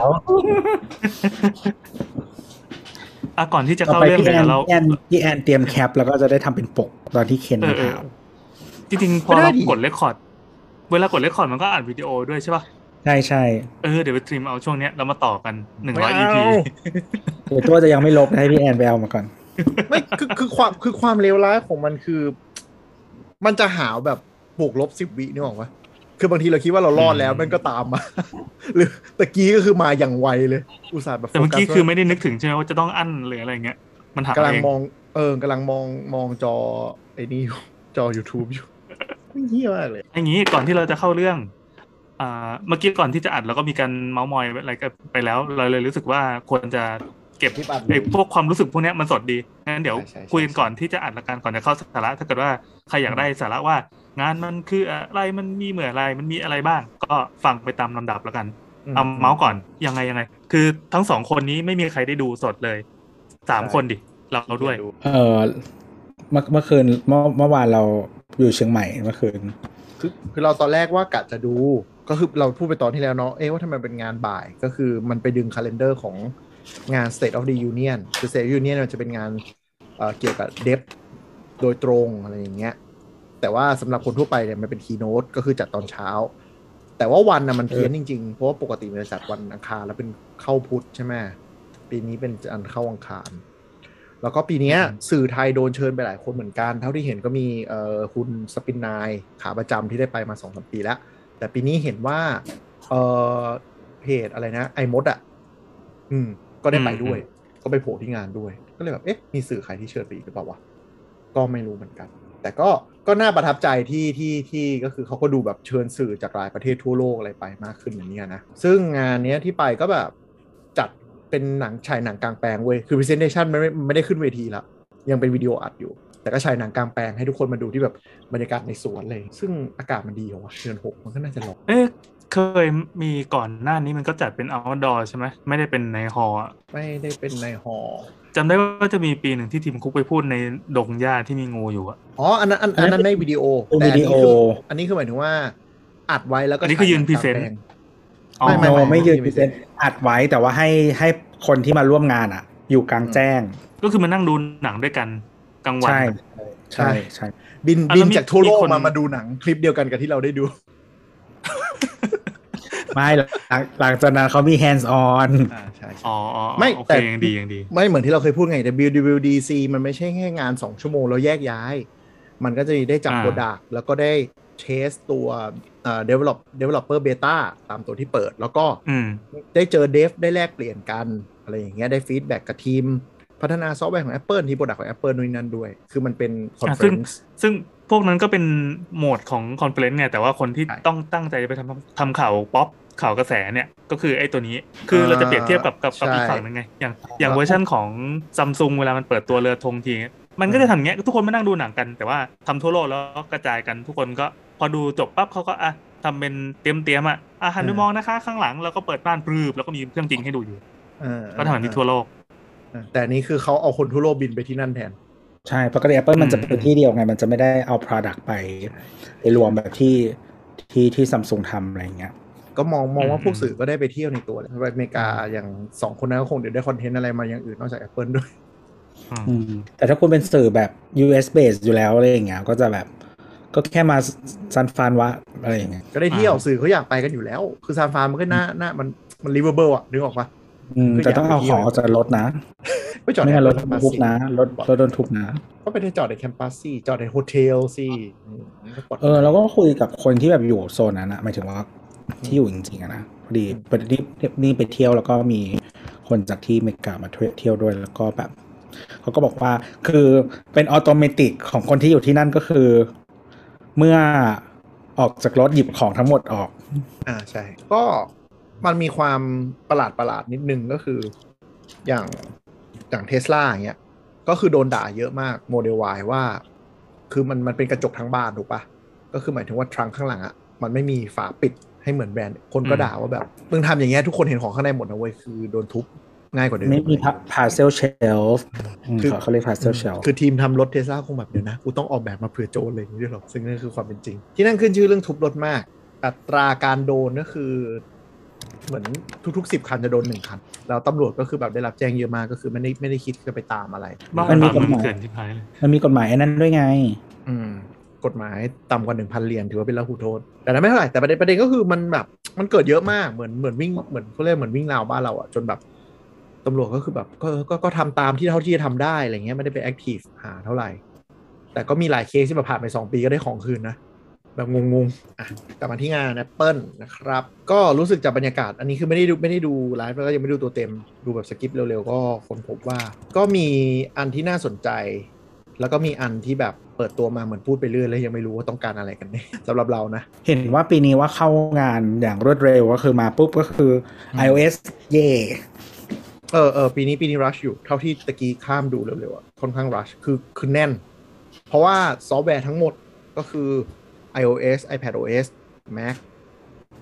หาวหาวอะก่อนที่จะต่อเข้าไปเรื่องพี่แอเดี๋ยนวเราพี่แอนพี่แอนเตรียม cap แล้วก็จะได้ทำเป็นปกตอนที่เคนเออมาเออถามจริงๆพอเรากด record เวลากด record มันก็อัดวิดีโอด้วยใช่ป่ะใช่ใช่เออเดี๋ยวไป trim เอาช่วงเนี้ยเรามาต่อกันหนึ่งร้อยไม่ EP เอาเดี๋ยวตัวจะยังไม่ลบนะให้พี่แอนไปเอามาก่อน ไม่คือคือความคือความเลวร้ายของมันคือ มันจะหาวแบบบวกลบสิบวินี่หรอกวะ คือบางทีเราคิดว่าเรารอดแล้วมันก็ตามมา หรือตะกี้ก็คือมาอย่างไวเลย อุตส่าห์แบบแต่เมื่อกี้โฟสคือไม่ได้นึกถึงใช่ไหมว่าจะต้องอั้นหรืออะไรเงี้ย มันหักกำลังเองมอง เออกำลังมองมองจอไอ้นี่อยู่จอ YouTube อยู่ไม่เหี้ยมากเลยอย่างนี้ก่อนที่เราจะเข้าเรื่องอ่าเมื่อกี้ก่อนที่จะอัดเราก็มีการเมาส์มอยอะไรกันไปแล้ว เราเลยรู้สึกว่าควรจะเก็บคลิปอัดไอ้พวกความรู้สึกพวกเนี้ยมันสดดีงั้นเดี๋ยวใช่ใช่ใช่คุยกันก่อนที่จะอัดละกันก่อนจะเข้าสาระ ถ้าเกิดว่าใครอยากได้สาระว่า งานมันคืออะไรมันมีเหมือนอะไรมันมีอะไรบ้าง ก็ฟังไปตามลำดับแล้วกันเอาเมาส์ก่อนยังไงยังไง คือทั้งสองคนนี้ไม่มีใครได้ดูสดเลยสามคนดิเราเราด้วย เออเมื่อเมื่อคืนเมื่อเมื่อวานเราอยู่เชียงใหม่เมื่อคืนคือคือเราตอนแรกว่ากะจะดูก็คือเราพูดไปตอนที่แล้วเนาะเอ๊ะว่าทำไมเป็นงานบ่ายก็คือมันไปดึงคาล endar ของงาน State of the Union คือ State of the Union มันจะเป็นงานเอ่อเกี่ยวกับเดฟโดยตรงอะไรอย่างเงี้ย แต่ว่าสำหรับคนทั่วไปเนี่ยมันเป็น keynote ก็คือจัดตอนเช้า แต่ว่าวันนะมันเพี้ยนจริงๆ เพราะว่าปกติมันจะจัดวันอังคารแล้วเป็นเข้าพุธใช่ไหมปีนี้เป็นอันเข้าอังคาร แล้วก็ปีเนี้ยสื่อไทยโดนเชิญไปหลายคนเหมือนกัน เท่าที่เห็นก็มีเอ่อคุณสปินนายขาประจำที่ได้ไปมาสองสามปีแล้ว แต่ปีนี้เห็นว่าเอ่อเพจอะไรนะไอมดอะอืม ก็ได้ไปด้วย ก็ไปโผล่ที่งานด้วย ก็เลยแบบเอ๊ะมีสื่อใครที่เชิญไปอีกหรือเปล่าวะก็ไม่รู้เหมือนกัน แต่ก็ ก็น่าประทับใจที่ที่ที่ก็คือเขาก็ดูแบบเชิญสื่อจากหลายประเทศทั่วโลกอะไรไปมากขึ้นอย่างนี้ยนะ ซึ่งงานเนี้ยที่ไปก็แบบจัดเป็นหนังฉายหนังกลางแปลงเว้ย คือ presentation ไม่ไม่ไม่ได้ขึ้นเวทีละยังเป็นวิดีโออัดอยู่ แต่ก็ฉายหนังกลางแปลงให้ทุกคนมาดูที่แบบบรรยากาศในสวนเลย ซึ่งอากาศมันดีเหรอวะเดือนหกมันก็น่าจะร้อนเอ๊ะเคยมีก่อนหน้านี้มันก็จัดเป็น outdoor ใช่ไหมไม่ได้เป็นในฮอลล์อะไม่ได้เป็นในหอ จำได้ว่าจะมีปีหนึ่งที่ทีมคุกไปพูดในดงหญ้าที่มีงูอยู่อะอ๋ออันนั้นอันอันนั้นในวิดีโอเป็นแต่วิอันดีนี้โอคืออันนี้คือหมายถึงว่า อัดไว้แล้วก็อันนี้คือยืนฉาหง present กลางแปลงอ๋อไม่โนไม่ยืนไม่พิเศษอัดไว้แต่ว่าให้ให้คนที่มาร่วมงานอะอยู่กลางแจ้ง ก็คือมานั่งดูหนังด้วยกันกลางวันใช่ใช่ใช่บินอะบิแล้วนมีจากทั่วโลมีกคนมามาดูหนังคลิปเดียวกันกับที่เราได้ดู ไม่หลังหลังจากนั้นเขามี hands on อ่าใช่อ๋ออ๋อไม่โอเคแต่ยังดียังดี ไม่เหมือนที่เราเคยพูดไงแต่ WWDC มันไม่ใช่แค่งาน 2 ชั่วโมงแล้วแยกย้าย มันก็จะได้จับอ่า product แล้วก็ได้ test ตัวเอ่อ develop developer beta ตามตัวที่เปิด แล้วก็อืม ได้เจอ dev ได้แลกเปลี่ยนกัน อะไรอย่างเงี้ยได้ feedback กับทีม พัฒนาซอฟต์แวร์ของ Apple ที่ product ของ Apple นู่นนั่นด้วย คือมันเป็น conference ซึ่งพวกนั้นก็เป็นโหมดของ conference เนี่ยแต่ว่าคนที่ใช่ ต้องตั้งใจไปทำทำข่าวป๊อป ข่าวกระแสเนี่ยก็คือไอ้ตัวนี้คือเราจะเปรียบเทียบกับกับกับอีกฝั่งหนึ่งไงอย่างอย่างเวอร์ชันของซัมซุงเวลามันเปิดตัวเรือธงทีมันก็จะทำอย่างเงี้ยทุกคนมานั่งดูหนังกัน แต่ว่าทำทั่วโลกแล้วก็กระจายกันทุกคนก็พอดูจบปั๊บเขาก็อะทำเป็นเตรียมเตรียมๆอะอะหันไปมองนะคะ ข้างหลังแล้วก็เปิดม่านปรืบแล้วก็มีเครื่องจริงให้ดูอยู่เออก็ทำแบบนี้ทั่วโลกเออแต่อันนี้คือเขาเอาคนทั่วโลกบินไปที่นั่นแทนใช่ปกติ Apple มันจะเป็นที่เดียวไง มันจะไม่ได้เอา Product ไปไปรวมแบบที่ที่ที่ซัมซุงทำอะไรอย่างเงี้ย ก็มองมองว่าอืมพวกสื่อก็ได้ไปเที่ยวในตัวเลยไปอเมริกาอย่างสองคนนั้นก็คงเดี๋ยวได้คอนเทนต์อะไรมาอย่างอื่นนอกจาก Apple ด้วยอืมอืมแต่ถ้าคุณเป็นสื่อแบบ US base อยู่แล้วอะไรอย่างเงี้ยก็จะแบบก็แค่มาซันฟานวะอะไรอย่างเงี้ยก็ได้เที่ยวอ่าสื่อเขาอยากไปกันอยู่แล้ว คือซานฟรานมันก็น่าน่ามันมัน reversible อะนึกออกปะอืมก็อยากแต่ต้องเอาไปเที่ยวของออกจากรถนะไปจอดไม่งั้นรถ campus ทุบสินะรถรถโดนทุบนะ ก็ไปจอดใน campus สิจอดใน hotel สิอืมก็ปลอดภัยเออแล้วก็คุยกับคนที่แบบอยู่โซนนั้นอะหมายถึงว่า ที่อยู่จริงๆอะนะพอดีพอดีนี่ไปเที่ยวแล้วก็มีคนจากที่อเมริกามาเที่ยวด้วยแล้วก็แบบเขาก็บอกว่าคือเป็น automatic ของคนที่อยู่ที่นั่นก็คือ เมื่อออกจากรถหยิบของทั้งหมดออก อ่าใช่ ก็มันมีความประหลาดประหลาดนิดนึงก็คือ อย่างอย่างเทสลาอย่างเงี้ยก็คือโดนด่าเยอะมากโมเดล Y ว่า คือมันมันเป็นกระจกทั้งบานถูกปะก็คือหมายถึงว่า trunk ข้างหลังอะมันไม่มีฝาปิด ให้เหมือนแบรนด์คนก็อืมด่าว่าแบบมึงทำอย่างเงี้ยทุกคนเห็นของข้างในหมดนะเว้ยคือโดนทุบง่ายกว่าเดิมไม่มี parcel shelf คือเขาเรียก parcel shelf คือทีมทำรถเทสลาคงแบบเดี๋ยวนะ กูต้องออกแบบมาเผื่อโจรอะไรอย่างนี้ด้วยหรอ ซึ่งนั่นคือความเป็นจริง ที่นั่นขึ้นชื่อเรื่องทุบรถมาก อัตราการโดนก็คือ เหมือนทุกๆสิบคันจะโดนหนึ่งคัน แล้วตำรวจก็คือแบบได้รับแจ้งเยอะมากก็คือไม่ได้ไม่ได้คิดจะไปตามอะไรบ้ามันมีบ้ากฎหมายเถื่อนที่พายเลยมันมีกฎหมายอันนั้นด้วยไง อืม กฎหมายต่ำกว่าหนึ่งพันเหรียญถือว่าเป็นละหูโทษ แต่นั้นไม่เท่าไหร่แต่ประเด็นประเด็นก็คือมันแบบมันเกิดเยอะมากเหมือนเหมือนวิ่งเหมือนเขาเรียกเหมือนวิ่งราวบ้านเราอะจนแบบตำรวจก็คือแบบก็ก็ก็ทำตามที่เท่าที่จะทำได้อะไรเงี้ยไม่ได้ไป active หาเท่าไหร่ แต่ก็มีหลายเคสที่แบบผ่านไป 2 ปีก็ได้ของคืนนะแบบงงๆอะกลับมาที่งาน Apple นะครับ ก็รู้สึกจากบรรยากาศ อันนี้คือไม่ได้ดูไม่ได้ดูไลฟ์แล้วก็ยังไม่ได้ดูตัวเต็ม ดูแบบ skip เร็วๆ ก็ค้นพบว่า ก็มีอันที่น่าสนใจ แล้วก็มีอันที่แบบเปิดตัวมาเหมือนพูดไปเรื่อยแล้วยังไม่รู้ว่าต้องการอะไรกันแน่สำหรับเรานะ เห็นว่าปีนี้ว่าเข้างานอย่างรวดเร็วก็คือมาปุ๊บก็คือ iOS เย่เออเออปีนี้ปีนี้รัชอยู่เท่าที่ตะกี้ข้ามดูเร็วๆอะค่อนข้างรัชคือคือแน่น เพราะว่าซอฟต์แวร์ทั้งหมดก็คือ iOS iPadOS Mac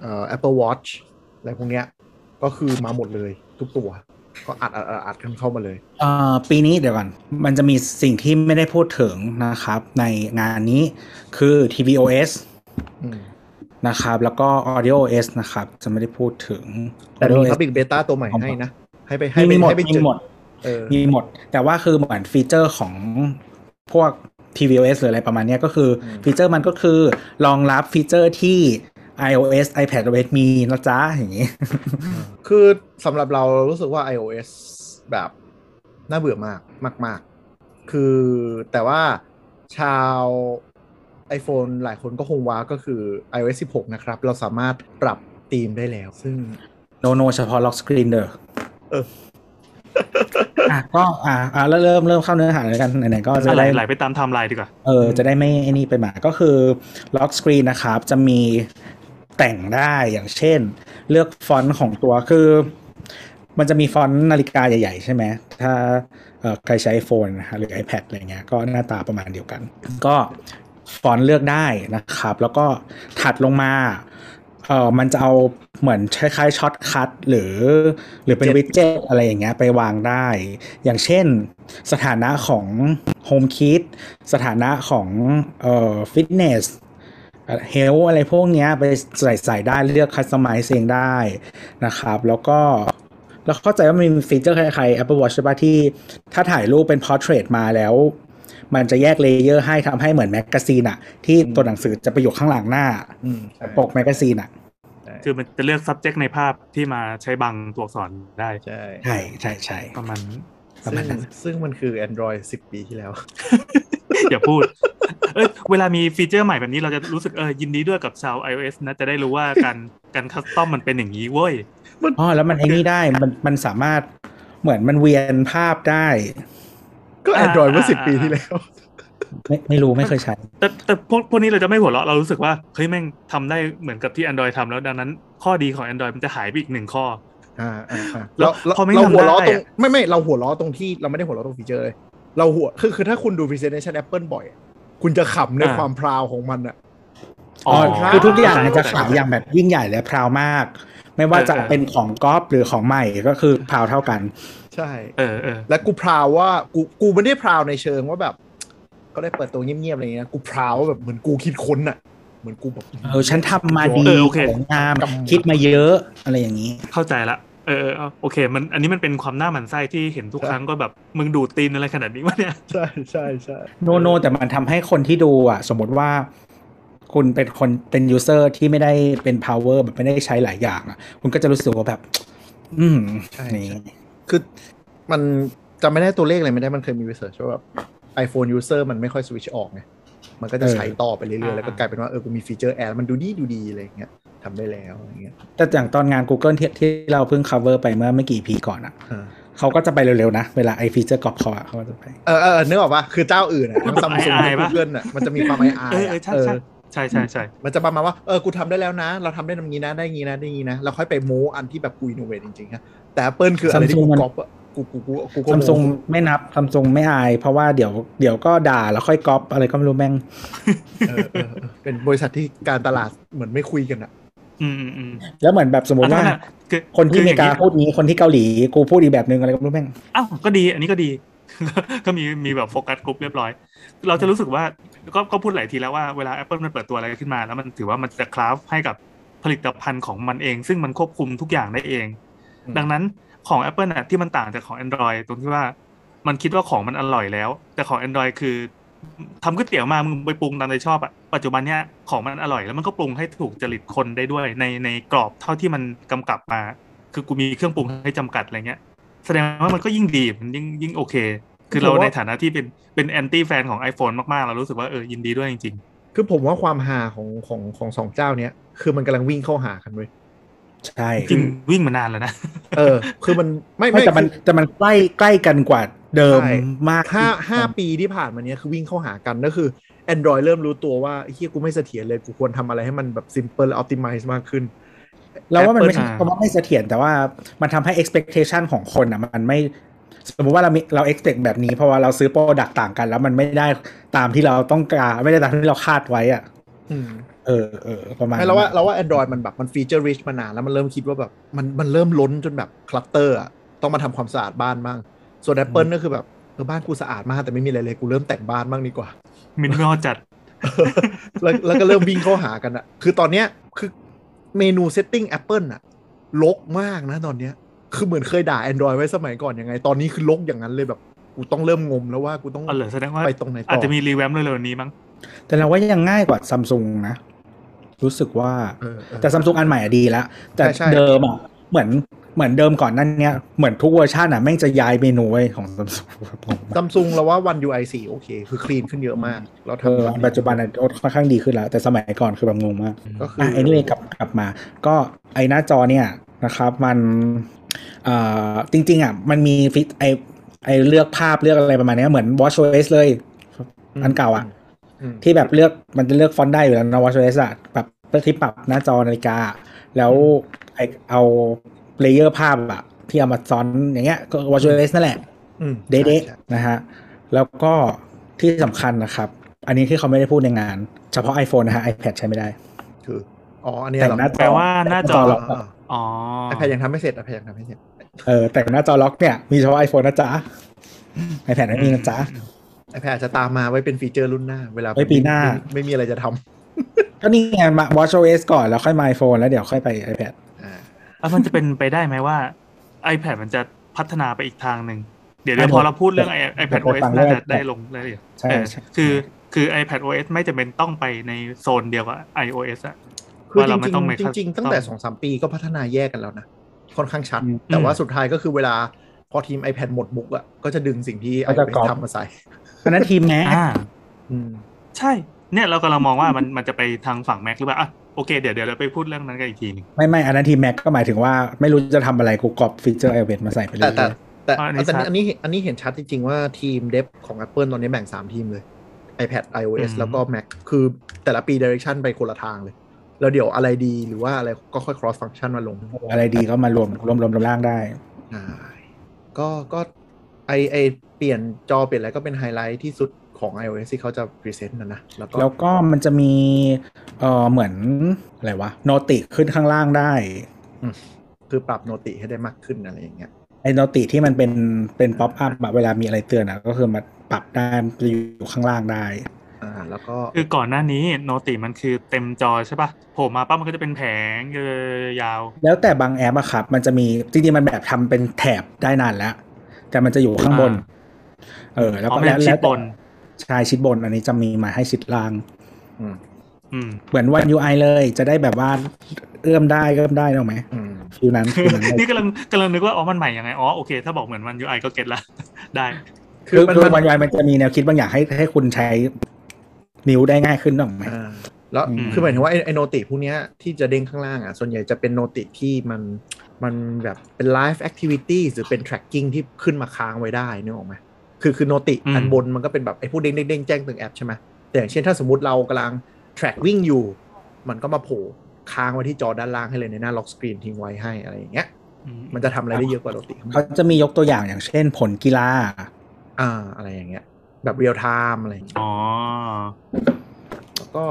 เอ่อ Apple Watch อะไรพวกเนี้ยก็คือมาหมดเลยทุกตัว ก็อัดอัดอัดอัดกันเข้ามาเลยเอ่อปีนี้เดี๋ยวก่อน มันจะมีสิ่งที่ไม่ได้พูดถึงนะครับ ในงานนี้คือ tvOS อืมนะครับ แล้วก็ AudioOS นะครับ จะไม่ได้พูดถึง แต่มี AudioOS Public Beta ตัวใหม่ให้นะ ให้ไปให้มีไปหมดให้ไปมีเจอหมดเออมีหมด แต่ว่าคือเหมือน feature ของพวก tvOS หรืออะไรประมาณเนี้ยก็คืออืม feature มันก็คือรองรับ feature ที่ iOS iPadOS มีนะจ๊ะอย่างนี้ คือสำหรับเราเรารู้สึกว่า iOS แบบน่าเบื่อมากมาก ๆ คือแต่ว่าชาว iPhone หลายคนก็คง wow ก็คือ iOS 16 นะครับ เราสามารถปรับธีมได้แล้ว ซึ่ง no no เฉพาะ lock screen เด้อเอออะก็อะอะแล้วเริ่มเริ่มเข้าเนื้อหาเลยกันไหนๆก็จะอะไรได้ไหลไปตามไทม์ไลน์ดีกว่า เออจะได้ไม่ไอ้นี่ไปหมาก็คือ lock screen นะครับ จะมี แต่งได้อย่างเช่น เลือกฟอนต์ของตัวคือ มันจะมีฟอนต์นาฬิกาใหญ่ ๆ ใช่ไหมถ้าเอ่อใครใช้ iPhone นะฮะหรือ iPad อะไรเงี้ยก็หน้าตาประมาณเดียวกัน ก็ฟอนต์เลือกได้นะครับ แล้วก็ถัดลงมาเออมันจะเอาเหมือนคล้ายๆ shortcut หรือ หรือเป็น Jet วิดเจ็ตอะไรอย่างเงี้ยไปวางได้ อย่างเช่นสถานะของ HomeKit สถานะของเอ่อ fitness health อะไรพวกเนี้ยไปใส่ใส่ได้เลือก customize เองได้นะครับ แล้วก็แล้วเข้าใจว่ามันมี feature คล้ายๆ Apple Watch ใช่ปะที่ ถ้าถ่ายรูปเป็น Portrait มาแล้ว มันจะแยก layer ให้ทำให้เหมือน magazine อะที่ตัวหนังสือจะไปอยู่ข้างหลังหน้าอืมปก magazine อะคือมันจะเลือก subject ในภาพที่มาใช้บังตัวอักษรได้ ใช่ใช่ใช่ใช่ประมาณนั้น ประมาณซึ่งนั้นซึ่งมันคือ Android 10 ปีที่แล้ว อย่าพูด เอ้ยเวลามีฟีเจอร์ใหม่แบบนี้เราจะรู้สึกเออยินดีด้วยกับชาว iOS นะ จะได้รู้ว่าการการคัสตอมมันเป็นอย่างนี้เว้ยอ๋อแล้วมันไอ้นี่ได้มันมันสามารถเหมือนมันเวียนภาพได้ ก็ Android เมื่ออ่า10ปีที่แล้ว ไม่ไม่รู้ไม่เคยใช้ แต่แต่พวกพวกนี้เราจะไม่หัวเราะเรารู้สึกว่าเฮ้ยแม่งทำได้เหมือนกับที่ Android ทำแล้วดังนั้น ข้อดีของ Android มันจะหายไปอีกหนึ่งข้อ อ่าอ่าอ่าแล้เราวเราพอไม่เราทำหัวล้อได้ตรงอะไม่ไม่เราหัวล้อตรงที่เราไม่ได้หัวล้อตรงฟีเจอร์เลยเราหัวคือคือถ้าคุณดู presentation Apple บ่อยอะคุณจะขำในอ่าความพราวของมันอะอ๋อครับคือทุกอย่างมันจะใช่ขายอย่างแบบยิ่งใหญ่และพราวมาก ไม่ว่าจะเออเป็นของก๊อฟหรือของใหม่ก็คือพราวเท่ากัน ใช่ เออเออและกูพราวว่ากูกูไม่ได้พราวในเชิงว่าแบบ ก็ได้เปิดตัวเงียบๆอะไรเงี้ยกูพราวว่าแบบเหมือนกูคิดค้นอะ เหมือนกูแบบเออฉันทำมาดีเออโอเคสวยงามกำคิดมาเยอะอะไรอย่างนี้ เข้าใจละเออเออเอาโอเค มันอันนี้มันเป็นความหน้าหมั่นไส้ที่เห็นทุกครั้งก็แบบมึงดูดตีนอะไรขนาดนี้วะเนี่ยใช่ใช่ใช่ no no แต่มันทำให้คนที่ดูอะ สมมติว่าคุณเป็นคนเป็น user ที่ไม่ได้เป็น power แบบไม่ได้ใช้หลายอย่างอะ คุณก็จะรู้สึกว่าแบบ อืมใช่นี่ใช่คือมันจำไม่ได้ตัวเลขอะไรไม่ได้มันเคยมี research ว่าแบบ iPhone user มันไม่ค่อยสวิตช์ออกไง มันก็จะใช้ต่อไปเรื่อยๆ แล้วก็กลายเป็นว่าเออกูมี feature add มันดูดีดูดีอะไรอย่างเงี้ยทำได้แล้วอะไรเงี้ยแต่อย่างตอนงาน Google ที่ที่เราเพิ่ง cover ไปเมื่อไม่กี่ปีก่อนอะอ่าเขาก็จะไปเร็วๆนะ เวลาไอ feature กรอบเขาอะเขาก็จะไป เออเออนึกออกปะคือเจ้าอื่นอะทั้งซัมซุงอายทั้งๆปะกูเกิลอะมันจะมีความไอไอเออเออใช่ใช่ใช่ใช่ใช่มันจะประมาณว่า เออ กูทำได้แล้วนะ เราทำได้ตรงนี้นะ ได้งี้นะ ได้งี้นะแล้วค่อยไปโม้อันที่แบบกู innovate จริงๆอะแต่ Apple คืออะไรที่กู Samsung มันก๊อปอะ กูกูกูกูก็โม้ซัมซุงไม่นับซัมซุงไม่อาย เพราะว่าเดี๋ยวเดี๋ยวก็ด่าแล้วค่อยก๊อปอะไรก็ไม่รู้แม่งเออเออเออเป็นบริษัทที่การตลาดเหมือนไม่คุยกันอะอืมอืมอืมแล้วเหมือนแบบสมมติว่าอะคือคนที่ออเมย่ริกานี้พูดนี้คนที่เกาหลีกูพูดอีกแบบนึงอะไรก็ไม่รู้แม่งอ้าวก็ดี อันนี้ก็ดี ก็มีมีแบบโฟกัสกลุ่มเรียบร้อย เราจะรู้สึกว่าก็ก็พูดหลายทีแล้วว่าเวลา Apple มันเปิดตัวอะไรขึ้นมา แล้วมันถือว่ามันจะคราฟให้กับผลิตภัณฑ์ของมันเอง ซึ่งมันควบคุมทุกอย่างได้เองอืมดังนั้น ของ Apple น่ะที่มันต่างจากของ Android ตรงที่ว่ามันคิดว่าของมันอร่อยแล้ว แต่ของ Android คือทำก๋วยเตี๋ยวมามึงไปปรุงตามใจชอบอะปัจจุบันเนี้ยของมันอร่อยแล้วมันก็ปรุงให้ถูกจริตคนได้ด้วย ในในกรอบเท่าที่มันกำกับมา คือกูมีเครื่องปรุงให้จำกัดอะไรเงี้ย แสดงว่ามันก็ยิ่งดีมันยิ่งยิ่งโอเค คือเราในฐานะที่เป็นเป็นแอนตี้แฟนของ iPhone มากๆ เรารู้สึกว่าเออยินดีด้วยจริงคือผมว่าความฮาของของของสองเจ้าเนี้ยคือมันกำลังวิ่งเข้าหากันเว้ย ใช่ๆจริงวิ่งมานานแล้วนะ เออ คือมันไม่ไม่ไม่แต่มันคือแต่มันใกล้ใกล้กันกว่าเดิมใช่มากห้าห้าปีที่ผ่านมาเนี้ยคือวิ่งเข้าหากันก็คือ Android เริ่มรู้ตัวว่าเฮียกูไม่เสถียรเลยกูควรทำอะไรให้มันแบบ simple และ optimize มากขึ้นเราว่ามันไม่ใช่ Apple คำว่าไม่เสถียรแต่ว่ามันทำให้ expectation ของคนอะ มันไม่ สมมติว่าเรามีเรา expect แบบนี้เพราะว่าเราซื้อโปรดักต่างกัน แล้วมันไม่ได้ตามที่เราต้องการไม่ได้ตามที่เราคาดไว้อะอืม เออเออประมาณไม่เราว่าเราว่า Android มันแบบมัน feature rich มานานแล้วมันเริ่มคิดว่าแบบมันมันเริ่มล้นจนแบบ clutter อะต้องมาทำความสะอาดบ้านบ้าง ส่วน Apple ก็คือแบบเออบ้านกูสะอาดมากแต่ไม่มีอะไรเลยกูเริ่มแต่งบ้านบ้างดีกว่า มินมอจัด แล้วแล้วก็เริ่มวิ่งเข้าหากันอะคือตอนเนี้ยคือเมนู setting Apple อะลกมากนะตอนเนี้ยคือเหมือนเคยด่า Android ไว้สมัยก่อนยังไง ตอนนี้คือลกอย่างนั้นเลยแบบกูต้องเริ่มงมแล้วว่ากูต้องอ๋อเหรอแสดงว่าไปตรงไหนต่ออาจจะมี revamp เร็วๆนี้มั้งแต่เราว่ายังง่ายกว่าซัมซุงนะ รู้สึกว่าเออเออแต่ซัมซุงอันใหม่อะดีแล้ว แต่ใช่ใช่เดิมอะเหมือนเหมือนเดิมก่อนนั่นเนี้ยเหมือนทุกเวอร์ชันอะแม่งจะย้ายเมนูไว้ของซัมซุงซัมซุงเราว่า One UI 4โอเค คือคลีนขึ้นเยอะมากเราเออทำอันปัจจุบันอะค่อนข้างดีขึ้นแล้ว แต่สมัยก่อนคือแบบงงมากก็คืออะอไอ้นี่กลับกลับมา ก็ไอ้หน้าจอเนี่ยนะครับมันเอ่อจริง ๆอะมันมีฟิตไอไอเลือกภาพเลือกอะไรประมาณเนี้ยเหมือน WatchOS เลยอันเก่าอะอืม ที่แบบเลือกมันจะเลือกฟอนต์ได้อยู่แล้วนะ WatchOS อะแบบที่ปรับหน้าจอนาฬิกา แล้วไอเอา layer ภาพอะที่เอามาซ้อนอย่างเงี้ยก็ WatchOS นั่นแหละอืมเดะใช่ใช่ๆนะฮะ แล้วก็ที่สำคัญนะครับ อันนี้ที่เขาไม่ได้พูดในงาน เฉพาะ iPhone นะฮะ iPad ใช้ไม่ได้ คืออ๋ออันเนี้ยแต่เหรงอหน้าจแปลว่าหน้าจอล็อกอะอ๋อไอแพดยังทำไม่เสร็จไอแพดยังทำไม่เสร็จเออแต่งหน้าจอล็อกเนี่ยมีเฉพาะ iPhone นะจ๊ะ iPad ไม่มีนะจ๊ะ ไอแพดจะตามมาไว้เป็นฟีเจอร์รุ่นหน้า เวลาไว้ปีหน้าไม่ไม่มีอะไรจะทำก็นี่ไงมา WatchOS ก่อนแล้วค่อยมา iPhone แล้วเดี๋ยวค่อยไป iPad อ่าแล้วมันจะเป็นไปได้ไหมว่า iPad มันจะพัฒนาไปอีกทางหนึ่งเดี๋ยวเดี๋ยวอะพอเราพูดเรื่อง i- iPad เดี๋ยว OS ฟังน่าเรื่จะองได้ลงรายละเอียดใช่เออใช่คือคือ iPad OS ไม่จำเป็นต้องไปในโซนเดียวกับ iOS อะคือว่าจเราริไม่งต้องๆจริงๆตั้งแต่สองสามปีก็พัฒนาแยกกันแล้วนะ ค่อนข้างชัดอืมแต่ว่าสุดท้ายก็คือเวลาพอทีม iPad หมดบุกอะก็จะดึงสิ่งที่ก็จะ iOS ก๊อปทำมาใส่ อันนั้นทีมแม้อ่าอืมใช่ เนี่ยเรากำลังมองว่ามันมันจะไปทางฝั่ง Mac หรือเปล่าอะโอเคเดี๋ยวเดี๋ยวเราไปพูดเรื่องนั้นกันอีกทีหนึงไม่ไม่อันนั้นทีมแม็กก็หมายถึงว่าไม่รู้จะทำอะไรกูกรอบฟีเจอร์ iOS มาใส่ไปเลแต่ยแต่แต่อ่าอันนี้แต่ชัดอันนี้อันนี้เห็นชัดจริง ๆ ว่าทีทีม dev ของ Apple ตอนนี้แบ่ง 3 ทีมเลย iPad iOS อืมแล้วก็ Mac คือแต่ละปี direction ไปคนละทางเลย แล้วเดี๋ยวอะไรดีหรือว่าอะไรก็ค่อย cross function มาลง อะไรดีก็มารวมรวมรวมรวมร่างได้อ่าก็ก็ไอไอ เปลี่ยนจอเปลี่ยนอะไรก็เป็นไฮไลท์ที่สุดของ iOS ที่เขาจะ present นะนะ แล้วก็แล้วก็มันจะมีเออเหมือนอะไรวะ noti ขึ้นข้างล่างได้คือปรับโนติให้ได้มากขึ้นอะไรอย่างเงี้ยไอ้โนติที่มันเป็นเป็นป๊อปอัพแบบเวลามีอะไรเตือนอะก็คือมาปรับได้มันจะอยู่ข้างล่างได้ อ่า แล้วก็คือก่อนหน้านี้โนติมันคือเต็มจอใช่ปะโผล่มาปั๊บมันก็จะเป็นแผงยาวแล้วแต่บางแอปอะครับ มันจะมีจริงๆมันแบบทำเป็นแถบได้นานแล้ว แต่มันจะอยู่ข้างบน เออๆแล้วอ๋อก็มันแล้วชิแล้ดวบแต่นใช่ชิดบน อันนี้จะมีมาให้ชิดล่างอืมอืมเหมือนวัน UI เลยจะได้แบบว่าเอื้อมได้เอื้อมได้หรอกไหมอืม feel นั้น feel นั้นเลยนี่กำลังกำลังนึกว่าอ๋อมันใหม่ยังไงอ๋อโอเค ถ้าบอกเหมือนมัน UI ก็เก็ตละได้ คือมันคือมันวัน UI มันจะมีแนวคิดบางอย่างให้ให้คุณใช้นิ้วได้ง่ายขึ้นหรอกไหมอ่าแล้วอืมคือหมายถึงว่าไอไอ noti พวกเนี้ยที่จะเด้งข้างล่างอะส่วนใหญ่จะเป็น noti ที่มันมันแบบเป็น live activity หรือเป็น tracking ที่ขึ้นมาค้างไว้ได้นึกออกไหม คือคือ noti อืมอันบนมันก็เป็นแบบไอพวกเด้งเด้งเด้งแจ้งตึงแอปใช่ไหมแต่อย่างเช่นถ้าสมมติเรากำลัง track วิ่งอยู่ มันก็มาโผล่ค้างไว้ที่จอด้านล่างให้เลยในหน้า lock screen ทิ้งไว้ให้อะไรอย่างเงี้ยอืมมันจะทำอะไรได้เยอะกว่าโนติข้างบเขานจะมียกตัวอย่างอย่างเช่นผลกีฬา อ่าอะไรอย่างเงี้ย แบบ real time อะไรอย่างเงี้ยอ๋อแล้วก็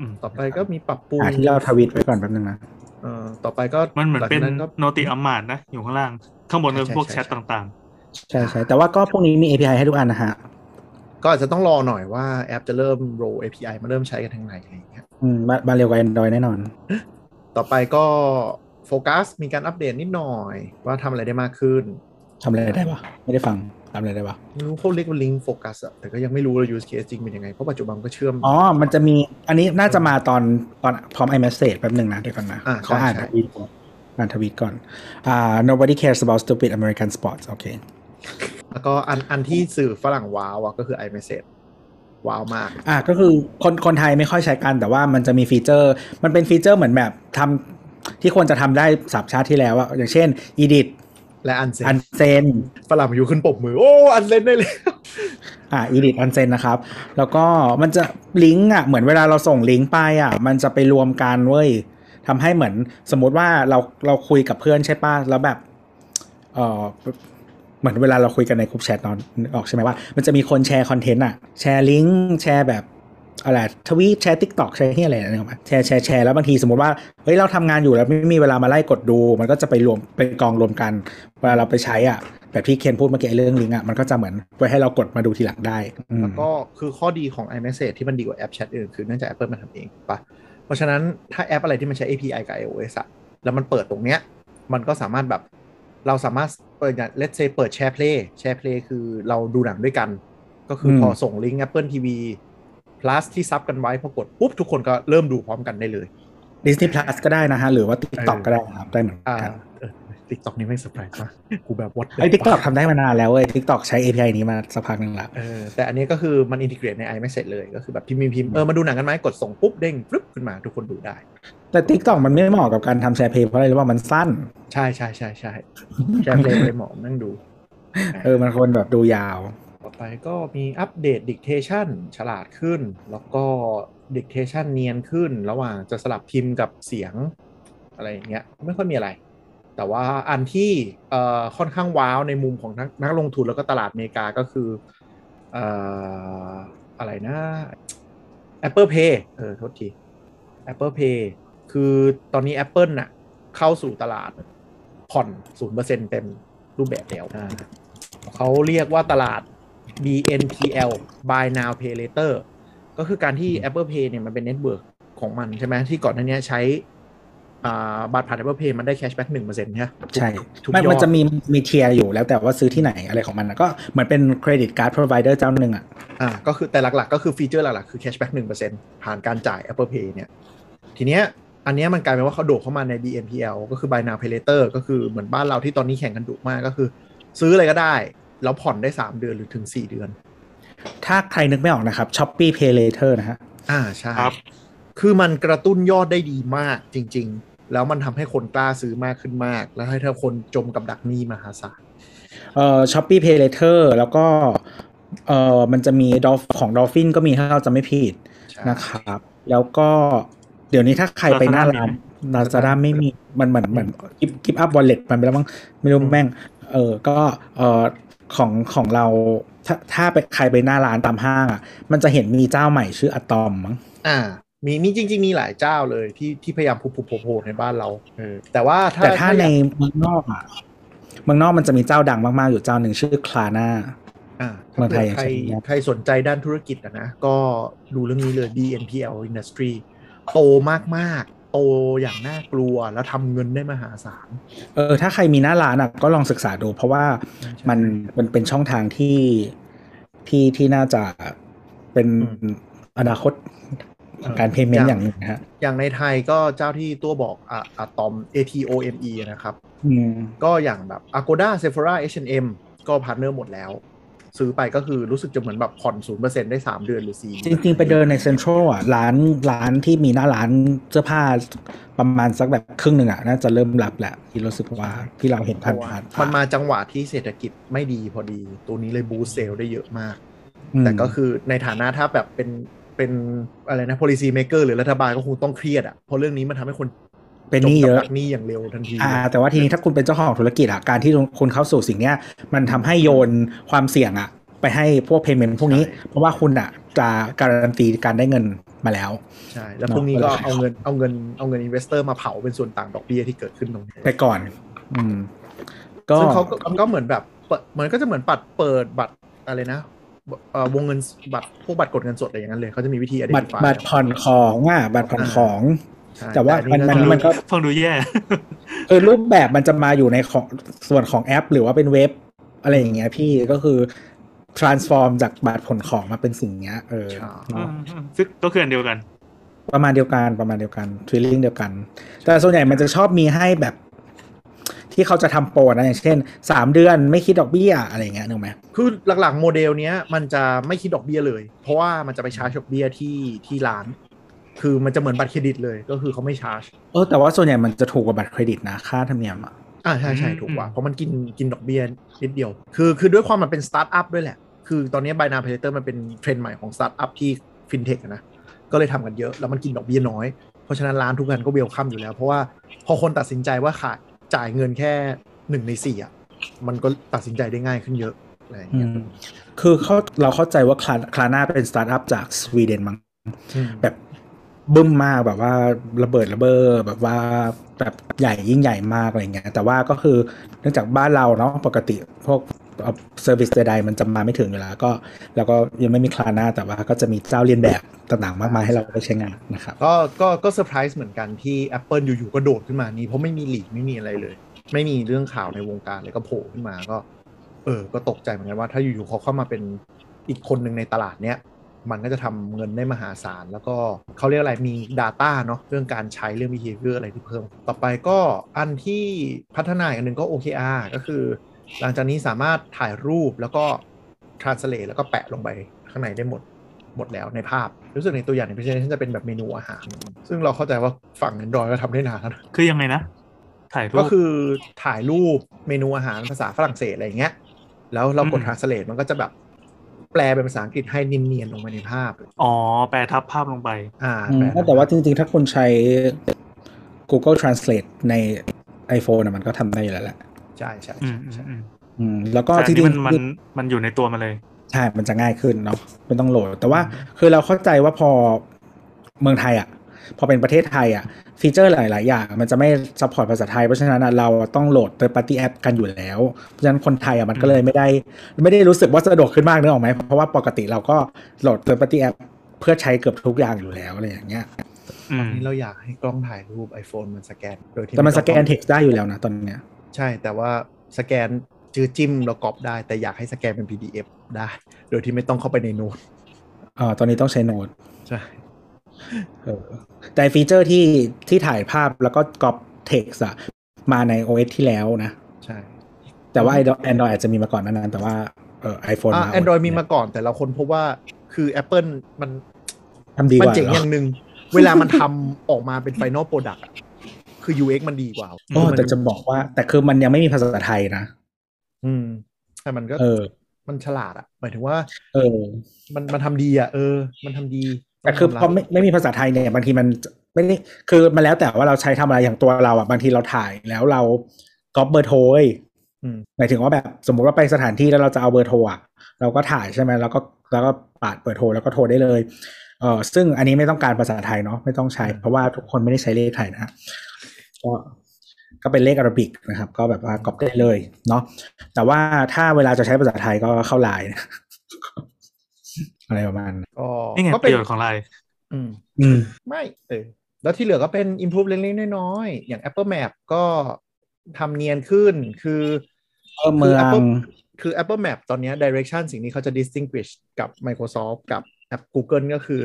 อืมต่อไปก็มีปรับปรุงอ่าที่เราทวิตไว้ก่อนแป๊บนึงนะเอ่อต่อไปก็มันเหมือนหลังเป็นจากก็โนติอัมมาดนะอยู่ข้างล่าง ข้างบนเป็นใช่พวกใช่แชทใช่ต่าง ใช่ใช่แต่ว่าก็พวกนี้มี API ให้ทุกอันนะฮะ ก็อาจจะต้องรอหน่อยว่าแอปจะเริ่มโร API มาเริ่มใช้กันทางไหนอะไรอย่างเงี้ยอืมมามาเร็วกว่า Android แน่นอน ต่อไปก็โฟกัสมีการอัปเดตนิดหน่อย ว่าทำอะไรได้มากขึ้นทำอะไรได้ปะไม่ได้ฟังทำอะไรได้ปะไม่รู้เขาเรียกว่าลิงก์โฟกัสอะแต่ก็ยังไม่รู้เลย use case จริงเป็นยังไง เพราะปัจจุบันก็เชื่อม อ๋อ มันจะมี อันนี้น่าจะมาตอนตอนพร้อม iMessage แป๊บหนึ่งนะเดี๋ยวก่อนนะอ่าเขาอ่านใช่ทวีตก่อนอ่านทวีตก่อนอ่า nobody cares about stupid American sports โอเค แล้วก็อันอันที่สื่อฝรั่งว้าวอะก็คือ iMessage ว้าวมาก อะก็คือคนคนไทยไม่ค่อยใช้กัน แต่ว่ามันจะมีฟีเจอร์ มันเป็นฟีเจอร์เหมือนแบบทำที่ควรจะทำได้สักชาติที่แล้วอะอย่างเช่น edit และ unsend unsend ฝรั่งอยู่ขึ้นปกมือ โอ้ unsend ได้เลยอ่า edit unsend นะครับ แล้วก็มันจะลิงก์อะเหมือนเวลาเราส่งลิงก์ไปอะ มันจะไปรวมกันเว้ยทำให้เหมือนสมมุติว่าเราเราคุยกับเพื่อนใช่ป่ะ แล้วแบบ เออ เหมือนเวลาเราคุยกันในกลุ่มแชทนึกออกใช่ไหมว่า มันจะมีคนแชร์คอนเทนต์อะ แชร์ลิงก์แชร์แบบอะไรทวีตแชร์ TikTok แชร์ที่อะไรนะนึกออกไหมแชร์แชร์แชร์แล้วบางทีสมมติว่าเฮ้ยเราทำงานอยู่แล้วไม่มีเวลามาไล่กดดู มันก็จะไปรวมไปกองรวมกัน เวลาเราไปใช้อะแบบที่เคนพูดเมื่อกี้เรื่องลิงก์อะมันก็จะเหมือนไว้ให้เรากดมาดูทีหลังได้ แล้วก็คือข้อดีของ iMessage ที่มันดีกว่าแอปแชทอื่นคือเนื่องจาก Apple มันทำเองปะเพราะฉะนั้นถ้าแอปอะไรที่มันใช้ API กับ iOS อะแล้วมันเปิดตรงเนี้ยมันก็สามารถแบบเราสามารถ เปิดอย่าง let's say เปิด SharePlay SharePlay คือเราดูหนังด้วยกัน ก็คือพอส่งลิงก์ Apple TV plus ที่ซับกันไว้พอกดปุ๊บทุกคนก็เริ่มดูพร้อมกันได้เลย Disney Plus ก็ได้นะฮะ หรือว่า TikTok เออก็ได้ครับได้เหมือนอ่ากัน TikTok นี่ไม่เซอร์ไพรส์มากกูแบบวัดไอ้ TikTok ทำได้มานานแล้วเว้ย TikTok ใช้ API นี้มาสักพักหนึ่งละเออแต่อันนี้ก็คือมัน integrate ใน iMessage เลยก็คือแบบพิมพ์พิมพ์เออมาดูหนังกันไหมกดส่งปุ๊บเด้งฟึบขึ้นมาทุกคนดูได้ แต่ t ิ k t o k มันไม่เหมาะกับการทำแชร์เพย์เพราะอะไรรู้ว่ามันสั้น ใช่ใช่ใช่ใช่แชร์เพลย์ไปหมอนั่งดู เออมันควรแบบดูยาว ต่อไปก็มีอัปเดต dictation ฉลาดขึ้น แล้วก็ dictation เนียนขึ้น ระหว่างจะสลับพิมพ์กับเสียงอะไรอย่างเงี้ยไม่ค่อยมีอะไร แต่ว่าอันที่ค่อนข้างว้าวในมุมของนักนักลงทุนแล้วก็ตลาดอเมริกาก็คืออะไรนะ Apple Pay เออโทษที Apple Pay คือตอนนี้ Apple น่ะเข้าสู่ตลาดผ่อน0%เปอร์เซ็นต็มรูปแบบแล้วเขาเรียกว่าตลาด BNPL Buy Now Pay Later ก็คือการที่ Apple Pay เนี่ยมันเป็น network ของมันใช่ไหมที่ก่อนหน้านี้ใช้ บัตรผ่าน Apple Pay มันได้ cashback หนึ่งเปอร์เซ็นต์ใช่ไหมใช่ทุกมันยอมันดจะมีมี tier อยู่แล้วแต่ว่าซื้อที่ไหนอะไรของมันนะก็เหมือนเป็นเครดิตการ์ดพรอ v i เดอร์เจ้าหนึ่งอะอ่าก็คือแต่หลักๆ ก็คือฟีเจอร์หลักๆ คือ cashback 1%ผ่านการจ่าย Apple Pay เนี่ย ทีเนี้ยอันเนี้ยมันกลายเป็นว่าเขาโดดเข้ามาใน BNPL ก็คือ Buy Now Pay Later ก็คือเหมือนบ้านเราที่ตอนนี้แข่งกันดุมากก็คือ ซื้ออะไรก็ได้ แล้วผ่อนได้ 3 เดือนหรือถึง 4 เดือน ถ้าใครนึกไม่ออกนะครับ Shopee Pay Later นะฮะอ่าใช่ครับคือมันกระตุ้นยอดได้ดีมากจริง ๆ แล้วมันทำให้คนกล้าซื้อมากขึ้นมาก แล้วให้ถ้าคนจมกับดักหนี้มหาศาลเอ่อ Shopee Pay Later แล้วก็เอ่อมันจะมีดอฟของ Dolphin ก็มีถ้าเราจะไม่ผิดใช่นะครับ แล้วก็เดี๋ยวนี้ถ้าใครไปหน้าร้าน Lazada ไม่มีมันเหมือนเหมือน give give up wallet มันไปแล้วมั้งไม่รู้แม่ง เออก็เอ่อของของเราถ้าถ้าไปใครไปหน้าร้านตามห้างอะ มันจะเห็นมีเจ้าใหม่ชื่อ Atome มั้งอ่า มีมีจริง ๆ มีหลายเจ้าเลยที่ที่พยายามผุดผุดโผล่ในบ้านเราเออแต่ว่าถ้าแต่ถ้าในอยกเมืองนอกอะเมืองนอกมันจะมีเจ้าดังมากๆ อยู่เจ้าหนึ่งชื่อคลาน่าอ่าเมืองไทยถ้าเกิดใครยังใช้ไม่ได้ใครสนใจด้านธุรกิจอะนะ ก็ดูเรื่องนี้เลย BNPL Industry โตมากๆ โตอย่างน่ากลัวแล้วทำเงินได้มหาศาลเออถ้าใครมีหน้าร้านอะก็ลองศึกษาดู เพราะว่ามันมันเป็นช่องทางที่ที่ที่น่าจะเป็นอืมอนาคตของ การ payment อย่างหนึ่งนะฮะอย่างในไทยก็เจ้าที่ตัวบอกอะ Atome ATOME นะครับอืมก็อย่างแบบ Agoda Sephora H&M ก็ partner หมดแล้ว ซื้อไปก็คือรู้สึกจะเหมือนแบบผ่อน0%ได้3เดือนหรือ4จริง ๆ ไปเดินในเซ็นทรัลอะ ร้านร้านที่มีหน้าร้านเสื้อผ้าประมาณสักแบบครึ่งหนึ่งอะ น่าจะเริ่มรับแหละที่รู้สึกว่าที่เราเห็นผ่านผ่านมันมาจังหวะที่เศรษฐกิจไม่ดีพอดี ตัวนี้เลย boost sale ได้เยอะมากอืมแต่ก็คือในฐานะถ้าแบบเป็น เป็นอะไรนะ policy maker หรือรัฐบาลก็คงต้องเครียดอะเพราะเรื่องนี้มันทำให้คนเป็นหนี้เยอะจมกับดักหนี้อย่างเร็วทันทีอ่าแต่ว่าทีนี้ถ้าคุณเป็นเจ้าของธุรกิจอะการที่คุณเข้าสู่สิ่งเนี้ย มันทำให้โยนความเสี่ยงอะไปให้พวก payment พวกนี้ใช่เพราะว่าคุณอะจะการันตีการได้เงินมาแล้ว ใช่ แล้วพวกนี้ก็เอาเงินเอาเงินเอาเงิน investor มาเผาเป็นส่วนต่างดอกเบี้ยที่เกิดขึ้นตรงนี้ไปก่อน อืม ก็ซึ่งเขาก็ก็เหมือนแบบเปิดมันก็จะเหมือนปัดเปิดบัตรอะไรนะเอ่อ วงเงินบัตรพวกบัตรกดเงินสดอะไรอย่างนั้นเลยเขาจะมีวิธี บัตร identify บัตรผ่อนของอะบัตรผ่อนของใช่แต่ว่าอัมันมันจะมันก็ฟังดูแย่เออรูปแบบมันจะมาอยู่ในของส่วนของแอป หรือว่าเป็นเว็บ อะไรอย่างเงี้ยพี่ก็คือ transform จากบัตรผลของมาเป็นสิ่งเนี้ย เออใช่เนาะซึ่งก็คืออันเดียวกัน ประมาณเดียวกันประมาณเดียวกันทวิลลิ่งเดียวกัน แต่ส่วนใหญ่มันจะชอบมีให้แบบ ที่เขาจะทำโปรนะอย่างเช่นสามเดือนไม่คิดดอกเบี้ยอะไรอย่างเงี้ยนึกไหมคือหลักๆโมเดลเนี้ยมันจะไม่คิดดอกเบี้ยเลย เพราะว่ามันจะไปชาร์จดอกเบี้ยที่ที่ร้าน คือมันจะเหมือนบัตรเครดิตเลยก็คือเขาไม่ชาร์จเออแต่ว่าส่วนใหญ่มันจะถูกกว่าบัตรเครดิตนะค่าธรรมเนียมอะอ่าใช่ใช่อืมถูกกว่าอืมเพราะมันกินกินดอกเบี้ยนิดเดียว คือคือด้วยความมันเป็นสตาร์ทอัพด้วยแหละคือตอนนี้ Buy Now Pay Later มันเป็นเทรนด์ใหม่ของสตาร์ทอัพที่ฟินเทคนะก็เลยทำกันเยอะแล้วมันกินดอกเบี้ยน้อย เพราะฉะนั้นร้านทุกกันก็ welcome อยู่แล้ว เพราะว่าพอคนตัดสินใจว่าขาย จ่ายเงินแค่หนึ่งในสี่อะมันก็ตัดสินใจได้ง่ายขึ้นเยอะอะไรอย่างอืเงี้ยมคือเขาเราเข้าใจว่า Klar Klarna เป็นสตาร์ทอัพจากสวีเดนมั้งอืมแบบบึ้มมากแบบว่าระเบิดระเบ้อแบบว่าแบบใหญ่ยิ่งใหญ่มากอะไรเงี้ยแต่ว่าก็คือเนื่องจากบ้านเราเนาะปกติพวก เซอร์วิสใดๆมันจะมาไม่ถึงอยู่แล้วก็แล้วก็ยังไม่มีคลาน่าแต่ว่าก็จะมีเจ้าเรียนแบบต่างๆมากมายให้เราได้ใช้งานนะครับก็ก็ก็เซอร์ไพรส์เหมือนกันที่ Apple อยู่ๆก็โดดขึ้นมานี้เพราะไม่มีหลีกไม่มีอะไรเลย ไม่มีเรื่องข่าวในวงการเลยก็โผล่ขึ้นมาก็ เออ ก็ตกใจเหมือนกันว่าถ้าอยู่ๆเขาเข้ามาเป็นอีกคนหนึ่งในตลาดเนี้ยมันก็จะทำเงินได้มหาศาล แล้วก็เขาเรียกอะไรมี Data เนาะเรื่องการใช้เรื่อง behavior อะไรที่เพิ่ม ต่อไปก็อันที่พัฒนาอีกอันหนึ่งก็ OKR ก็คือ หลังจากนี้สามารถถ่ายรูปแล้วก็ translate แล้วก็แปะลงไปข้างในได้หมดหมดแล้วในภาพ รู้สึกในตัวอย่างใน presentation จะเป็นแบบเมนูอาหาร ซึ่งเราเข้าใจว่าฝั่ง Android ก็ทำได้นานแล้วนะคือยังไงนะ ถ่ายรูปก็คือถ่ายรูปเมนูอาหารภาษาฝรั่งเศสอะไรอย่างเงี้ย แล้วเรากดอืม translate มันก็จะแบบแปลเป็นภาษาอังกฤษให้เนียนๆลงมาในภาพ อ๋อ แปลทับภาพลงไป อ่าอืมปลแต่ว่าจริงๆ ถ้าคุณใช้ Google Translate ใน iPhone น่ะมันก็ทำได้อยู่แล้วแหละ ใช่ใช่อืมใช่อืมใช่อืมอืมแล้วก็แต่อันจรินี้งมันๆมันมันอยู่ในตัวมันเลยใช่มันจะง่ายขึ้นเนาะไม่ต้องโหลด แต่ว่าคือเราเข้าใจว่าพอเมืองไทยอะ พอเป็นประเทศไทยอะ feature หลาย ๆ อย่าง มันจะไม่ support ภาษาไทย เพราะฉะนั้นอะเราต้องโหลด third party app กันอยู่แล้ว เพราะฉะนั้นคนไทยอะมันก็เลยไม่ได้ ไม่ได้รู้สึกว่าสะดวกขึ้นมากนึกออกไหมเพราะว่าปกติเราก็โหลด third party app เพื่อใช้เกือบทุกอย่างอยู่แล้วอะไรอย่างเงี้ยอืตอนมนี้เราอยากให้กล้องถ่ายรูป iPhone มันสแกนโดยที่แต่มันไต้สองแกนเท็กซ์ได้อยู่แล้วนะตอนเนี้ย ใช่แต่ว่าสแกนจื้อจิ้มแล้วก๊อปได้ แต่อยากให้สแกนเป็น PDF ได้ โดยที่ไม่ต้องเข้าไปใน Notes เออตอนนี้ต้องใช้ Notes ใช่เออแต่ feature ที่ที่ถ่ายภาพแล้วก็ copy text อะมาใน OS ที่แล้วนะ ใช่ แต่ว่า Android อาจจะมีมาก่อนนั้นๆแต่ว่าเออไอโฟนอ่ามา Android มีมาก่อนแต่เราคนพบว่าคือ Apple มันทำดีกมันว่าเจ๋งเหรออย่างหนึ่ง เวลามันทำออกมาเป็น Final Product อะ คือ UX มันดีกว่าโอ้แต่จะบอกว่า แต่คือมันยังไม่มีภาษาไทยนะ อืมแต่มันก็เออ มันฉลาดอะหมายถึงว่า เออ มันมันทำดีอะเออ มันทำดี แต่คือพอไม่ไม่มีภาษาไทยเนี่ยบางทีมันไม่ได้คือมันแล้วแต่ว่าเราใช้ทำอะไรอย่างตัวเราอะบางทีเราถ่ายแล้วเราก๊อปเบอร์โทรเว้ยอืมหมายถึงว่าแบบสมมุติว่าไปสถานที่แล้วเราจะเอาเบอร์โทรอะเราก็ถ่ายใช่ไหมแล้วก็แล้วก็ปาดเบอร์โทรแล้วก็โทรได้เลยเออซึ่งอันนี้ไม่ต้องการภาษาไทยเนาะไม่ต้องใช้เพราะว่าทุกคนไม่ได้ใช้เลขไทยนะฮะ ก็ก็เป็นเลขอาราบิกนะครับ ก็แบบว่าก๊อปได้เลยเนาะแต่ว่าถ้าเวลาจะใช้ภาษาไทยก็เข้าไลน์นะอะไรประมาณนั้นก็นี่ไงก็เป็นระโยชน์ของไลน์อืม อืม ไม่เออแล้วที่เหลือก็เป็น improve เล็กๆน้อยๆอย่าง Apple Map ก็ทำเนียนขึ้นคือเพิ่มเมือง Apple คือ Apple Map ตอนเนี้ย direction สิ่งนี้เขาจะ distinguish กับ Microsoft กับแอป Google ก็คือ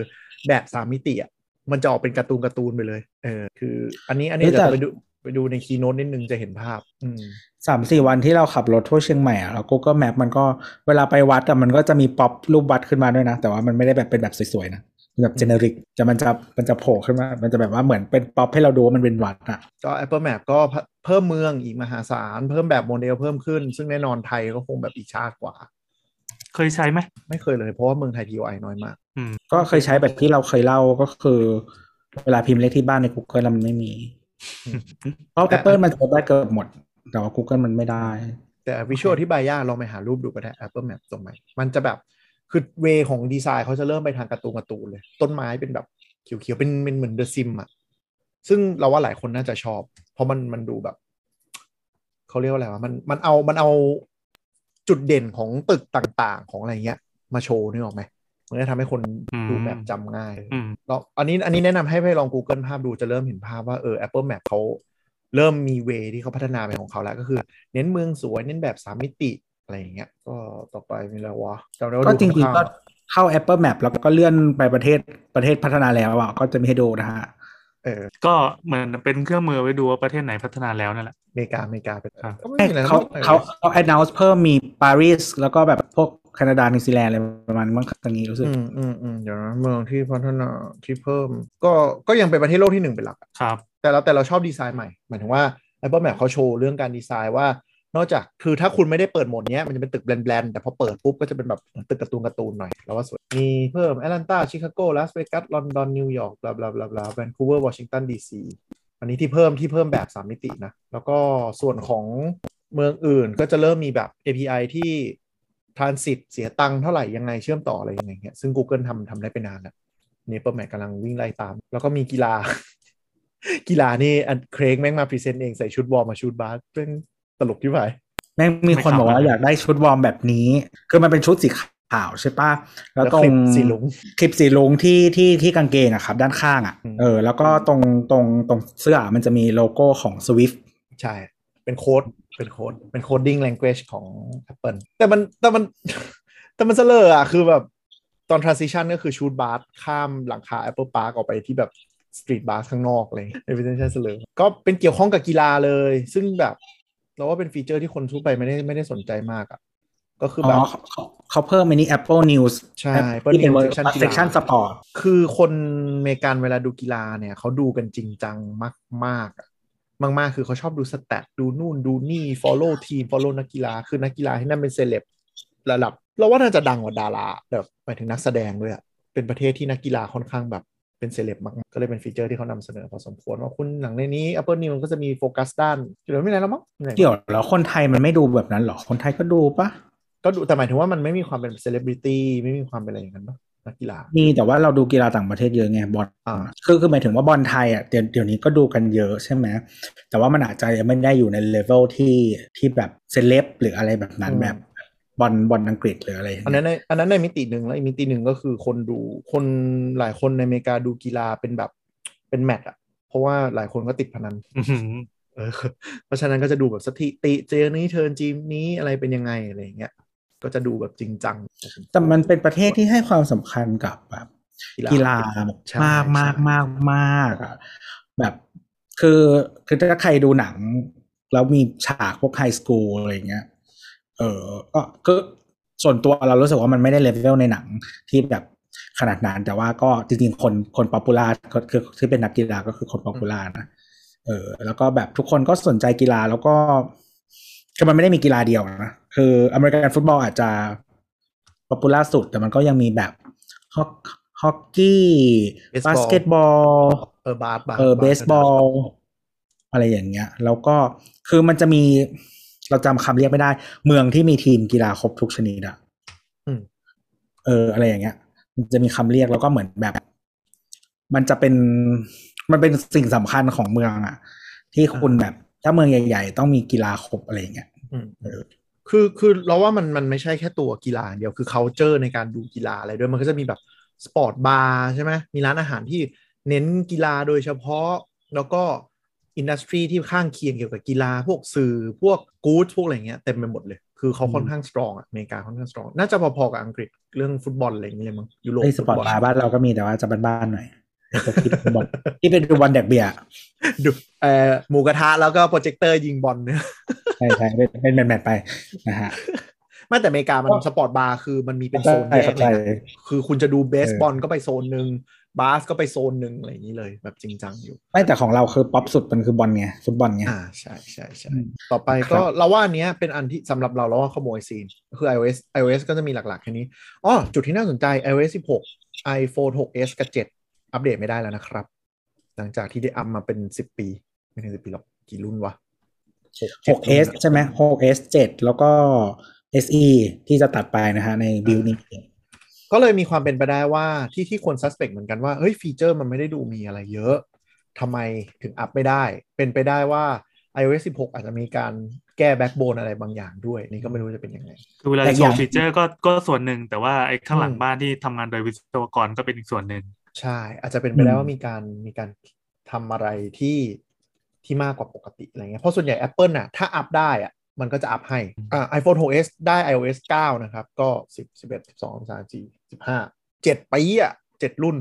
แบบสามมิติอะ มันจะออกเป็นการ์ตูนการ์ตูนไปเลย เออ คืออันนี้อันนี้เฮ้ยเดี๋ยวแต่ไปดูไปดูในคีโน e นิดนึงจะเห็นภาพอืมสามสี่วันที่เราขับรถทั่วเชียงใหม่อะแล้ว Google Map มันก็เวลาไปวัดอะมันก็จะมีป๊อปรูปวัดขึ้นมาด้วยนะ แต่ว่ามันไม่ได้แบบเป็นแบบสวยๆนะมันแบบเจเนริกจะมันจะมันจะโผล่ขึ้นมา มันจะแบบว่าเหมือนเป็นป๊อปให้เราดูว่ามันเป็นวัดอะก็ Apple Map ก็เพิ่มเพิ่มเมืองอีกมหาศาล เพิ่มแบบโมเดลเพิ่มขึ้น ซึ่งแน่นอนไทยก็คงแบบอีกชาติกว่า เคยใช้ไหมไม่เคยเลยเพราะว่าเมืองไทย TOI น้อยมากอืมก็เคยใช้แบบที่เราเคยเล่าก็คือ เวลาพิมพ์เลขที่บ้านใน Google แล้วมันไม่มีอืมเพราะ Apple มันจะได้เกือบหมด แต่ว่า Google มันไม่ได้ แต่วิชวลที่บายยากลองไปหารูปดูก็ได้ Apple Map ตรงไหนมันจะแบบคือเวของดีไซน์เขาจะเริ่มไปทางการ์ตูนการ์ตูนเลย ต้นไม้เป็นแบบเขียวๆเป็นเป็นเหมือนเดอะซิมอะซึ่งเราว่าหลายคนน่าจะชอบ เพราะมันมันดูแบบเขาเรียกว่าอะไรวะมันมันเอามันเอา จุดเด่นของตึกต่างๆ ของอะไรเงี้ย มาโชว์นึกออกไหมมันจะทำให้คนอืมดูแมปจำง่ายอืมแล้วอันนี้อันนี้แนะนำให้ไปลอง Google ภาพดูจะเริ่มเห็นภาพว่าเออ Apple Map เขาเริ่มมีเวที่เขาพัฒนาเป็นของเขาแล้วก็คือ เน้นเมืองสวยเน้นแบบสามมิติอะไรอย่างเงี้ย ก็ต่อไปมีแล้ววะจำได้ว่าก็ดูจริงข้าวๆก็เข้า Apple Map แล้วก็เลื่อนไปประเทศประเทศพัฒนาแล้วอะก็จะมีให้ดูนะฮะเออก็เหมือนเป็นเครื่องมือไว้ดูว่าประเทศไหนพัฒนาแล้วนั่นแหละอ เมริกาอเมริกาเป็นครับก็ไม่มีอะไรเขานะเขาเขา announce เพิ่มมีปารีสแล้วก็แบบพวกแคนาดานิวซีแลนด์อะไรประมาณมั้งทางนี้รู้สึก อืมอืมอืมเดี๋ยวนะเมืองที่พัฒนาที่เพิ่ม ก็ก็ยังเป็นประเทศโลกที่หนึ่งเป็นหลักอะครับ แต่เราแต่เราชอบดีไซน์ใหม่ หมายถึงว่า Apple Map เขาโชว์เรื่องการดีไซน์ว่า นอกจากคือถ้าคุณไม่ได้เปิดโหมดเนี้ยมันจะเป็นตึกแบนๆแต่พอเปิดปุ๊บก็จะเป็นแบบตึกการ์ตูนการ์ตูนหน่อยแล้วว่าสวย มีเพิ่มแอตแลนตาชิคาโกลาสเวกัสลอนดอนนิวยอร์ก bla bla bla bla แวนคูเวอร์วอชิงตันดีซี อันนี้ที่เพิ่มที่เพิ่มแบบ 3 มิตินะ แล้วก็ส่วนของเมืองอื่นก็จะเริ่มมีแบบ API ที่ transit เสียตังค์เท่าไหร่ยังไงเชื่อมต่ออะไรยังไงเงี้ยซึ่ง Google ทำทำได้ไปนานแล้วเนี่ย Apple Map กำลังวิ่งไล่ตาม แล้วก็มีกีฬา กีฬานี่อันเครกแม่งมา present เองใส่ชุดวอร์มมาชุดบาสเป็นตลกที่ไหนแม่งมีคนบอกว่าอยากได้ชุดวอร์มแบบนี้ คือมันเป็นชุดสีขาวใช่ปะแล้วตรงคลิปสีลุงคลิปสีลุงที่ที่ที่กางเกงอะครับ ด้านข้างอะอืมเออ แล้วก็ตรงตรงตรงเสื้อมันจะมีโลโก้ของ Swift ใช่ เป็นโค้ดเป็นโค้ดเป็นโคดดิ้ง language ของ Apple แต่มันแต่มันแต่มันเสลออะคือแบบตอน transition ก็คือชูดบาร์ข้ามหลังคา Apple Park ออกไปที่แบบ street bar ข้างนอกอะไรเลย representation เสลอก็เป็นเกี่ยวข้องกับกีฬาเลย ซึ่งแบบเราว่าเป็น feature ที่คนทั่วไปไม่ได้ไม่ได้สนใจมากอะ ก็คืออ๋แบอบเขาเขาเขาเพิ่ม mini Apple News ใช่ที่เป็น Apple News section กีฬา section sport คือคนอเมริกันเวลาดูกีฬาเนี่ยเขาดูกันจริงจังมากๆอะมาก ๆ คือเขาชอบดู stat ดูนู่นดูนี่ follow team follow นักกีฬา คือนักกีฬาที่นั่นเป็นเซเลบระดับ เราว่าน่าจะดังกว่าดาราแบบหมายถึงนักแสดงด้วยอะเป็นประเทศที่นักกีฬาค่อนข้างแบบเป็นเซเลบมากๆก็เลยเป็น feature ที่เขานำเสนอพอสมควรว่าคุณหนังในนี้ Apple News ก็จะมีโฟกัสด้านเดี๋ยวไม่มีอะไรแล้วมั้งไม่มีอะไรเดี๋ยวแล้วคนไทยมันไม่ดูแบบนั้นเหรอ คนไทยก็ดูปะ ก็ดูแต่หมายถึงว่ามันไม่มีความเป็นเซเลบริตี้ไม่มีความเป็นอะไรอย่างนั้นปะนักกีฬามีแต่ว่าเราดูกีฬาต่างประเทศเยอะไงบอลอ่าคือคือหมายถึงว่าบอลไทยอะเดี๋ยวเดี๋ยวนี้ก็ดูกันเยอะใช่ไหมแต่ว่ามันอาจจะยังไม่ได้อยู่ในเลเวลที่ที่แบบเซเลบหรืออะไรแบบนั้นอืมแบบบอลบอลอังกฤษหรืออะไรอย่างอันเงี้ยนั้นในอันนั้นในมิติหนึ่งแล้วอีกมิติหนึ่งก็คือคนดูคนหลายคนในอเมริกาดูกีฬาเป็นแบบเป็นแมตช์อะเพราะว่าหลายคนก็ติดพนันอื้อหือเออเพราะฉะนั้นก็จะดูแบบสถิติเจอนี้เทิร์นจีมนี้อะไรเป็นยังไงอะไรอย่างเงี้ย ก็จะดูแบบจริงจัง แต่มันเป็นประเทศที่ให้ความสำคัญกับแบบกีฬาแบบใช่มากมากใช่มากมากอะแบบคือคือถ้าใครดูหนัง แล้วมีฉากพวก high school อะไรอย่างเงี้ย เออก็ก็ส่วนตัวเรารู้สึกว่ามันไม่ได้เลเวลในหนังที่แบบขนาดนั้น แต่ว่าก็จริงๆ คนคน popular ก็คือที่เป็นนักกีฬาก็คือคน popular นะเออ แล้วก็แบบทุกคนก็สนใจกีฬาแล้วก็คือมันไม่ได้มีกีฬาเดียวนะ คือ American football อาจจะ popular สุด แต่มันก็ยังมีแบบฮอกฮอกกี้ Baseball บาสเกตบอลเออบาสบาสเออเบสบอล อะไรอย่างเงี้ย แล้วก็คือมันจะมีเราจำคำเรียกไม่ได้ เมืองที่มีทีมกีฬาครบทุกชนิดอะอืมเออ อะไรอย่างเงี้ย มันจะมีคำเรียกแล้วก็เหมือนแบบ มันจะเป็นมันเป็นสิ่งสำคัญของเมืองอะที่คุณแบบถ้าเมืองใหญ่ ๆ ต้องมีกีฬาครบอะไรอย่างเงี้ยอืมเออ คือคือเราว่ามันมันไม่ใช่แค่ตัวกีฬาอย่างเดียวคือ culture ในการดูกีฬาอะไรด้วยมันก็จะมีแบบsport bar ใช่ไหมมีร้านอาหารที่เน้นกีฬาโดยเฉพาะแล้วก็ industry ที่ข้างเคียงเกี่ยวกับกีฬาพวกสื่อพวกกู๊ดพวกอะไรเงี้ยเต็มไปหมดเลย คือเขาค่อนข้าง strong อะอเมริกาค่อนข้าง strong น่าจะพอๆกับอังกฤษเรื่องฟุตบอลอะไรอย่างเงี้ยเลยมั้งยุโรปไอ้ sport food bar บ้านเราก็มีแต่ว่าจะบ้านๆหน่อยพวก ที่เป็นบอลที่เป็นดูบอลแดกเบียร์ดูเอ่อหมูกระทะแล้วก็โปรเจคเตอร์ยิงบอลเนี่ยใช่ใช่เป็นเป็น match ไปนะฮะไม่แต่อเมริกามัน sport bar คือมันมีเป็นโซนแยกเลยเข้าใจนะคือคุณจะดูเบสบอลก็ไปโซนหนึ่งบาสก็ไปโซนหนึ่งอะไรอย่างนี้เลยแบบจริงจังอยู่ ไม่แต่ของเราคือป๊อปสุดมันคือบอลไงฟุตบอลไงอ่าใช่ใช่ใช่อืมต่อไปครัก็บเราว่าอันเนี้ยเป็นอันที่สำหรับเราเราว่าขโมย scene ก็คือ iOS iOS ก็จะมีหลักๆแค่นี้อ๋อจุดที่น่าสนใจ iOS 16 iPhone 6s กับ 7 อัปเดตไม่ได้แล้วนะครับ หลังจากที่ได้อัพมาเป็น10ปี ไม่ถึง10ปีหรอกกี่รุ่นวะ 6S ใช่ไหม 6S 7แล้วก็ SE ที่จะตัดไปนะฮะใน build นี้ก็เลยมีความเป็นไปได้ว่าที่ที่คน suspect เหมือนกันว่าเฮ้ย feature มันไม่ได้ดูมีอะไรเยอะทำไมถึงอัพไม่ได้ เป็นไปได้ว่า iOS 16 อาจจะมีการแก้ backbone อะไรบางอย่างด้วย นี่ก็ไม่รู้จะเป็นยังไงคือเวลาแต่โชอย่างว์ฟีเจอร์ก็ก็ส่วนหนึ่ง แต่ว่าไอ้ข้างหลังอืมบ้านที่ทำงานโดยวิศวกรก็เป็นอีกส่วนหนึ่ง ใช่ อาจจะเป็นไปได้อืมว่ามีการมีการทำอะไรที่ที่มากกว่าปกติอะไรเงี้ยเพราะส่วนใหญ่ Apple น่ะถ้า up ได้อะมันก็จะ up ให้อ่า iPhone 6s ได้ iOS 9 นะครับ ก็ 10 11 12 13 14 15 7ปีอะ7รุ่น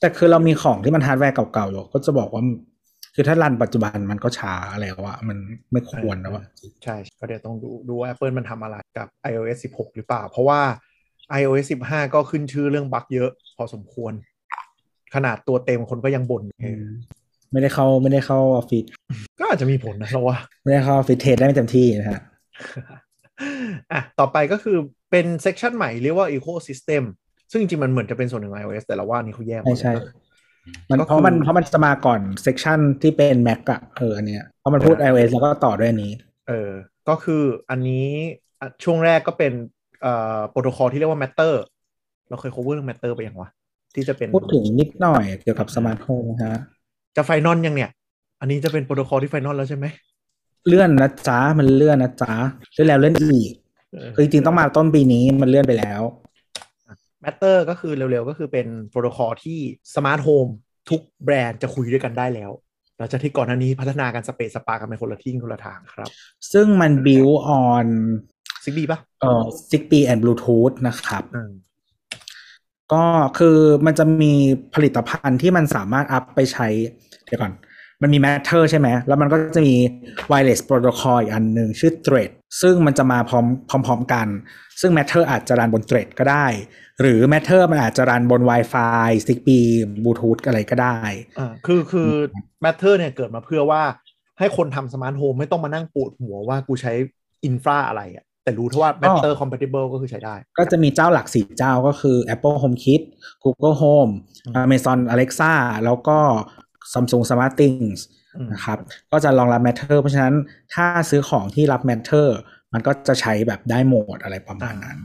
แต่คือเรามีของที่มันฮาร์ดแวร์เก่าๆอยู่ก็จะบอกว่า คือถ้า run ปัจจุบันมันก็ช้าอะไรวะมันไม่ควรนะวะใช่ ก็เดี๋ยวต้องดูดูว่า Apple มันทำอะไรกับ iOS 16 หรือเปล่า เพราะว่า iOS 15 ก็ขึ้นชื่อเรื่อง bug เยอะพอสมควร ขนาดตัวเต็มคนก็ยังบ่นเออไม่ได้เข้าไม่ได้เข้าออฟฟิศก็อาจจะมีผลนะเราว่า ไม่ได้เข้าออฟฟิศ test ได้ไม่เต็มที่นะฮะอะต่อไปก็คือเป็นเซ c ชันใหม่เรียกว่า Ecosystem ซึ่งจริงๆมันเหมือนจะเป็นส่วนหนึ่งของ iOS แต่เราว่านี่เขาแยกใช่ใช่มันก็คือเพราะมันเพราะมันจะมาก่อน section ที่เป็น Mac อะเอออันเนี้ยเพราะมันพูดเออ iOS แล้วก็ต่อด้วยอันนี้ เออ ก็คืออันนี้อะช่วงแรกก็เป็นเอ่อโปรโตคอลที่เรียกว่า Matter เราเคย cover เรื่อง Matter ไปยังวะ ที่จะเป็นพูดถึงนิดหน่อยเกี่ยวกับสมาร์ทโฮมนะฮะจะ final ยังเนี่ย อันนี้จะเป็นโปรโตคอลที่ final แล้วใช่ไหม เลื่อนนะจ๊ะมันเลื่อนนะจ๊ะเลื่อนแล้วเลื่อนอีกเออคือจริงๆต้องมาต้นปีนี้มันเลื่อนไปแล้ว Matter ก็คือเร็วๆ ก็คือเป็นโปรโตคอลที่สมาร์ทโฮมทุกแบรนด์จะคุยด้วยกันได้แล้วหลังจากที่ก่อนหน้านี้พัฒนากันสเปซสปากันเป็นคนละที่คนละทางครับ ซึ่งมัน build on ซิกบีป่ะเอ่อ Zigbee and Bluetooth นะครับอืม ก็คือมันจะมีผลิตภัณฑ์ที่มันสามารถอัพไปใช้ เดี๋ยวก่อน มันมี Matter ใช่ไหม แล้วมันก็จะมี Wireless Protocol อีกอันหนึ่งชื่อ Thread ซึ่งมันจะมาพร้อมพร้อมๆกัน ซึ่ง Matter อาจจะรันบน Thread ก็ได้ หรือ Matter มันอาจจะรันบน Wi-Fi Zigbee Bluetooth อะไรก็ได้อ่าคือคือ Matter เนี่ยเกิดมาเพื่อว่าให้คนทำสมาร์ทโฮมไม่ต้องมานั่งปวดหัวว่ากูใช้อินฟราอะไรอะ แต่รู้เท่าว่า Matter compatible ก็คือใช้ได้ ก็จะมีเจ้าหลักสี่เจ้าก็คือ Apple HomeKit Google Home อืม Amazon Alexa แล้วก็ Samsung Smart Things อืมนะครับก็จะรองรับ Matter เพราะฉะนั้นถ้าซื้อของที่รับ Matter มันก็จะใช้แบบได้โหมดอะไรประมาณนั้น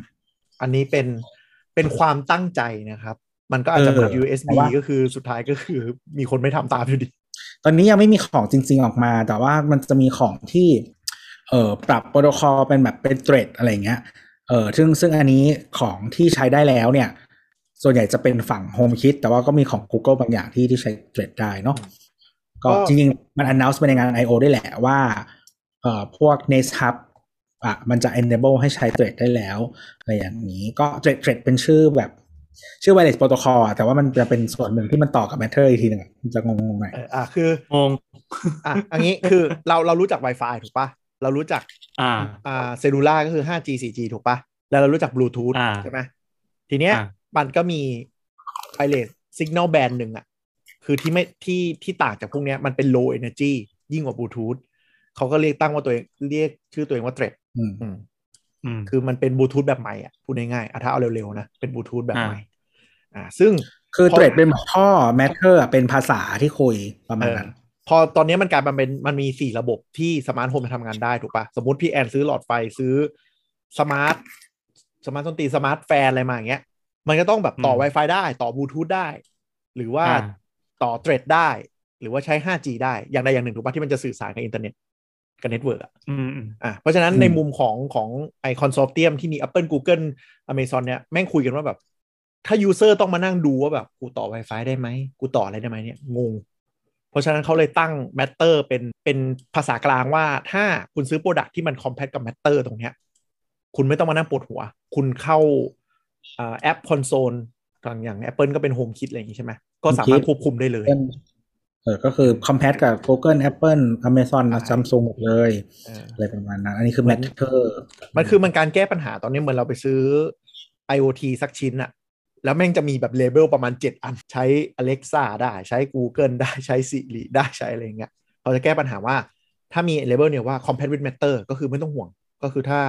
อันนี้เป็นเป็นความตั้งใจนะครับ มันก็อาจจะเหมือนเออ USB แต่ว่าก็คือสุดท้ายก็คือมีคนไม่ทำตามอยู่ดี ตอนนี้ยังไม่มีของจริง ๆออกมา แต่ว่ามันจะมีของที่ เอ่อปรับโปรโตคอลเป็นแบบเป็นเทรดอะไรเงี้ยเออซึ่งซึ่งอันนี้ของที่ใช้ได้แล้วเนี่ย ส่วนใหญ่จะเป็นฝั่ง HomeKit แต่ว่าก็มีของ Google บางอย่างที่ที่ใช้เทรดได้เนาะก็ก็จริงๆ มัน announce ไปในงาน I.O. ได้แหละว่าเอ่อพวก Nest Hub อะมันจะ enable ให้ใช้เทรดได้แล้ว อะไรอย่างนี้ก็เทรดเทรดเป็นชื่อแบบชื่อ wireless protocol อะแต่ว่ามันจะเป็นส่วนหนึ่งที่มันต่อกับ Matter อีกทีหนึ่งอะมันจะงงๆหน่อยเอออะคืองงอะอันนี้คือเราเรารู้จัก Wi-Fi ถูกปะ เรารู้จักอ่าอ่าเซลูล่าก็คือ 5G 4G ถูกปะแล้วเรารู้จักบลูทูธอ่าใช่ไหมทีเนี้ยอ่ามันก็มี wireless signal band หนึ่งอะคือที่ไม่ที่ที่ต่างจากพวกเนี้ยมันเป็น low energy ยิ่งกว่าบลูทูธเขาก็เรียกตั้งว่าตัวเองเรียกชื่อตัวเองว่า thread อืมอืมอืมคือมันเป็นบลูทูธแบบใหม่อะพูดง่ายๆอะถ้าเอาเร็วๆนะ เป็นบลูทูธแบบอ่าใหม่ อ่า ซึ่งคือพอ Thread เป็นแบบท่อ Matter อะเป็นภาษาที่คุยประมาณนั้นเออ พอตอนนี้มันกลายมาเป็นมันมีสี่ระบบที่สมาร์ทโฮมจะทำงานได้ถูกปะสมมติพี่แอนซื้อหลอดไฟซื้อ smart smart ดนตรี smart fan อะไรมาอย่างเงี้ย มันก็ต้องแบบต่ออืม Wi-Fi ได้ต่อบลูทูธได้ หรือว่าอ่าต่อ Thread ได้ หรือว่าใช้ 5G ได้อย่างใดอย่างหนึ่งถูกปะที่มันจะสื่อสารกับอินเทอร์เน็ตกับ network อะอืมอืมอะเพราะฉะนั้นอืมในมุมของของไอ consortium ที่มี Apple Google Amazon เนี่ยแม่งคุยกันว่าแบบ ถ้า user ต้องมานั่งดูว่าแบบ กูต่อ Wi-Fi ได้ไหมกูต่ออะไรได้ไหมเนี่ยงง เพราะฉะนั้นเขาเลยตั้ง Matter เป็นเป็นภาษากลางว่าถ้าคุณซื้อโปรดักที่มัน compact กับ Matter ตรงเนี้ยคุณไม่ต้องมานั่งปวดหัว คุณเข้าอ่าแอปคอนโซลอย่าง Apple ก็เป็น HomeKit อะไรอย่างงี้ใช่ไหมก็สามารถ HomeKit ควบคุมได้เลยเป็นเออก็คือ compat กับ Google Apple Amazon ใช่ Samsung หมดเลยเอออะไรประมาณนั้น อันนี้คือเหมือน Matter มันคือมันการแก้ปัญหาตอนนี้เหมือนเราไปซื้อ IoT สักชิ้นอะ แล้วแม่งจะมีแบบ label ประมาณ 7 อันใช้ Alexa ได้ใช้ Google ได้ใช้ Siri ได้ใช้อะไรอย่างเงี้ยเขาจะแก้ปัญหาว่าถ้ามีเลเบลเนี่ยว่า Compact with Matter ก็คือไม่ต้องห่วง ก็คือถ้า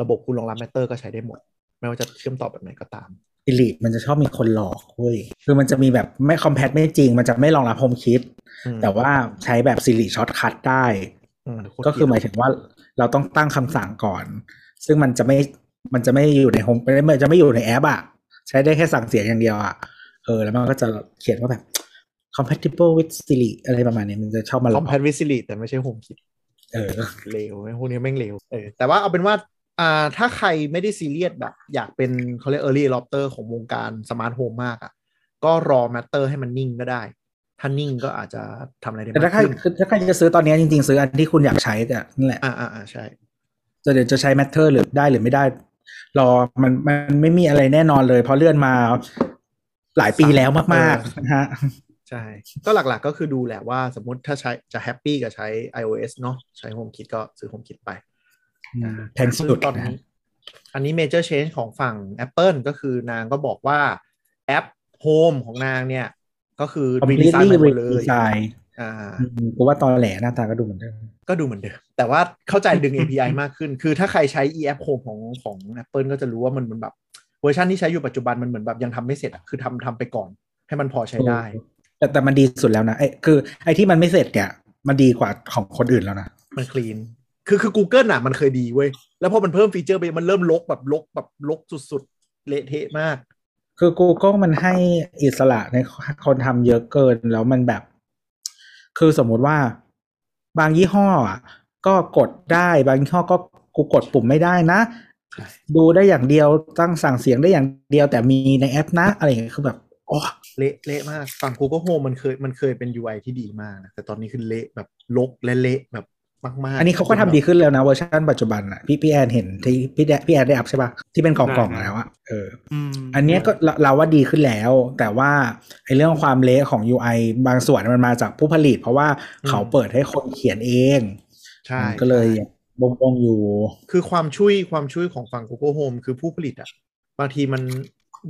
ระบบคุณรองรับ Matter ก็ใช้ได้หมด ไม่ว่าจะเชื่อมต่อแบบไหนก็ตาม Siri มันจะชอบมีคนหลอกเว้ยคือมันจะมีแบบไม่ compat ไม่จริง มันจะไม่รองรับ HomeKit อืมแต่ว่าใช้แบบ Siri shortcut ได้อืมโตรก็คือหมายถึงว่าเราต้องตั้งคำสั่งก่อน ซึ่งมันจะไม่มันจะไม่อยู่ใน Home มันจะไม่อยู่ในแอปอะ ใช้ได้แค่สั่งเสียงอย่างเดียวอะเออแล้วมันก็จะเขียนว่าแบบ compatible with Siri อะไรประมาณนี้มันจะชอบมาหลอก Compat with Siri แต่ไม่ใช่ HomeKit เออเลวไอ้พวกนี้แม่งเลวเออแต่ว่าเอาเป็นว่าอ่าถ้าใครไม่ได้ซีเรียสแบบ อยากเป็นเขาเรียก early adopter ของวงการสมาร์ทโฮมมากอะ ก็รอ matter ให้มันนิ่งก็ได้ ถ้านิ่งก็อาจจะทำอะไรได้แต่มาถ้ากใครขึ้นถ้าใครจะซื้อตอนนี้จริงๆ ซื้ออันที่คุณอยากใช้แต่นั่นแหละอ่าอ่าอ่าใช่จะเดี๋ยวจะใช้ matter หรือได้หรือไม่ได้ รอมันมันไม่มีอะไรแน่นอนเลย เพราะเลื่อนมาหลายปีแล้วมากๆนะฮะใช่ ก็หลักๆก็คือดูแหละว่าสมมติถ้าใช้จะแฮปปี้กับใช้ iOS เนาะใช้ HomeKit ก็ซื้อ HomeKit ไปแพงสุดตอนนะนี้ อันนี้ major change ของฝั่ง Apple ก็คือนางก็บอกว่าแอป Home ของนางเนี่ย ก็คือ completely redesign ใหม่หมดเลย redesign อ่าอืมกูว่าตอนแหลหน้าตาก็ดูเหมือนเดิมก็ดูเหมือนเดิม แต่ว่าเข้าใจดึง API มากขึ้น คือถ้าใครใช้ e app Home ของของ Apple ก็จะรู้ว่ามันเหมือนแบบเวอร์ชันที่ใช้อยู่ปัจจุบันมันเหมือนแบบยังทำไม่เสร็จอะคือทำทำไปก่อน ให้มันพอใช้ได้ แต่แต่มันดีสุดแล้วนะไอ้คือไอ้ที่มันไม่เสร็จเนี่ย มันดีกว่าของคนอื่นแล้วนะ มันคลีนคือคือ Google อะมันเคยดีเว้ย แล้วพอมันเพิ่มฟีเจอร์ไปมันเริ่มลกแบบลกแบบลกสุดๆ เละเทะมาก คือ Google มันให้อิสระในคนทำเยอะเกินแล้วมันแบบ คือสมมุติว่าบางยี่ห้ออะก็กดได้บางยี่ห้อก็กูกดปุ่มไม่ได้นะใช่ดูได้อย่างเดียวตั้งสั่งเสียงได้อย่างเดียวแต่มีในแอปนะ อะไรอย่างเงี้ยคือแบบโอ้เละเละมาก ฝั่ง Google Home มันเคยมันเคยเป็น UI ที่ดีมากนะแต่ตอนนี้คือเละแบบลกและเละแบบ มากๆ อันนี้เขาก็ทำดีขึ้นแล้วนะเวอร์ชันปัจจุบันอะพี่พี่แอนเห็นที่พี่แดพี่แอนได้อัพใช่ปะที่เป็นกล่องๆแล้วอะเอออืมอันเนี้ยก็เราเราว่าดีขึ้นแล้ว แต่ว่าไอ้เรื่องความเละของ UI บางส่วนมันมาจากผู้ผลิต เพราะว่าเขาเปิดให้คนเขียนเองใช่มันก็เลยใช่บงบงๆอยู่ คือความช่วยความช่วยของฝั่ง Google Home คือผู้ผลิตอะบางทีมัน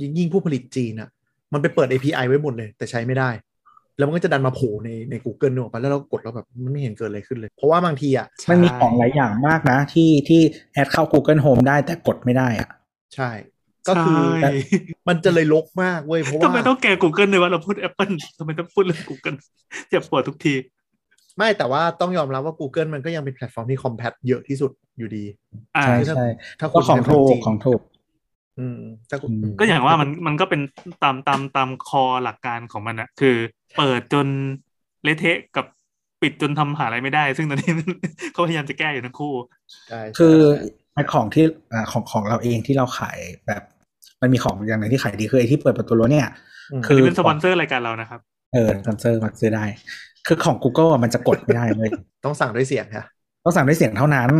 ยิ่งยิ่งผู้ผลิตจีนอะมันไปเปิด API ไว้หมดเลย แต่ใช้ไม่ได้ แล้วมันก็จะดันมาโผล่ในใน Google นึกออกปะแล้วเรากดแล้วแบบมันไม่เห็นเกิดอะไรขึ้นเลย เพราะว่าบางทีอะมันมีของหลายอย่างมากนะ ที่ที่แอดเข้า Google Home ได้แต่กดไม่ได้อะใช่ ก็คือใช่มันจะเลยลกมากเว้ยเพราะทำว่าไมต้องแก่ Google เลยว่าเราพูด Apple ทำไมต้องพูดเรื่อง Google เจ็บปวดทุกที ไม่แต่ว่าต้องยอมรับว่า Google มันก็ยังเป็นแพลตฟอร์มที่คอมแพตเยอะที่สุดอยู่ดีอ่าใช่ถ้าใช่ถ้าคุก็ณของใช้ถูกจีนของถูกอืมถ้าคุณอืมก็อย่างว่ามันมันก็เป็นตามตามตามคอหลักการของมันอะคือ เปิดจนเละเทะกับปิดจนทำหาอะไรไม่ได้ ซึ่งตอนนี้เขาพยายามจะแก้อยู่ทั้งคู่ใช่ใช่คือใช่ไอของที่อ่าของของเราเองที่เราขายแบบมันมีของอย่างหนึ่งที่ขายดีคือไอที่เปิดประตูรถเนี่ยมคือนี่เป็นสปอนเซอร์รายการเรานะครับ เออสปอนเซอร์มาซื้อได้ คือของ Google อะมันจะกดไม่ได้เลย ต้องสั่งด้วยเสียงค่ะต้องสั่งด้วยเสียงเท่านั้น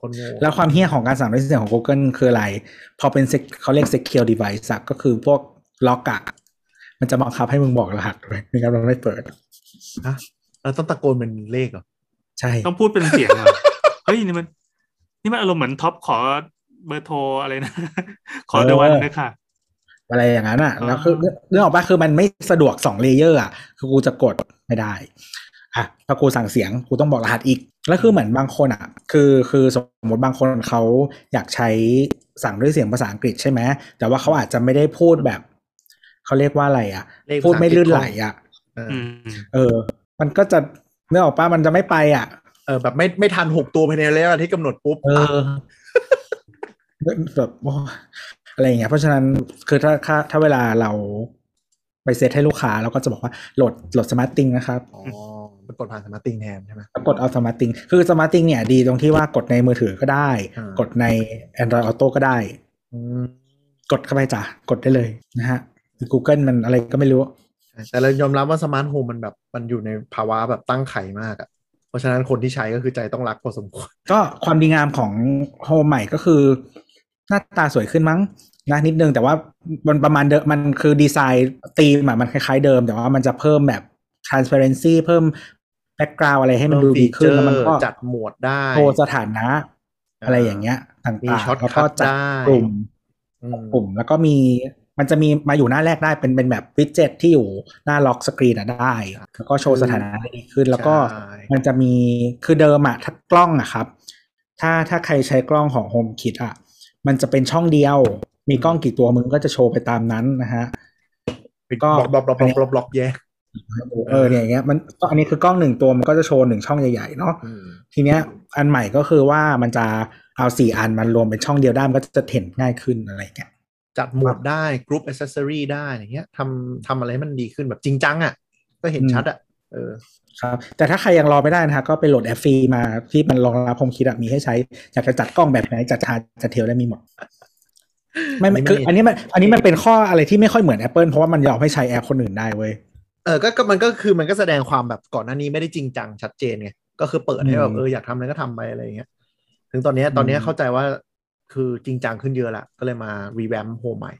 คนโง่แล้วความเฮี้ยของการสั่งด้วยเสียงของ Google คืออะไร พอเป็น sec- เขาเรียก secure device อะก็คือพวกล็อกอะ มันจะบังคับให้มึงบอกรหัสเลยไม่งั้นมันไม่เปิดฮะเราต้องตะโกนเป็นเลขเหรอ ใช่ ต้องพูดเป็นเสียงเหรอ เฮ้ยนี่มัน นี่มันอารมณ์เหมือนท็อปขอเบอร์โทรอะไรนะ ขอเดวันเลยค่ะ อะไรอย่างนั้นอะอ๋อแล้วคือเรื่องออกปะคือมันไม่สะดวกสอง layer อะคือกูจะกดไม่ได้ อะพอกูสั่งเสียงกูต้องบอกรหัสอีก แล้วคือเหมือนบางคนอะคือคือสมมติบางคนเขาอยากใช้สั่งด้วยเสียงภาษาอังกฤษใช่ไหมแต่ว่าเขาอาจจะไม่ได้พูดแบบ เขาเรียกว่าอะไรอะเลขพูดไม่ลื่นไหลภาษาอังกฤษอะเอออืมเออ มันก็จะเนื้อออกป้ามันจะไม่ไปอะ เออ แบบไม่ไม่ทันหกตัวภายในระยะเวลาที่กำหนดปุ๊บ เออแบบโอ้อะไรอย่างเงี้ย เพราะฉะนั้นคือถ้าถ้าถ้าเวลาเราไปเซตให้ลูกค้าเราก็จะบอกว่าโหลดโหลด SmartThings นะครับ อ๋อมันกดผ่าน SmartThings แทนใช่ไหมแล้วกดเอา SmartThings คือ SmartThings เนี่ยดีตรงที่ว่ากดในมือถือก็ได้อ่ากดใน Android Auto ก็ได้อืมกดเข้าไปจ้ะ กดได้เลยนะฮะ Google มันอะไรก็ไม่รู้ใช่แต่เรายอมรับว่าสมาร์ทโฮมมันแบบมันอยู่ในภาวะแบบตั้งไข่มากอะเพราะฉะนั้นคนที่ใช้ก็คือใจต้องรักพอสมควร ก็ความดีงามของ Home ใหม่ก็คือ หน้าตาสวยขึ้นมั้งนะนิดนึง แต่ว่ามันประมาณเดิมมันคือ design theme อะมันคล้ายๆเดิม แต่ว่ามันจะเพิ่มแบบ transparency เพิ่ม background อะไรให้มันดูดีขึ้นแล้วมันก็จัดหมวดได้โชว์สถานะ อะไรอย่างเงี้ย ต่างๆแล้วก็มี shortcut จัดได้กลุ่มอืมกลุ่ม แล้วก็มี มันจะมีมาอยู่หน้าแรกได้เป็นเป็นแบบ widget ที่อยู่หน้า lock screen อะได้ แล้วก็โชว์สถานะได้ดีขึ้น แล้วก็ใช่มันจะมีคือเดิมอะถ้ากล้องอะครับ ถ้าถ้าใครใช้กล้องของ HomeKit อะมันจะเป็นช่องเดียว มีกล้องกี่ตัวมึงก็จะโชว์ไปตามนั้นนะฮะเป็นก็ block block block block block แยกเออเนี่ยอย่างเงี้ยมันก็อันนี้คือกล้องหนึ่งตัวมันก็จะโชว์หนึ่งช่องใหญ่ๆเนาะอืมทีเนี้ยอันใหม่ก็คือว่ามันจะเอาสี่อันมันรวมเป็นช่องเดียวได้มันก็จะเห็นง่ายขึ้นอะไรอย่างเงี้ย จัดหมวดได้กรุ๊ปอ c เซสซอรีได้อย่างเงี้ยทำทำอะไรให้มันดีขึ้นแบบจริงจังอะ ก็เห็นอืมชัดอะเออครับแต่ถ้าใครยังรอไม่ได้นะฮะก็ไปโหลดแอปฟรีมาที่มันรองรับ HomeKit อะมีให้ใช้ อยากจะจัดกล้องแบบไหนจัดจานจัดเทลได้มีหมดไม่ไม่คืออันนี้มันอันนี้มันเป็นข้ออะไรที่ไม่ค่อยเหมือน Apple เพราะว่ามันยอมให้ใช้แอปคนอื่นได้เว้ยเออก็ก็มันก็คือมันก็แสดงความแบบก่อนหน้านี้ไม่ได้จริงจังชัดเจนไงก็คือเปิดให้แบบอืมเอออยากทำอะไรก็ทำไปอะไรอย่างเงี้ยถึงตอนเนี้ยตอนเนี้ยอืมเข้าใจว่า คือจริงจังขึ้นเยอะละก็เลยมา revamp Home ใหม่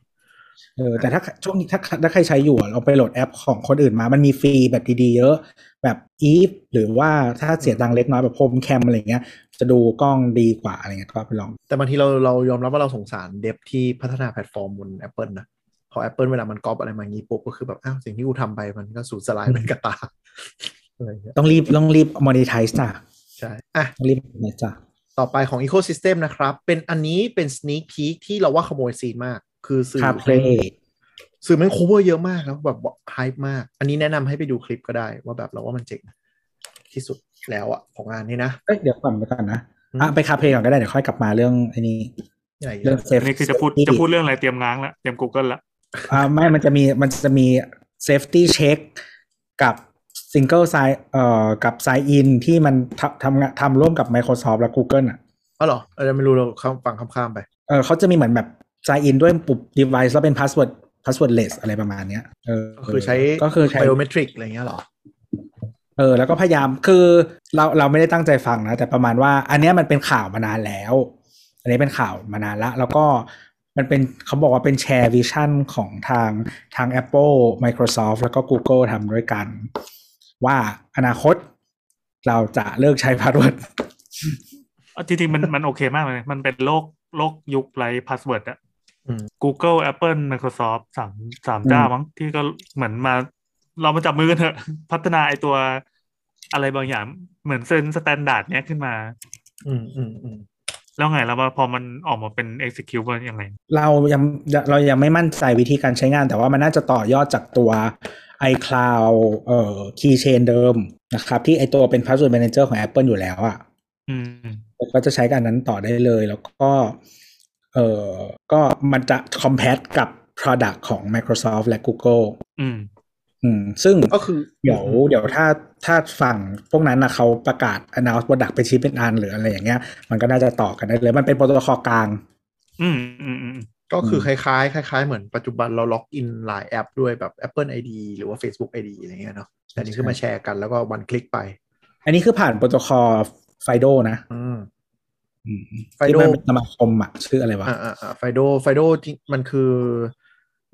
เออแต่ถ้าช่วงนี้ถ้าถ้าใครใช้อยู่อะเราไปโหลดแอปของคนอื่นมา มันมีฟรีแบบดีๆเยอะ แบบ Eve หรือว่าถ้าเสียตังค์เล็กน้อยแบบ HomeCam อะไรเงี้ย จะดูกล้องดีกว่าอะไรเงี้ยก็ไปลอง แต่บางทีเราเรายอมรับว่าเราสงสาร dev ที่พัฒนาแพลตฟอร์มบน Apple นะพอ Apple เวลามันก๊อปอะไรมางี้ปุ๊บก็คือแบบ อ้าว สิ่งที่กูทำไปมันก็สูญสลายเป็นกระตาอะไรอย่างเงี้ยต้องรีบต้องรีบ monetize จ้ะใช่อะต้องรีบ monetize จ้ะ ต่อไปของ Ecosystem นะครับ เป็นอันนี้เป็น sneak peek ที่เราว่าขโมยซีนมาก คือคือ CarPlay คือมัน cover เยอะมากแล้วแบบ hype มาก อันนี้แนะนำให้ไปดูคลิปก็ได้ว่าแบบเราว่ามันเจ๋งที่สุดแล้วอะของงานนี้นะเอ้ยเดี๋ยวก่อนไปก่อนนะอืมอะไป CarPlay ก่อนก็ได้เดี๋ยวค่อยกลับมาเรื่องไอ้นี้ใหญ่เรื่องเซฟอันนี้คือจะพูดจะพูดเรื่องอะไรเตรียมง้างแล้วเตรียม Google ละอ่าไม่มันจะมีมันจะมี safety check กับ single sign เอ่อกับ sign in ที่มันทำทำงานทำร่วมกับ Microsoft และ Google อะอ๋อเหรอเออไม่รู้เราข้ามฟังข้ามๆไปเออเขาจะมีเหมือนแบบ sign in ด้วยปุ่ม device แล้วเป็น password passwordless อะไรประมาณเนี้ยเออก็คือใช้ก็คือใช้ biometric อะไรเงี้ยเหรอเออแล้วก็พยายามคือเราเราไม่ได้ตั้งใจฟังนะ แต่ประมาณว่า อันเนี้ยมันเป็นข่าวมานานแล้ว อันนี้เป็นข่าวมานานละ แล้วก็มันเป็นเขาบอกว่าเป็น shared vision ของทางทาง Apple Microsoft แล้วก็ Google ทำด้วยกัน ว่าอนาคตเราจะเลิกใช้ passwordเอาจริงๆมันมันโอเคมากเลย มันเป็นโลกโลกยุคไร้ password อะอืม Google Apple Microsoft สามสามเจ้ามั้งที่ก็เหมือนมา เรามาจับมือกันเถอะ พัฒนาไอตัวอะไรบางอย่าง เหมือน set standard เนี้ยขึ้นมา อืมอืมอืมแล้วไงแล้วมาพอมันออกมาเป็น execute มันยังไง เรายังเรายังไม่มั่นใจวิธีการใช้งาน แต่ว่ามันน่าจะต่อยอดจากตัว iCloud เอ่อ Keychain เดิมนะครับ ที่ไอตัวเป็น Password Manager ของ Apple อยู่แล้วอะอืมก็จะใช้กันนั้นต่อได้เลย แล้วก็เออก็มันจะ compare กับ product ของ Microsoft และ Google อืมอืมซึ่งก็คือเดี๋ยวเดี๋ยวถ้าถ้าฝั่งพวกนั้นนะเขาประกาศ announce product เป็นชิ้นเป็นอันหรืออะไรอย่างเงี้ย มันก็น่าจะต่อกันได้เลย มันเป็นโปรโตคอลกลาง อืมอืมอืม ก็คือคล้ายๆคล้ายๆเหมือนปัจจุบันเราล็อกอินหลายแอปด้วยแบบ Apple ID หรือว่า Facebook ID อะไรเงี้ยเนาะแต่อันนี้คือมาแชร์กันแล้วก็วันคลิกไป อันนี้คือผ่านโปรโตคอล FIDO นะอืมอืม FIDO ที่มันเป็นสมาคมอะชื่ออะไรวะอ่าอ่าอ่าไฟโดไฟโดมันคือ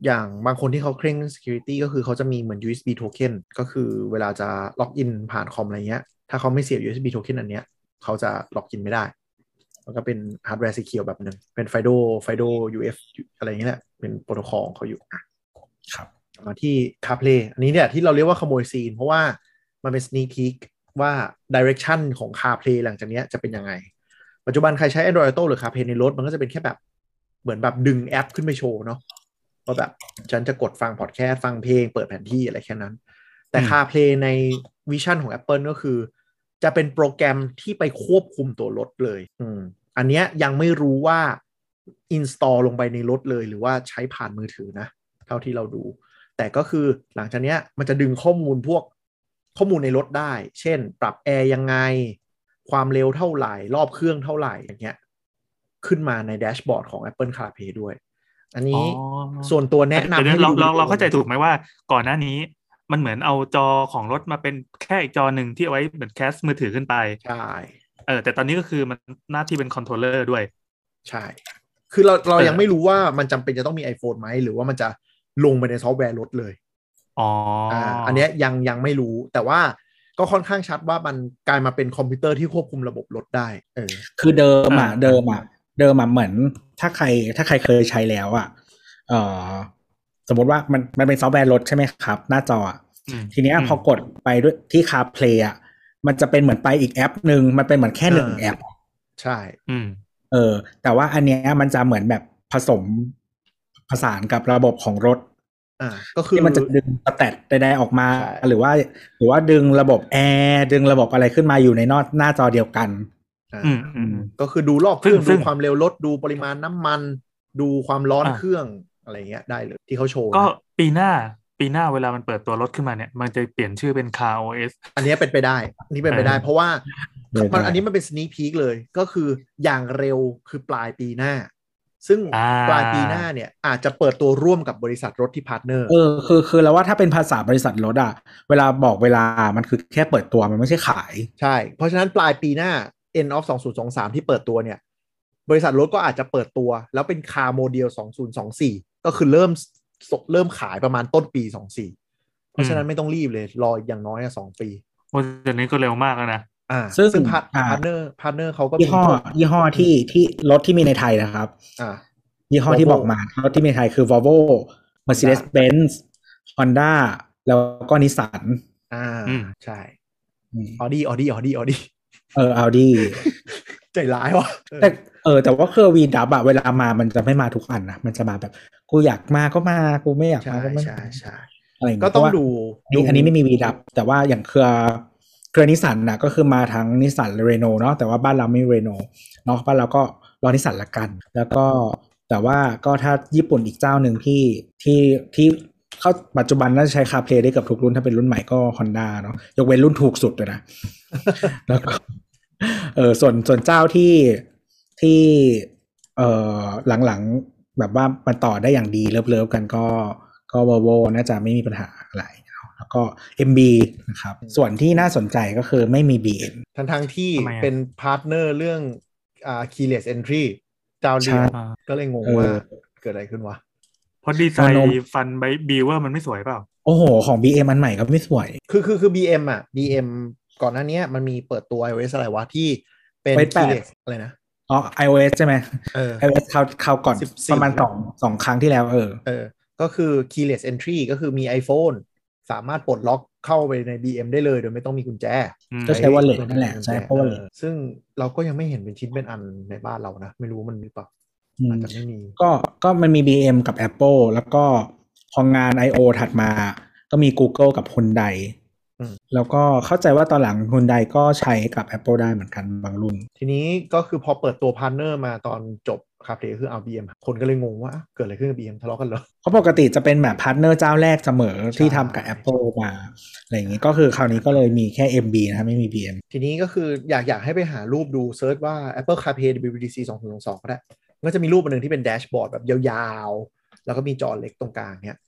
อย่างบางคนที่เขาเคร่ง security ก็คือเขาจะมีเหมือน USB token ก็คือเวลาจะ login ผ่านคอมอะไรเงี้ย ถ้าเขาไม่เสียบ USB token อันเนี้ยเขาจะ login ไม่ได้ มันก็เป็นฮาร์ดแวร์ secure แบบหนึ่งเป็นไฟโดไฟโด UF อะไรเงี้ยแหละเป็นโปรโตคอลของเขาอยู่อะครับมาที่ CarPlay อันนี้เนี่ยที่เราเรียกว่าขโมยซีน เพราะว่ามันเป็น sneak peek ว่า direction ของ CarPlay หลังจากเนี้ยจะเป็นยังไง ปัจจุบันใครใช้ Android Auto หรือ CarPlay ในรถ มันก็จะเป็นแค่แบบเหมือนแบบดึงแอปขึ้นไปโชว์เนาะว่าแบบฉันจะกดฟังพอดแคสต์ฟังเพลง เปิดแผนที่อะไรแค่นั้น แต่อืม CarPlay ในวิชั่นของ Apple ก็คือ จะเป็นโปรแกรมที่ไปควบคุมตัวรถเลย อืม อันเนี้ยยังไม่รู้ว่า install ลงไปในรถเลย หรือว่าใช้ผ่านมือถือนะ เท่าที่เราดู แต่ก็คือหลังจากเนี้ยมันจะดึงข้อมูลพวกข้อมูลในรถได้ เช่น ปรับแอร์ยังไง ความเร็วเท่าไหร่ รอบเครื่องเท่าไหร่ อย่างเงี้ย ขึ้นมาใน dashboard ของ Apple CarPlay ด้วย อันนี้อ๋อส่วนตัวแนะนำเดี๋ยวให้เราดูเราเราวิดีโอเข้าใจถูกไหมว่าก่อนหน้านี้ มันเหมือนเอาจอของรถมาเป็นแค่อีกจอหนึ่งที่เอาไว้เหมือน cast มือถือขึ้นไป ใช่ เออแต่ตอนนี้ก็คือมันหน้าที่เป็น controller ด้วย ใช่ คือเราเราเออยังไม่รู้ว่ามันจำเป็นจะต้องมี iPhone ไหม หรือว่ามันจะลงไปในซอฟต์แวร์รถเลย อ๋อออ่าอันเนี้ยยังยังไม่รู้ แต่ว่าก็ค่อนข้างชัดว่ามันกลายมาเป็นคอมพิวเตอร์ที่ควบคุมระบบรถได้ เออ คือเดิมอะอ่าเดิมอะเดิมอะเหมือนถ้าใครถ้าใครเคยใช้แล้วอะ เอ่อ สมมติว่ามันมันเป็นซอฟต์แวร์รถใช่ไหมครับ หน้าจออะอืมทีเนี้ยอืมพอกดไปด้วยที่ CarPlay อะมันจะเป็นเหมือนไปอีกแอปหนึ่งมันเป็นเหมือนแค่หนึ่งอ่าแอป ใช่ อืม เออ แต่ว่าอันเนี้ยมันจะเหมือนแบบผสมผสานกับระบบของรถอ่าก็คือที่มันจะดึงสแตทใดๆออกมาใช่หรือว่า หรือว่าดึงระบบแอร์ดึงระบบอะไรขึ้นมาอยู่ในนอหน้าจอเดียวกันอ่าอืมอืมก็คือดูรอบเครื่องซึ่ดูงความเร็วรถดูปริมาณน้ำมัน ดูความร้อนอ่าเครื่อง อะไรเงี้ยได้เลยที่เขาโชว์ก็นะปีหน้าปีหน้าเวลามันเปิดตัวรถขึ้นมาเนี่ย มันจะเปลี่ยนชื่อเป็น Car OS อันนี้เป็นไปได้ อันนี้เป็นไปได้เออเพราะว่าได้มันได้อันนี้มันเป็นส n น a k พี k เลยก็คืออย่างเร็วคือปลายปีหน้า ซึ่งอ่าปลายปีหน้าเนี่ย อาจจะเปิดตัวร่วมกับบริษัทรถที่ partner เออคือคือแล้วว่าถ้าเป็นภาษาบริษัทรถอะเวลาบอกเวลามันคือแค่เปิดตัวมันไม่ใช่ขาย ใช่ เพราะฉะนั้นปลายปีหน้า end of 2023 ที่เปิดตัวเนี่ย บริษัทรถก็อาจจะเปิดตัว แล้วเป็น car model 2024 ก็คือเริ่มเริ่มขายประมาณต้นปี24เพราะฉะนั้นไม่ต้องรีบเลย รออย่างน้อยอะสองปีโอ้เดี๋ยวนี้ก็เร็วมากแล้วนะอ่าซึ่งซึ่ง part อ่า partner partner เขาก็ยี่ห้อมีพวกยี่ห้อที่ที่รถที่มีในไทยนะครับ อ่า ยี่ห้อที่ Volvo บอกมารถที่มีในไทยคือ Volvo Mercedes-Benz Honda แล้วก็นิสสันอ่าอืมใช่ Audi Audi Audi Audi เออ Audi ใจร้ายว่ะเออแต่เออ แต่ว่าเครือ VW อะเวลามามันจะไม่มาทุกอันนะ มันจะมาแบบ กูอยากมาก็มากูไม่อยากใช่มาก็ไม่ใช่ใช่อะไรอย่างก็เงี้ยต้องเพราะว่าดูอันนี้อันนี้ไม่มี VW แต่ว่าอย่างเครือเครือนิสสันนะก็คือมาทั้ง Nissan Renault เนาะแต่ว่าบ้านเราไม่เรโนเนาะบ้านเราก็รอนิสสันละกัน แล้วก็แต่ว่าก็ถ้าญี่ปุ่นอีกเจ้าหนึ่งที่ที่ที่เข้าปัจจุบันน่าจะใช้ CarPlay ได้กับทุกรุ่นถ้าเป็นรุ่นใหม่ก็ Honda เนาะยกเว้นรุ่นถูกสุดเลยนะแล้วก็เออส่วนส่วนเจ้าที่ที่เออหลังๆ แบบว่ามันต่อได้อย่างดี love ๆกันก็ก็ Volvo น่าจะไม่มีปัญหาอะไรเนาะแล้วก็ MB นะครับ ส่วนที่น่าสนใจก็คือไม่มี BM ทั้งทางๆที่ทำไมอะเป็น partner เรื่องอ่า keyless entry เจ้าเดียวใช่อ่าก็เลยงงเออว่าเกิดอะไรขึ้นวะเพราะดีไซโนน์โนฟันไบบิวว่ามันไม่สวยเปล่า โอ้โห ของ BM อันใหม่ก็ไม่สวย คือคือคือ BM อะ BM ก่อนหน้าเนี้ยมันมีเปิดตัว iOS อะไรวะที่เป็นไว้แปด keyless อะไรนะ อ๋อ iOS ใช่ไหมเออ iOS คราวคราวก่อน14ประมาณสองสองครั้งที่แล้วเออ เออ ก็คือ keyless entry ก็คือมี iPhone สามารถปลดล็อกเข้าไปใน BM ได้เลยโดยไม่ต้องมีกุญแจอืมก็ใช้ wallet นั่นแหละ ใช้ wallet ออซึ่งเราก็ยังไม่เห็นเป็นชิ้นเป็นอันในบ้านเรานะ ไม่รู้มันมีเปล่าอืมอาจจะไม่มี ก็ก็มันมี BM กับ Apple แล้วก็พองาน I.O. ถัดมา ก็มี Google กับ Hyundai อืม แล้วก็เข้าใจว่าตอนหลัง Hyundai ก็ใช้กับ Apple ได้เหมือนกันบางรุ่น ทีนี้ก็คือพอเปิดตัวพาร์ n เนอร์มาตอนจบ CarPlay คือเอา BM คนก็เลยงงว่าอะเกิดอะไรขึ้นกับ BM ทะเลาะกันเหรอเพราะปกติจะเป็นแบบ partner เจ้าแรกเสมอที่ใช่ทำกับ Apple มาอะไรอย่างนี้ก็คือคราวนี้ก็เลยมีแค่ MB นะครับไม่มี BM ทีนี้ก็คืออยากอยากให้ไปหารูปดู search ว่า Apple CarPlay WWDC 2022ก็ได้มันก็จะมีรูปอันหนึ่งที่เป็น dashboard แบบยาวๆ แล้วก็มีจอเล็กตรงกลางเนี่ย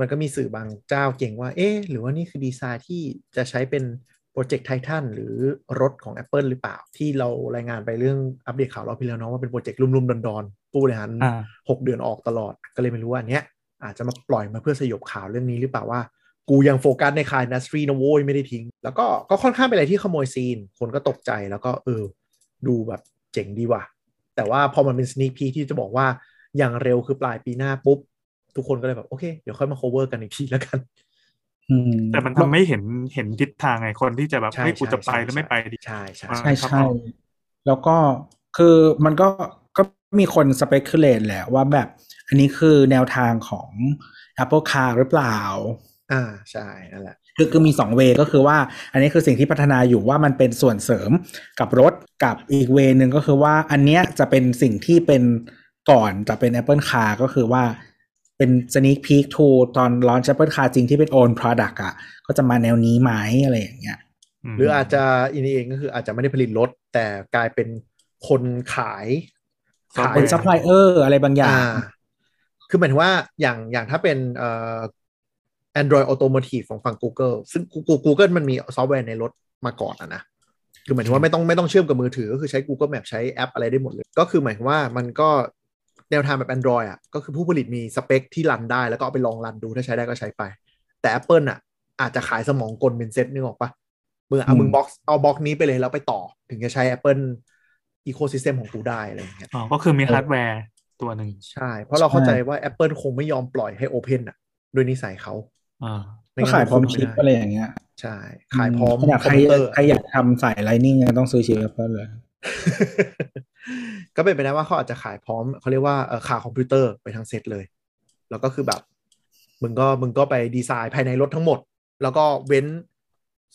มันก็มีสื่อบางเจ้าเก็งว่า เอ๊ะ หรือว่านี่คือดีไซน์ที่จะใช้เป็นโปรเจกต์ไททันหรือรถของ Apple หรือเปล่า ที่เรารายงานไปเรื่องอัปเดตข่าวเราพี่แล้วเนาะว่าเป็นโปรเจกต์ลุ่มๆดอนๆผู้บริหารอ่าหกเดือนออกตลอด ก็เลยไม่รู้ว่าอันเนี้ยอาจจะมาปล่อยมาเพื่อสยบข่าวเรื่องนี้หรือเปล่าว่า กูยังโฟกัสใน car industry นะโว้ยไม่ได้ทิ้ง แล้วก็ก็ค่อนข้างเป็นอะไรที่ขโมยซีน คนก็ตกใจแล้วก็เออดูแบบเจ๋งดีว่ะแต่ว่าพอมันเป็นส n น a k พีที่จะบอกว่าอย่างเร็วคือปลายปีหน้าปุ๊บ ทุกคนก็เลยแบบโอเค เดี๋ยวค่อยมา cover กันอีกทีแล้วกันอืมแต่มันทำไม่เห็นเห็นทิศทางไงคนที่จะแบบใช่เฮ้ยกูจะไปใช่หรือไม่ไปดีใช่ใช่อ่าใช่ครับใช่ผมแล้วก็คือมันก็ก็มีคนสเป c u l a t e แหละว่าแบบ อันนี้คือแนวทางของ Apple Car หรือเปล่า อ่าใช่นั่นแหละคือคือมีสองเวก็คือว่า อันนี้คือสิ่งที่พัฒนาอยู่ว่ามันเป็นส่วนเสริมกับรถกับอีก way หนึ่งก็คือว่าอันเนี้ยจะเป็นสิ่งที่เป็นก่อนจะเป็น Apple Car ก็คือว่า เป็น sneak peek to ตอน launch Apple Car จริงที่เป็น own product อะ ก็จะมาแนวนี้ไหมอะไรอย่างเงี้ยมหรืออาจจะอินเองก็คืออาจจะไม่ได้ผลิตรถ แต่กลายเป็นคนขายซอฟต์แวเป็นซัพพลายเออร์อะไรบางอย่างอ่าคือหมายถึงว่าอย่างอย่างถ้าเป็นเอ่อ Android Automotive ของฝั่ง Google ซึ่ง Google Google มันมีซอฟต์แวร์ในรถมาก่อนอะนะคือหมายถึงว่าไม่ต้องไม่ต้องเชื่อมกับมือถือ ก็คือใช้ Google Map ใช้แอปอะไรได้หมดเลย ก็คือหมายถึงว่ามันก็ แนวทางแบบ Android อะก็คือผู้ผลิตมีสเปคที่รันได้แล้วก็เอาไปลองรันดูถ้าใช้ได้ก็ใช้ไป แต่ Apple อะ อาจจะขายสมองกลเป็นเซตนึกออกปะมึงเอามึงอืม box เอา box นี้ไปเลยแล้วไปต่อถึงจะใช้ Apple Ecosystem ของกูได้อะไรอย่างเงี้ยอ๋อก็คือมีฮาร์ดแวร์ตัวหนึ่งใช่ เพราะเราเข้าใจใช่ว่า Apple คงไม่ยอมปล่อยให้ Open อะด้วยนิสัยเขาอ่าไม่ก็งั้นขายพร้อมนชิปไได้อะไรอย่างเงี้ยใช่ ขายพร้อมขนาดคใคอรมพิวเตอร์ใครอยากทำสาย Lightning ต้องซื้อชิป Apple เลย ก็เป็นไปได้ว่าเขาอาจจะขายพร้อมเขาเรียกว่าเอ่อขาคอมพิวเตอร์ไปทั้งเซตเลย แล้วก็คือแบบ มึงก็มึงก็ไปดีไซน์ภายในรถทั้งหมด แล้วก็เว้น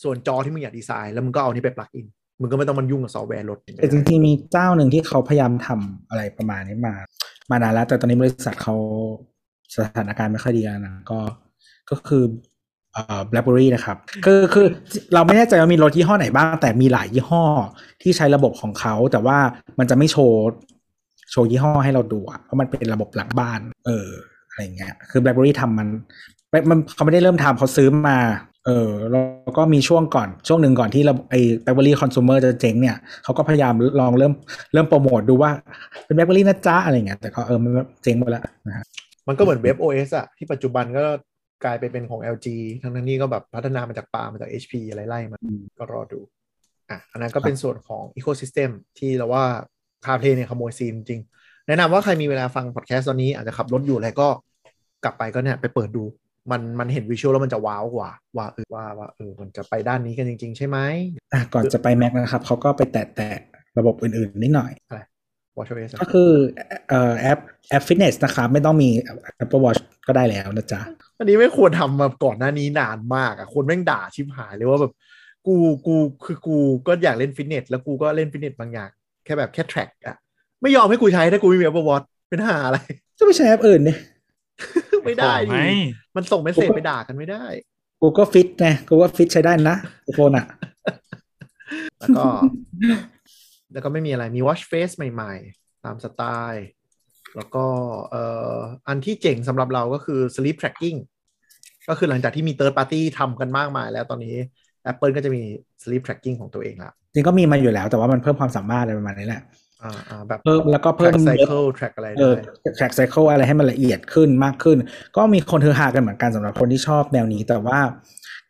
ส่วนจอที่มึงอยากดีไซน์แล้วมึงก็เอานี้ไปปลักอินมึงก็ไม่ต้องมันยุ่งกับซอฟต์แวร์รถแต่จริงๆมีเจ้าหนึ่งที่เขาพยายามทำอะไรประมาณนี้มา มานานแล้ว แต่ตอนนี้บริษัทเขาสถานการณ์ไม่ค่อยดีแล้วนะก็ก็คือ เอ่อ BlackBerry นะครับคือคือเราไม่แน่ใจว่ามีรถยี่ห้อไหนบ้าง แต่มีหลายยี่ห้อที่ใช้ระบบของเขา แต่ว่ามันจะไม่โชว์โชว์ยี่ห้อให้เราดูอะเพราะมันเป็นระบบหลังบ้าน เอออะไรเงี้ยคือ BlackBerry ทำมันมันเขาไม่ได้เริ่มทำเขาซื้อมา เออแล้วก็มีช่วงก่อนช่วงหนึ่งก่อนที่เราไอ้ BlackBerry Consumer จะเจ๊งเนี่ยเขาก็พยายามลองเริ่มเริ่มโปรโมทดูว่าเป็น BlackBerry นะจ๊ะอะไรเงี้ยแต่ก็เออมันเจ๊งไปแล้วนะฮะมันก็เหมือนเว็บ OS อะที่ปัจจุบันก็ กลายไปเป็นของ LG ทั้งนั้นนี่ก็แบบพัฒนามาจากปามาจาก HP อะไรไล่มาอืมก็รอดู อะ อันนั้นก็เป็นส่วนของ Ecosystem ที่เราว่าคาเพลเนี่ยขโมยซีนจริง แนะนำว่าใครมีเวลาฟังพอดแคสต์ตอนนี้อาจจะขับรถอยู่อะไรก็กลับไปก็เนี่ยไปเปิดดู มันมันเห็น visual แล้วมันจะว้าวกว่า ว่าเออว่าว่าเออมันจะไปด้านนี้กันจริง ๆ ใช่ไหมอะก่อนจะไป Mac นะครับเขาก็ไปแตะแตะระบบอื่นๆนิดหน่อย WatchOS ก็คือเอ่อแอปแอปฟิตเนสนะครับไม่ต้องมี Apple Watch ก็ได้แล้วนะจ๊ะ อันนี้แม่งควรทำมาก่อนหน้านี้นานมากอะคนแม่งด่าชิบหายเลยว่าแบบ กูกูคือกูก็อยากเล่นฟิตเนสแล้วกูก็เล่นฟิตเนสบางอย่าง แค่แบบแค่ track อะไม่ยอมให้กูใช้ถ้ากูไม่มี Apple Watch เป็นหาอะไร จะไปใช้แอปอื่นเนี่ยไม่ได้โอ้ดิไม่มันส่งเมสเซจไปด่ากันไม่ได้ กูก็ฟิตไงกูก็ฟิตใช้ได้นะไอโฟนอะแล้วก็ แล้วก็ไม่มีอะไรมี watch face ใหม่ๆ ตามสไตล์แล้วก็เอ่ออันที่เจ๋งสำหรับเราก็คือ sleep tracking ก็คือหลังจากที่มี third party ทำกันมากมายแล้วตอนนี้ Apple ก็จะมี sleep tracking ของตัวเองละจริงก็มีมาอยู่แล้วแต่ว่ามันเพิ่มความสามารถอะไรประมาณนี้แหละอ่าอ่าแบบเพิ่มแล้วก็เพิ่ม track cycle track อะไรเอได้อ track cycle อะไรให้มันละเอียดขึ้นมากขึ้น ก็มีคนฮือฮากันเหมือนกันสำหรับคนที่ชอบแนวนี้แต่ว่า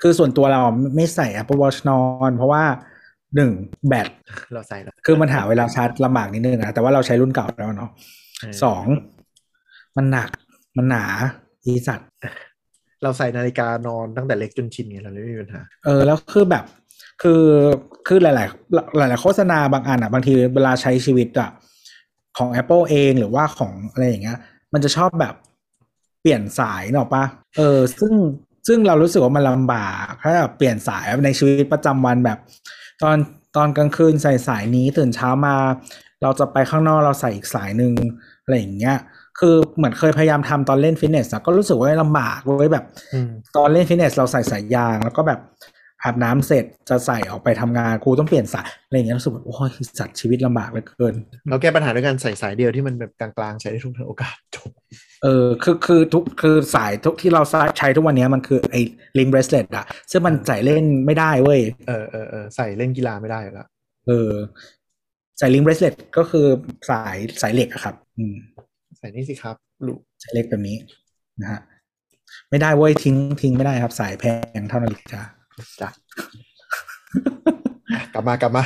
คือส่วนตัวเราไม่ใส่ Apple Watch นอน เพราะว่า หนึ่งแบตเราใส่แล้วคือมันหาเวลาชาร์จลำบากนิดนึงนะแต่ว่าเราใช้รุ่นเก่าแล้วเนาะเสองมันหนักมันหนาอีสัตว์เราใส่นาฬิกานอนตั้งแต่เล็กจนชินไงเราเลยไม่มีปัญหาเออแล้วคือแบบ คือคือหลาย ๆ หลาย ๆ โฆษณาบางอันอะ บางทีเวลาใช้ชีวิตอะของ Apple เองหรือว่าของอะไรอย่างเงี้ย มันจะชอบแบบเปลี่ยนสายเนกอะปะเออ ซึ่งซึ่งเรารู้สึกว่ามันลำบากถ้าแบบเปลี่ยนสายในชีวิตประจำวันแบบ ตอนตอนกลางคืนใส่สายนี้ตื่นเช้ามา เราจะไปข้างนอกเราใส่อีกสายหนึ่งอะไรอย่างเงี้ย คือเหมือนเคยพยายามทำตอนเล่นฟิตเนสอะก็รู้สึกว่าลำบากเว้ยแบบ ตอนเล่นฟิตเนสเราใส่สายยาง แล้วก็แบบอาบน้ำเสร็จจะใส่ออกไปทำงานกูต้องเปลี่ยนสายอะไรอย่างเงี้ยรู้สึกแบบโอ้ยสัตว์ชีวิตลำบากเหลือเกิน เราแก้ปัญหาด้วยการใส่สายเดียวที่มันแบบกลางๆใช้ได้ทุกโอกาสจบ เออคือคือทุกคือสายทุกที่เราใช้ทุกวันนี้มันคือไอ้ link bracelet อะซึ่งมันใส่เล่นไม่ได้เว้ย เออเออเออใส่เล่นกีฬาไม่ได้อยู่แล้วเออใส่ลิงเบรสเลตก็คือสายสายเหล็กอะครับ อืมใส่นี่สิครับลูกสายเหล็กแบบนี้นะฮะไม่ได้เว้ยทิ้งทิ้งไม่ได้ครับ สายแพงเท่านาฬิกาจ้ะอะกลับมากลับมา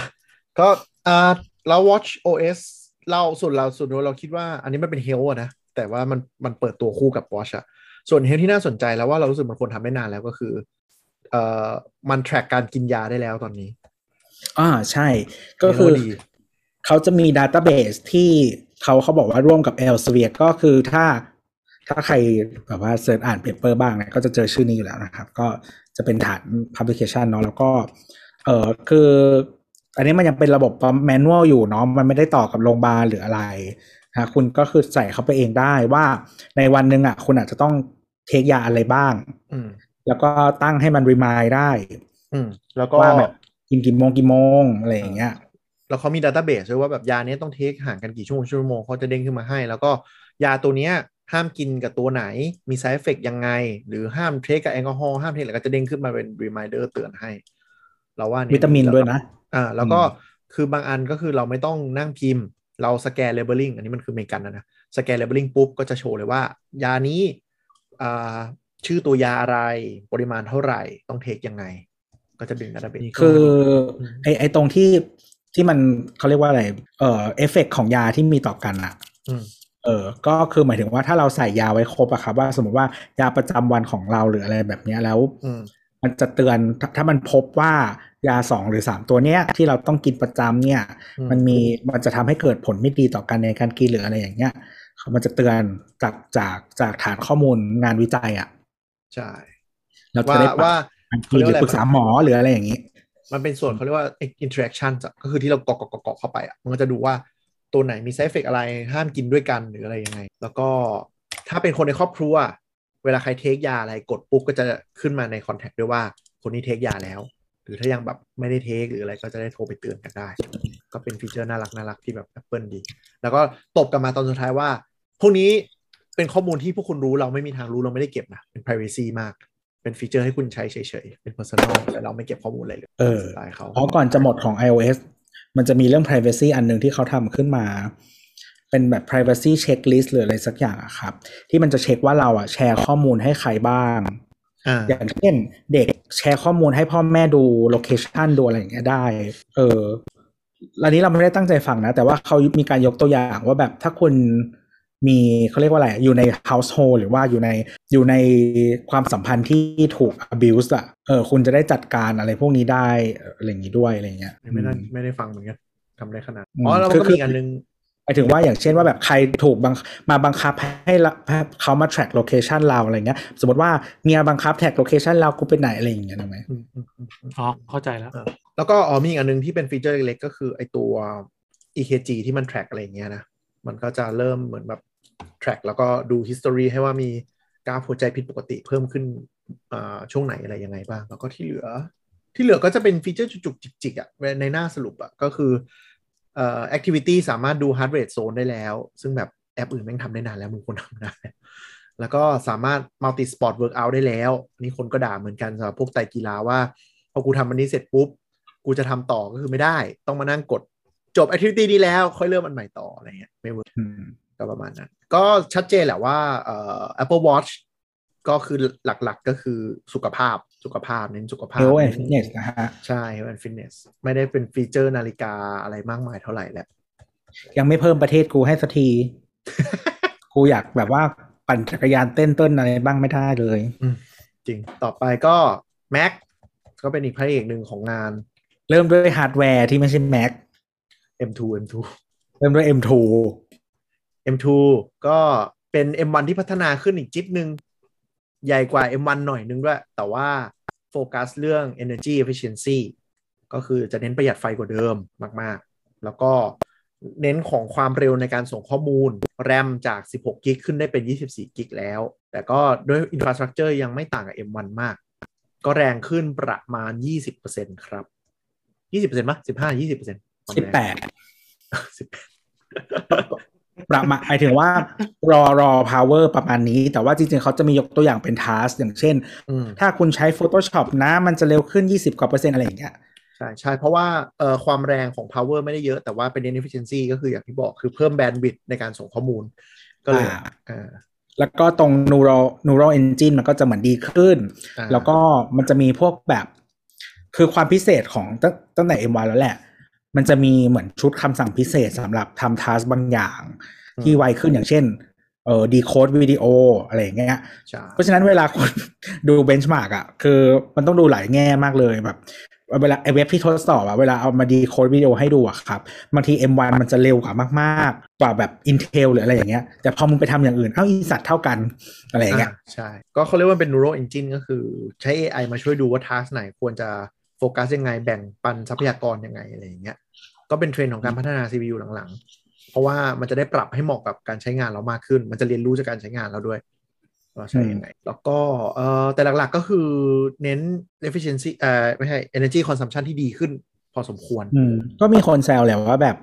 ก็อ่าเรา watch OS เราส่วนเราส่วนตัวเราคิดว่า อันนี้มันเป็น health อะนะ แต่ว่ามันมันเปิดตัวคู่กับ watch อะส่วน health ที่น่าสนใจแล้วว่าเรารู้สึกมันควรทำได้นานแล้วก็คือเอ่อมัน track การกินยาได้แล้วตอนนี้อ่าใช่ ก็คือเรียกว่าดีเขาจะมีดัต a b เบสที่เขาเขาบอกว่าร่วมกับ e l s e v i e r ก็คือถ้าถ้าใครแบบว่า search อ่าน paper บ้างเนี่ยก็จะเจอชื่อนี้อยู่แล้วนะครับ ก็จะเป็นฐาน publication เนาะแล้วก็เออคือ อันนี้มันยังเป็นระบบ manual อยู่เนาะมันไม่ได้ต่อกับโรงพยาบาลหรืออะไร นะคุณก็คือใส่เข้าไปเองได้ว่าในวันหนึ่งอะคุณอาจจะต้อง take ยาอะไรบ้าง อืมแล้วก็ตั้งให้มัน remind ได้ อืมแล้วก็ว่าแบบกินกี่โมงกี่โมงอะไรอย่างเงี้ยแล้วเขามี database ด้วยว่าแบบยาเนี้ยต้อง take ห่างกันกี่ชั่วโมงชั่วโมงเขาจะเด้งขึ้นมาให้ แล้วก็ยาตัวเนี้ยห้ามกินกับตัวไหนมี side effect ยังไง หรือห้าม take กับแอลกอฮอล์ห้าม take อะไรก็จะเด้งขึ้นมาเป็น reminder เตือนให้ เราว่าเนี่ยวิตามินด้วยนะอ่าแล้วก็อืมคือบางอันก็คือเราไม่ต้องนั่งพิมพ์ เราสแกน labeling อันนี้มันคือเมกันนะนะสแกน labeling ปุ๊บก็จะโชว์เลยว่า ยานี้อ่าชื่อตัวยาอะไรปริมาณเท่าไหร่ต้องเทคยังไง ก็จะดึงดัตต้าเบสคือไอไอตรงที่ที่มันเขาเรียกว่าอะไร เอ่อเอฟเฟกของยาที่มีต่อกันอะอืมเออ ก็คือหมายถึงว่าถ้าเราใส่ยาไว้ครบอะครับว่าสมมติว่ายาประจำวันของเราหรืออะไรแบบเนี้ยแล้วอืมมันจะเตือนถ้าถ้ามันพบว่า ยาสองหรือสามตัวเนี้ยที่เราต้องกินประจำเนี่ยอืมมันมีมันจะทำให้เกิดผลไม่ดีต่อกันในการกินหรืออะไรอย่างเงี้ยมันจะเตือนจากจากจากฐานข้อมูลงานวิจัยอะใช่เราจะว่าได้ปรับว่าการกินหรือปรึกษาหมอหรืออะไรอย่างนี้ มันเป็นส่วนเขาเรียกว่า interaction อะก็คือที่เราเกาะเกาะเกาะเกาะเข้าไปอะมันก็จะดูว่าตัวไหนมี side effect อะไรห้ามกินด้วยกันหรืออะไรยังไง แล้วก็ถ้าเป็นคนในครอบครัว เวลาใครเทคยาอะไรกดปุ๊บก็จะขึ้นมาใน contact ด้วยว่าคนนี้ take ยาแล้วห รือถ้ายังแบบไม่ได้ take หรืออะไรก็จะได้โทรไปเตือนกันได้ ก็เป็นฟีเจอร์น่ารักน่ารักที่แบบ Apple ดี แล้วก็ตบกลับมาตอนสุดท้ายว่า พวกนี้เป็นข้อมูลที่พวกคุณรู้เราไม่มีทางรู้เราไม่ได้เก็บนะ เป็น privacy มาก เป็นฟีเจอร์ให้คุณใช้เฉยๆ เป็น personal แต่เราไม่เก็บข้อมูลอะไรเลยเออสไตล์เขาเพราะก่อนจะหมดของ iOS มันจะมีเรื่อง privacy อันหนึ่งที่เขาทำขึ้นมา เป็นแบบ privacy checklist หรืออะไรสักอย่างอะครับ ที่มันจะเช็คว่าเราอะแชร์ข้อมูลให้ใครบ้าง อ่าอย่างเช่นเด็กแชร์ข้อมูลให้พ่อแม่ดูโลเคชันดูอะไรอย่างเงี้ยได้ เอออันนี้เราไม่ได้ตั้งใจฟังนะ แต่ว่าเขามีการยกตัวอย่างว่าแบบถ้าคุณมีเขาเรียกว่าอะไร อยู่ใน household หรือว่าอยู่ในอยู่ในความสัมพันธ์ที่ถูก abuse อะเออ คุณจะได้จัดการอะไรพวกนี้ได้อะไรอย่างนี้ด้วยอะไรเงี้ย ไม่ได้ไม่ได้ฟังเหมือนกันทำได้ขนาดอืมอ๋อแล้วมันคือก็คือมีอีกอันนึงหมายถึงว่าอย่างเช่นว่าแบบใครถูกบังมาบังคับให้ละให้เขามา track location เราอะไรเงี้ย สมมติว่าเมียบังคับ track location เรากูไปไหนอะไรอย่างเงี้ยถูกไหมอืมอืมอืมอืมอ๋อเข้าใจแล้วอ่าแล้วก็อ๋อมีอีกอันนึงที่เป็นฟีเจอร์เล็กๆก็คือไอตัว EKG ที่มัน track อะไรอย่างเงี้ยนะมันก็จะเริ่มเหมือนแบบ track แล้วก็ดู history ให้ว่ามีกราฟหัวใจผิดปกติเพิ่มขึ้นอ่าช่วงไหนอะไรยังไงบ้าง แล้วก็ที่เหลือ ที่เหลือก็จะเป็นฟีเจอร์จุกๆจิกๆอะในหน้าสรุปอะก็คือ เอ่อ activity สามารถดู heart rate zone ได้แล้ว ซึ่งแบบแอปอื่นแม่งทำได้นานแล้วมึงควรทำได้แล้วก็สามารถ multi sport workout ได้แล้วอันนี่คนก็ด่าเหมือนกันสำหรับพวกไตรกีฬาว่า พอกูทำอันนี้เสร็จปุ๊บ กูจะทำต่อก็คือไม่ได้ ต้องมานั่งกดจบ activity นี้แล้ว ค่อยเริ่มอันใหม่ต่ออะไรเงี้ยไม่เวิร์กอืมก็ประมาณนั้น ก็ชัดเจนแหละว่าเอ่อ Apple Watch ก็คือหลักๆก็คือสุขภาพสุขภาพเน้นสุขภาพ health and fitness นะฮะ ใช่ health and fitness ไม่ได้เป็นฟีเจอร์นาฬิกาอะไรมากมายเท่าไหร่แหละยังไม่เพิ่มประเภทกูให้สักที กูอยากแบบว่าปั่นจักรยานเต้นเต้นอะไรบ้างไม่ได้เลย จริงต่อไปก็ Mac ก็เป็นอีกพระเอกหนึ่งของงาน เริ่มด้วยฮาร์ดแวร์ที่ไม่ใช่ Mac M2 M2 เริ่มด้วย M2 M2 ก็เป็น M1 ที่พัฒนาขึ้นอีกจิ๊บหนึ่ง ใหญ่กว่า M1 หน่อยนึงด้วย แต่ว่าโฟกัสเรื่อง energy efficiency ก็คือจะเน้นประหยัดไฟกว่าเดิมมาก ๆ แล้วก็เน้นของความเร็วในการส่งข้อมูล แรมจาก 16 กิกขึ้นได้เป็น 24 กิกแล้ว แต่ก็ด้วยอินฟราสตรักเจอร์ยังไม่ต่างกับ M1 มาก ก็แรงขึ้นประมาณ 20%ครับ 20%มั้ย15 20%สิบแปด18 ประมาณหมายถึงว่ารอรอ power ประมาณนี้ แต่ว่าจริงๆ เขาจะมียกตัวอย่างเป็น task อย่างเช่นอืมถ้าคุณใช้ Photoshop นะมันจะเร็วขึ้น 20 กว่าเปอร์เซ็นต์อะไรอย่างเงี้ยใช่ใช่เพราะว่าเอ่อความแรงของ power ไม่ได้เยอะแต่ว่าเป็น efficiency ก็คืออย่างที่บอกคือเพิ่ม bandwidth ในการส่งข้อมูล ก็เลยอ่าอ่าแล้วก็ตรง neural neural engine มันก็จะเหมือนดีขึ้นอ่าแล้วก็มันจะมีพวกแบบ คือความพิเศษของตั้งตั้งแต่ M1 แล้วแหละ มันจะมีเหมือนชุดคำสั่งพิเศษสำหรับทำทัสบางอย่างที่ไวขึ้นอย่างเช่นเอ่อดีโคดวิดีโออะไรอย่างเงี้ยใช่เพราะฉะนั้นเวลาคุณดูเบนช์มาร์กอะ คือมันต้องดูหลายแง่มากเลยแบบ เวลาไอเว็บที่ทดสอบอะเวลาเอามาดีโคดวิดีโอให้ดูอะครับบางที M1 มันจะเร็วกว่ามากๆ กว่าแบบ Intel หรืออะไรอย่างเงี้ย แต่พอมึงไปทำอย่างอื่น เอ้าอีสัตว์เท่ากัน อะไรอย่างเงี้ยอ่าใช่ ก็เขาเรียกว่าเป็น neural engine ก็คือใช้ AI มาช่วยดูว่า task ไหนควรจะ โฟกัสยังไงแบ่งปันทรัพยากรยังไงอะไรอย่างเงี้ยก็เป็นเทรนด์ของการพัฒนา CPU หลังๆ เพราะว่ามันจะได้ปรับให้เหมาะกับการใช้งานเรามากขึ้น มันจะเรียนรู้จากการใช้งานเราด้วยว่าใช้ยังไงแล้วก็เอ่อแต่หลักๆก็คือเน้น efficiency เอ่อไม่ใช่ energy consumption ที่ดีขึ้นพอสมควร อืม ก็มีคนแซวแหละว่าแบบ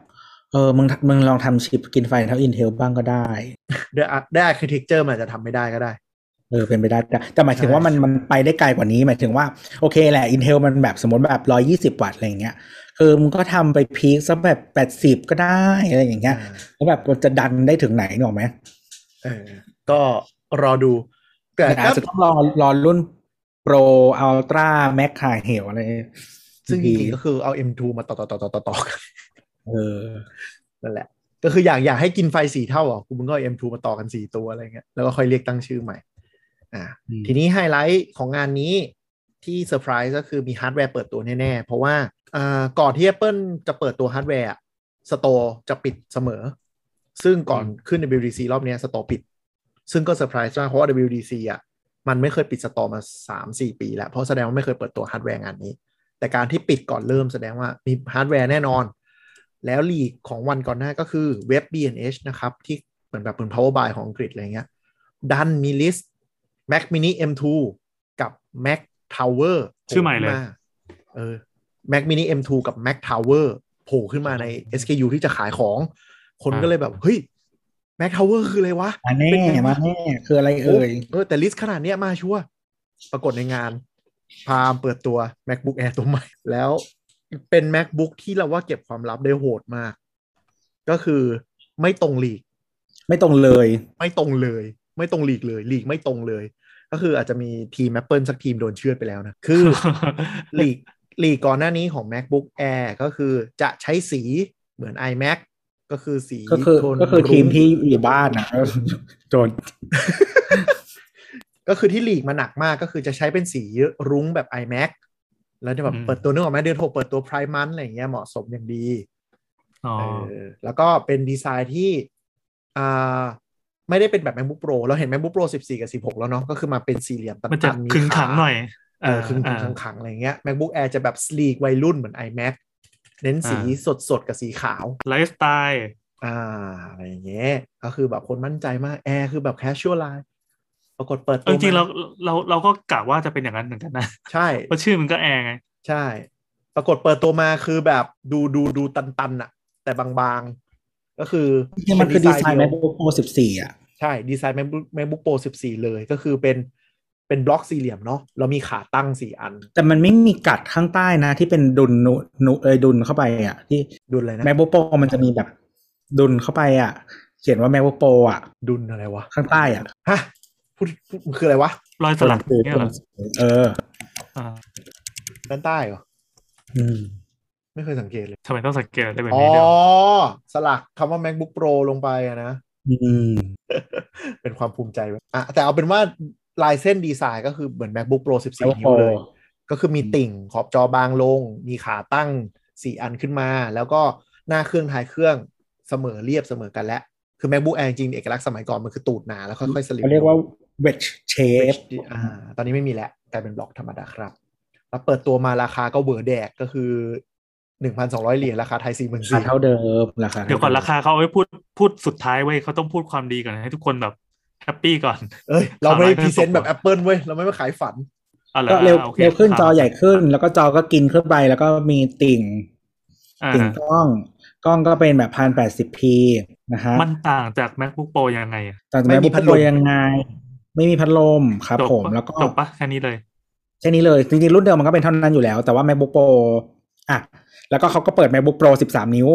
เออมึงมึงลองทำชิปกินไฟเท่า Intel บ้างก็ได้ ได้อะได้ architecture มันอาจจะทำไม่ได้ก็ได้ เออเป็นไปได้แต่แต่หมายถึงใช่ว่ามันมันไปได้ไกลกว่านี้ หมายถึงว่าโอเคแหละ Intel มันแบบสมมติแบบร้อยี่สิบวัตต์อะไรอย่างเงี้ยคือมึงก็ทำไปพีคสักแบบแปดสิบก็ได้อะไรอย่างเงี้ยอ่าแล้วแบบมันจะดันได้ถึงไหนหนกออกไหมเออก็รอดู แต่แต่ก็อาจจะต้องรอรอรุ่น Pro Ultra Max High h e l อะไร ซึ่งจดีริงๆก็คือเอา M2 มาต่อต่อต่อต่อต่อต่อกันเออนั่นแหละ ก็คืออยากอยากให้กินไฟสี่เท่าอะกูมึงก็เอา M2 มาต่อกันสี่ตัวอะไรเงี้ยแล้วก็ค่อยเรียกตั้งชื่อใหม่ อ่าอืมทีนี้ไฮไลท์ของงานนี้ที่เซอร์ไพรส์ก็คือมีฮาร์ดแวร์เปิดตัวแน่ๆ เพราะว่าอ่าก่อนที่ Apple จะเปิดตัวฮาร์ดแวร์สโตร์จะปิดเสมอ ซึ่งก่อนขึ้น WDC รอบเนี้สโตร์ปิด ซึ่งก็เซอร์ไพรส์มากเพราะว่า WDC อะมันไม่เคยปิดสโตร์มา 3-4 ปีแล้ว เพราะแสดงว่าไม่เคยเปิดตัวฮาร์ดแวร์งานนี้ แต่การที่ปิดก่อนเริ่มแสดงว่ามีฮาร์ดแวร์แน่นอน แล้ว leak ของวันก่อนหน้าก็คือเว็บ B&H นะครับ ที่เหมือนแบบเป็น power buy ของอังกฤษอะไรเงี้ยดันมี list Mac Mini M2 กับ Mac Tower ชื่อใหม่เลยโผขึ้นาเออ Mac Mini M2 กับ Mac Tower โผล่ขึ้นมาใน SKU ที่จะขายของ คนก็เลยแบบ เฮ้ย Mac Tower คืออะไรวะมาแน่เป็นไงมาแน่คืออะไรเอ่ยเออแต่ list ขนาดเนี้ยมาชัวร์ปรากฏในงาน พามเปิดตัว MacBook Air ตัวใหม่ แล้วเป็น MacBook ที่เราว่าเก็บความลับได้โหดมาก ก็คือไม่ตรงลีก ไม่ตรงเลย ไม่ตรงเลย ไม่ตรงลีกเลยลีกไม่ตรงเลย ก็คืออาจจะมีทีม Apple สักทีมโดนเชือดไปแล้วนะ คือลีกลีกก่อนหน้านี้ของ MacBook Air ก็คือจะใช้สีเหมือน iMac ก็คือสีก็คือโทนก็คือรุ้งทีมที่อยู่บ้านนะโดนก็คือที่ลีกมาหนักมากก็คือจะใช้เป็นสีรุ้งแบบ iMac แล้วจะแบบอืมเปิดตัวนึกออกไหมเดือนหกเปิดตัว Prime Month อะไรอย่างเงี้ยเหมาะสมอย่างดีอ๋อเออแล้วก็เป็นดีไซน์ที่อ่า ไม่ได้เป็นแบบ MacBook Pro เราเห็น MacBook Pro 14 กับ 16 แล้วเนาะก็คือมาเป็นสี่เหลี่ยมตันๆมันจะมีขึงขังหน่อยเออขึงขังอ่าขังๆอะไรอย่างเงี้ย MacBook Air จะแบบ sleek วัยรุ่นเหมือน iMac เน้นสีอ่สดสดๆกับสีขาวไลฟ์สไตล์อ่าอะไรอย่างเงี้ยก็คือแบบคนมั่นใจมาก Air คือแบบ casual line ปรากฏเปิดเอตัอวจริงๆมาเราเราเราก็กะว่าจะเป็นอย่างนั้นเหมือนกันนะ ใช่เพราะชื่อมันก็แอร์ไง ใช่ ปรากฏเปิดตัวมาคือแบบดูดูดูตันๆอะแต่บางๆ ก็คือนี่มันคือดีไซน์เยว MacBook Pro 14 อะ ใช่ ดีไซน์ MacBook MacBook Pro 14 เลยก็คือเป็นเป็นบล็อกสี่เหลี่ยมเนาะเรามีขาตั้งสี่อัน แต่มันไม่มีกัดข้างใต้นะ ที่เป็นดุนนุนุเอยดุนเข้าไปอะ ที่ดุลอะไรนะ MacBook Pro มันจะมีแบบ ดุนเข้าไปอะ เขียนว่า MacBook Pro อะ ดุลอะไรวะ ข้างใต้อะฮะพูดพูดคืออะไรวะรอยสลักเนี่ยเหรอเอออ่าด้านใต้เหรออืม ไม่เคยสังเกตเลยทำไมต้องสังเกตอะไรแบบอ๋อนี้เดียวสลักคำว่า MacBook Pro ลงไปอะนะอืมเป็นความภูมิใจเว้ยอะแต่เอาเป็นว่าลายเส้นดีไซน์ก็คือเหมือน MacBook Pro 14 นิ้วเลย ก็คือมีติ่งขอบจอบางลง มีขาตั้งสี่อันขึ้นมา แล้วก็หน้าเครื่องท้ายเครื่องเสมอเรียบเสมอกันแล้วคือ MacBook Air จริงๆเอกลักษณ์สมัยก่อนมันคือตูดหนาแล้วค่อยๆ slim เขาเรียกว่า wedge shape อ่า ตอนนี้ไม่มีแล้วกลายเป็นบล็อกธรรมดาครับ แล้วเปิดตัวมาราคาก็เบอร์แดกก็คือ 1,200เหรียญราคาไทย4 4 0 0ราคาเท่าเดิมราคาเดี๋ยวก่อนราคาเขาเอาไว้พูดพูดสุดท้ายเว้ยเขาต้องพูดความดีก่อนให้ทุกคนแบบแฮปปี้ก่อน เอ้ย เราไม่ได้300 present แบบ Apple เว้ย เราไม่มาขายฝันอ๋อหอก็เร็วโอคเร็วขึ้นครับจอใหญ่ขึ้น แล้วก็จอก็กินขึ้นไป แล้วก็มีติ่งอ่าติ่งกล้อง กล้องก็เป็นแบบพันแปดสิบพีนะฮะมันต่างจาก MacBook Pro ยังไงอะแต่ไม่ไม่มีมีพัพัดดลลมมยังไง ไม่มีพัดลมครับจบผมปะแล้วก็จบปะแค่นี้เลยแค่นี้เลย จริงๆ รุ่นเดิมมันก็เป็นเท่านั้นอยู่แล้ว แต่ว่า MacBook Pro อะแล้วก็เขาก็เปิด MacBook Pro 13 นิ้ว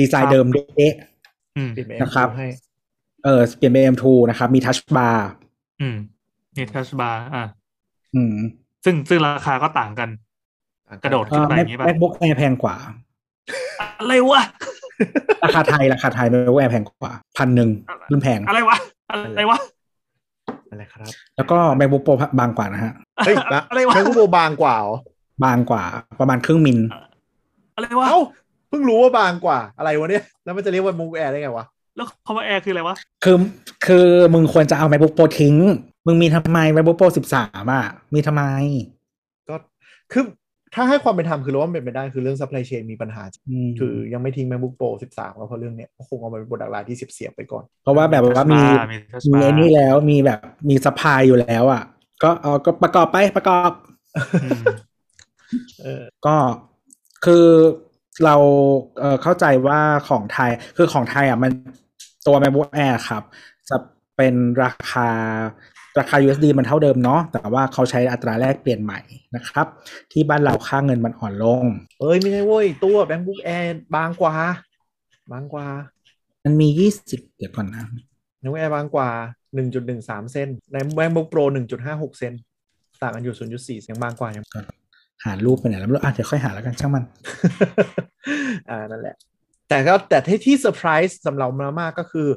ดีไซครัน์บเดิมเดะอืมเปลี่ยนเป็นนะครับให้เออเปลี่ยนเป็น M2 นะครับ มี Touch Bar อืมนี่ทัชบาร์อ่าอืม ซึ่งซึ่งราคาก็ต่างกัน กระโดดเอ่อขึ้นไปอย่างงี้ป่ะ MacBook Air แพงกว่า อะไรวะ ราคาไทย ราคาไทย MacBook Air แพงกว่าพันหนึ่งรุ่นแพง อะไรวะ อะไรวะอะไรครับ แล้วก็ MacBook Pro บางกว่านะฮะเฮ้ยนะอะไรวะแม c บุ๊กโปรบางกว่าเหรอบางกว่า ประมาณครึ่งมิล อะไรวะเอ้าเพิ่งรู้ว่าบางกว่าอะไรวะเนี่ย แล้วมันจะเรียกว่า Book Air ได้ไงวะ แล้วคำว่าแอร์คืออะไรวะ คือคือมึงควรจะเอา MacBook Pro ทิ้ง มึงมีทำไม MacBook Pro 13อะ มีทำไม ก็คือถ้าให้ความเป็นธรรมคือเราว่ามันเป็นไปได้คือเรื่อง supply chain มีปัญหาอืมคือยังไม่ทิ้ง MacBook Pro 13ก็เพราะเรื่องเนี้ยก็คงเอามาเป็น product line ที่เสียบๆไปก่อน เพราะว่าแบบว่ามีมี touch มี bar ไอ้นี่แล้วมีแบบมี supply อยู่แล้วอะ ก็เอาก็ประกอบไปประกอบอืมเออก็ คือเราเอ่อเข้าใจว่าของไทยคือของไทยอะมันตัว MacBook Air ครับ จะเป็นราคาราคา USD มันเท่าเดิมเนาะแต่ว่าเขาใช้อัตราแลกเปลี่ยนใหม่นะครับ ที่บ้านเราค่าเงินมันอ่อนลง เอ้ยไม่ใช่เว้ย ตัว MacBook Air บางกว่า บางกว่า มันมียี่สิบเดี๋ยวก่อนนะ MacBook Air บางกว่า1.13เซนใน MacBook Pro 1.56เซนต่างกันอยู่0.4เซนบางกว่ายัง หารูปไปไหนแล้วไม่รู้อะเดี๋ยวค่อยหาแล้วกันช่างมัน อ่านั่นแหละ แต่ก็แต่ที่ที่เซอร์ไพรส์สำหรับเรามากก็คือ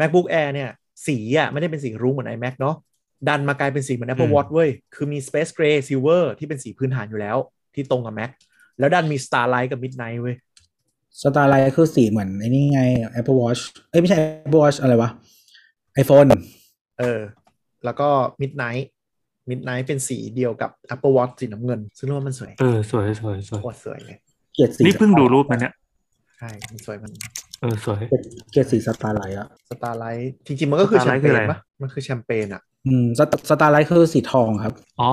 MacBook Air เนี่ย สีอะไม่ได้เป็นสีรุ้งเหมือน iMac เนาะดันมากลายเป็นสีเหมือน Apple อืม Watch เว้ย คือมี Space Gray Silver ที่เป็นสีพื้นฐานอยู่แล้ว ที่ตรงกับ Mac แล้วดันมี Starlight กับ Midnight เว้ย Starlight คือสีเหมือนไอ้นี่ไง Apple Watch เอ้ยไม่ใช่ Apple Watch อะไรวะ iPhone เออ แล้วก็ Midnight Midnight เป็นสีเดียวกับ Apple Watch สีน้ำเงิน ซึ่งเราว่ามันสวย เออ สวยสวยสวยโคตรสวยเลยเกลียดสีนี่เพิ่งดูรูปมันเนี่ยใช่ มันสวยมัน เออ สวย เกลียดเกลียดสีสตาร์ไลท์อะสตาร์ไลท์จริงๆ มันก็คือแชม Starlight เปคือญอะไรปะมันคือแชมเปญอะอืมส Starlight คือสีทองครับ อ๋อ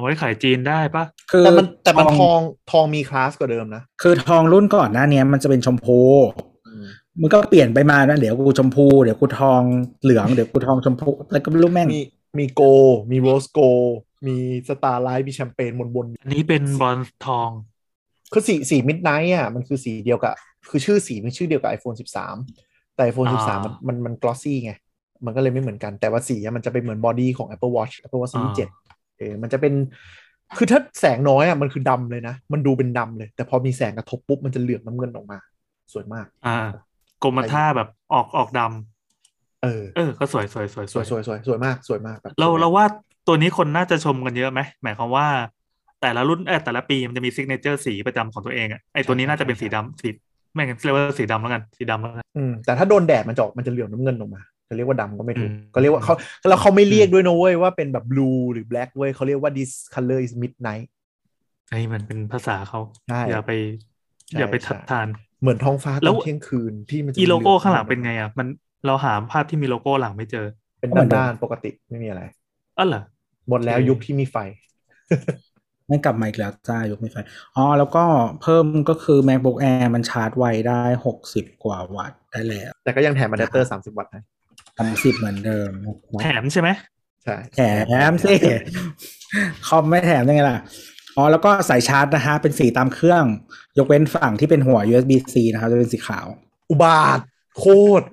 ไว้ขายจีนได้ปะคือแต่มันแต่มันทองทองมีคลาสกว่าเดิมนะ คือทองรุ่นก่อนหน้าเนี้ยมันจะเป็นชมพูมันก็เปลี่ยนไปมานะเดี๋ยวกูชมพู เดี๋ยวกูทองเหลือง เดี๋ยวกูทองชมพู แล้วก็ไม่รู้แม่ง มีมี gold มี rose gold มี Starlight มีแชมเปญบนอันนี้เป็นบรอนซ์ทองๆคือสีสี Midnight อะมันคือสีเดียวกับ คือชื่อสีมันชื่อเดียวกับ iPhone 13 แต่ iPhone อ่า13 มันมันมัน glossy ไง มันก็เลยไม่เหมือนกันแต่ว่าสีอะมันจะเป็นเหมือน body ของ Apple Watch Apple Watch Series 7เออมันจะเป็นคือถ้าแสงน้อยอะมันคือดำเลยนะ มันดูเป็นดำเลย แต่พอมีแสงกระทบปุ๊บมันจะเหลือบน้ำเงินออกมา สวยมาก อ่ากรมท่าแบบออกออกดำ เออเออก็สวยสวยสวยสวยสวยสวยสวยมากสวยมากแบบเราสวยเราว่าตัวนี้คนน่าจะชอบกันเยอะไหมหมายความว่า แต่ละรุ่นเออแต่ละปีมันจะมี signature สีประจำของตัวเองอะไอตัวนี้น่าจะเป็นสีดำสีไม่งั้นเรียกว่าสีดำแล้วกันสีดำแล้วกันอืมแต่ถ้าโดนแดดมันจะออกมันจะเหลือบน้ำเงินออกมาจะเรียกว่าดำก็ไม่ถูกอืมก็เรียกว่าเขาแล้วเขาไม่เรียกด้วยนะเว้ยว่าเป็นแบบ blue หรือ black เว้ยเขาเรียกว่า this color is midnight ไอ้มันเป็นภาษาเขาใช่อย่าไปใช่อย่าไปใช่ทัดทาน เหมือนท้องฟ้าตอนเที่ยงคืนแล้วที่มันจะอีโลโก้มีข้างหลังเป็นไงอะมัน เราหาภาพที่มีโลโก้หลังไม่เจอ เป็นด้านด้านๆปกติไม่มีอะไรอ๋อเหรอหมดแล้วโอเคยุคที่มีไฟไม่กลับมาอีกแล้วจ้ายกไม่ไฟอ๋อแล้วก็เพิ่มก็คือ MacBook Air มันชาร์จไวได้หกสิบกว่าวัตต์ได้แล้ว แต่ก็ยังแถมอะแดปเตอร์30วัตต์ให้ทำสิบเหมือนเดิม แถมใช่ไหมใช่แถมสิคอมไม่แถมได้ไงล่ะอ๋อแล้วก็สายชาร์จนะฮะเป็นสีตามเครื่อง ยกเว้นฝั่งที่เป็นหัว USB-C นะครับจะเป็นสีขาว อุบาทว์ โคตร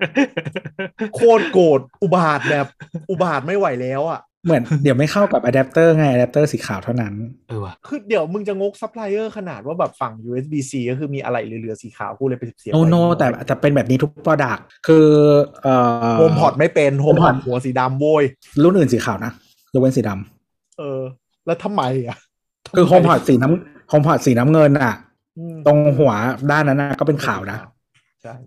โคตรโคตรอุบาทว์แบบอุบาทว์ไม่ไหวแล้วอะเหมือนเดี๋ยวไม่เข้ากับอะแดปเตอร์ไงอะแดปเตอร์สีขาวเท่านั้นเออว่ะคือเดี๋ยวมึงจะงกซัพพลายเออร์ขนาดว่าแบบฝั่ง USB-C ก็คือมีอะไรเหลือๆสีขาวกูเลยไปเสียบโนโนแต่แต่เป็นแบบนี้ทุก Product คือเอ่อ HomePod ไม่เป็น HomePod HomePod หัวสีดำโว้ยรุ่นอื่นสีขาวนะยกเว้นสีดำเออ แล้วทำไมอะ คือ HomePod สีน้ำ HomePod สีน้ำเงินอะอืมตรงหัวด้านนั้นนะก็เป็นขาวนะใช่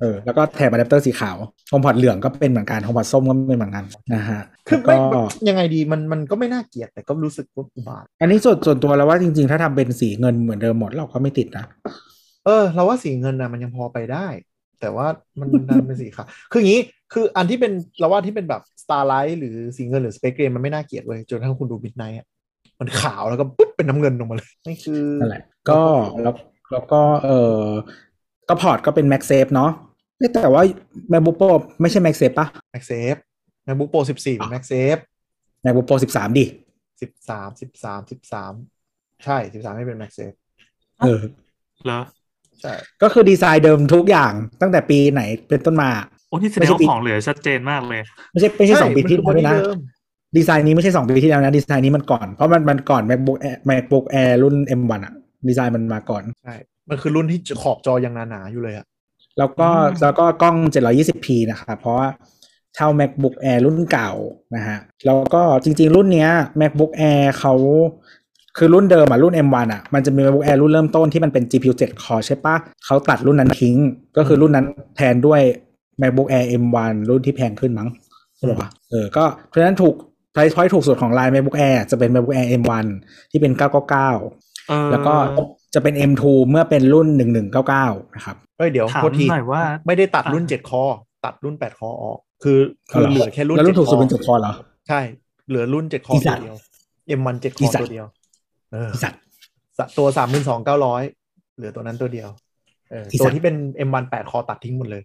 เออแล้วก็แถบอะแดปเตอร์สีขาว HomePod เหลืองก็เป็นเหมือนกัน HomePod ส้มก็เป็นเหมือนกันนะฮะคือแล้วไม่ก็ยังไงดีมันมันก็ไม่น่าเกลียดแต่ก็รู้สึกว่าอุบาทว์ อันนี้ส่วนส่วนตัวแล้วว่าจริงๆ ถ้าทำเป็นสีเงินเหมือนเดิมหมดเราก็ไม่ติดนะเออ เราว่าสีเงินนะมันยังพอไปได้ แต่ว่ามันดันเป็นสีขาวคืออย่างนี้คืออันที่เป็นเราว่าที่เป็นแบบ Starlight หรือสีเงินหรือ Space Gray มันไม่น่าเกลียดเว้ยจนทั้งคุณดู Midnight อะมันขาวแล้วก็ปุ๊บเป็นน้ำเงินออกมาเลยนี่คือนั่นแหละก็แล้วแล้วก็เออ ก็พอร์ตก็เป็น MagSafe เนาะเอ้ยแต่ว่า MacBook Pro ไม่ใช่ MagSafe ปะ MagSafe MacBook Pro 14เป็น MagSafe MacBook Pro 13 ดิ 13 13 13 ใช่ 13 ไม่เป็น MagSafe เออเหรอใช่ ก็คือดีไซน์เดิมทุกอย่างตั้งแต่ปีไหนเป็นต้นมา โอ้นี่แสดไม่งใช่ว่าปีของเหลือชัดเจนมากเลย ไม่ใช่ไม่ใช่สองปีที่มันแล้วคือด้วยนะ body เดิมดีไซน์นี้ไม่ใช่สองปีที่แล้วนะดีไซน์นี้มันก่อนเพราะมันมันก่อน MacBook Air MacBook Air รุ่น M1 อะดีไซน์มันมาก่อน ใช่ มันคือรุ่นที่ขอบจอยังหนาๆอยู่เลยอะแล้วก็อืมแล้วก็กล้อง 720p นะครับเพราะว่าเท่า MacBook Air รุ่นเก่านะฮะแล้วก็จริงๆ รุ่นเนี้ย MacBook Air เขาคือรุ่นเดิมอะรุ่น M1 อะมันจะมี MacBook Air รุ่นเริ่มต้นที่มันเป็น GPU 7 core ใช่ปะเขาตัดรุ่นนั้นทิ้ง ก็คือรุ่นนั้นแทนด้วย MacBook Air M1 รุ่นที่แพงขึ้นมั้งใช่ปะเออก็เพราะฉะนั้นถูก price point ถูกสุดของไลน์ MacBook Air จะเป็น MacBook Air M1 ที่เป็น 999เออแล้วก็ จะเป็น M2 เมื่อเป็นรุ่น 1199 นะครับเฮ้ยเดี๋ยวถามโทษทีหน่อยว่า ไม่ได้ตัดรุ่นอะ7คอ ตัดรุ่น 8 คอออก คือคือเหลือแค่รุ่นแล้วรุ่น7ถูกสุดเป็นคอ7 core เหรอ ใช่ เหลือรุ่น 7 คออีสัตัตวว์เดียว M1 7 คอีอสัตว์ตัวเดียวเออไอ้สัตว์สะตัว 32,900 เหลือตัวนั้นตัวเดียวเอออีสัตัตวว์ที่เป็น M1 8 คอตัดทิ้งหมดเลย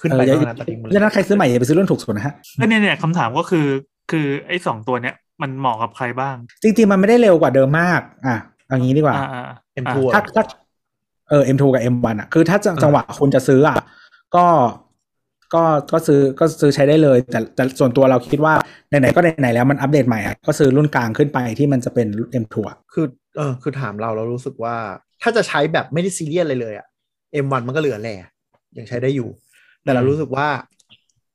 ขึ้นเอไปออย่าเท่านั้นตัดทิ้งหมดเลฉะนั้นยใครซื้อใหม่อย่าไปซื้อรุ่นถูกสุดนะฮะก็เนี่ยเนี่ยคำถามก็คือคือไอ้สองตัวเนี้ยมันเหมาะกับใครบ้าง จริงๆมันไม่ได้เร็วกว่าเดิมมาก อะเอย่างนี้ดีกว่าอ่าอ่า M2 อ่าถ้าถ้าเออ M2 กับ M1 อะคือถ้าจังเออจังหวะคุณจะซื้ออะก็ก็ก็ซื้อก็ซื้อใช้ได้เลย แต่แต่ส่วนตัวเราคิดว่าไหนๆก็ไหนๆแล้วมันอัปเดตใหม่อะก็ซื้อรุ่นกลางขึ้นไปที่มันจะเป็น M2 อะคือเออคือถามเราเรารู้สึกว่า ถ้าจะใช้แบบไม่ได้ซีเรียสเลยเลยอะ M1 มันก็เหลือแหล่ยังใช้ได้อยู่ แต่เราอืมรู้สึกว่า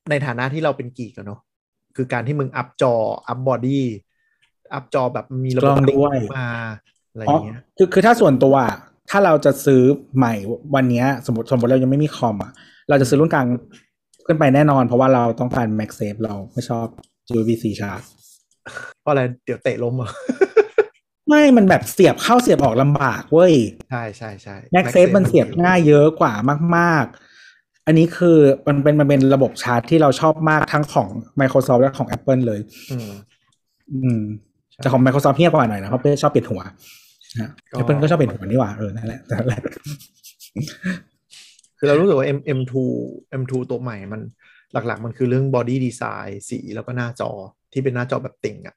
ในฐานะที่เราเป็นกีกอะเนาะคือการที่มึง up จอ up body up จอแบบมีระบบกล้องด้วยมา อะไรออ๋อย่างเงี้ยคือคือถ้าส่วนตัวอะถ้าเราจะซื้อใหม่วันเนี้ยสมมติสมมติเรายังไม่มีคอมอะเราจะซื้อรุ่นกลางขึ้นไปแน่นอน เพราะว่าเราต้องการ MagSafe เราไม่ชอบ USB-C charge เพราะอะไรเดี๋ยวเตะล้มเหรอไม่มันแบบเสียบเข้าเสียบออกลำบากเว้ย ใช่ใช่ใช่ MagSafe มันเสียบง่ายเยอะกว่ามาก ๆ อันนี้คือมันเป็นมันเป็นระบบชาร์จที่เราชอบมากทั้งของ Microsoft และของ Apple เลย อืม อืมแต่ของ Microsoft เงียบกว่าหน่อยนะเพราะเป้ชอบเปลี่ยนหัว นะก็ Apple ก็ชอบเปลี่ยนหัวนี่หว่าเออนั่นแหละนั่นแหละคือเรารู้สึกว่า M M2 M2 ตัวใหม่มันหลักๆ มันคือเรื่อง body design สีแล้วก็หน้าจอที่เป็นหน้าจอแบบติ่งอะ่ะ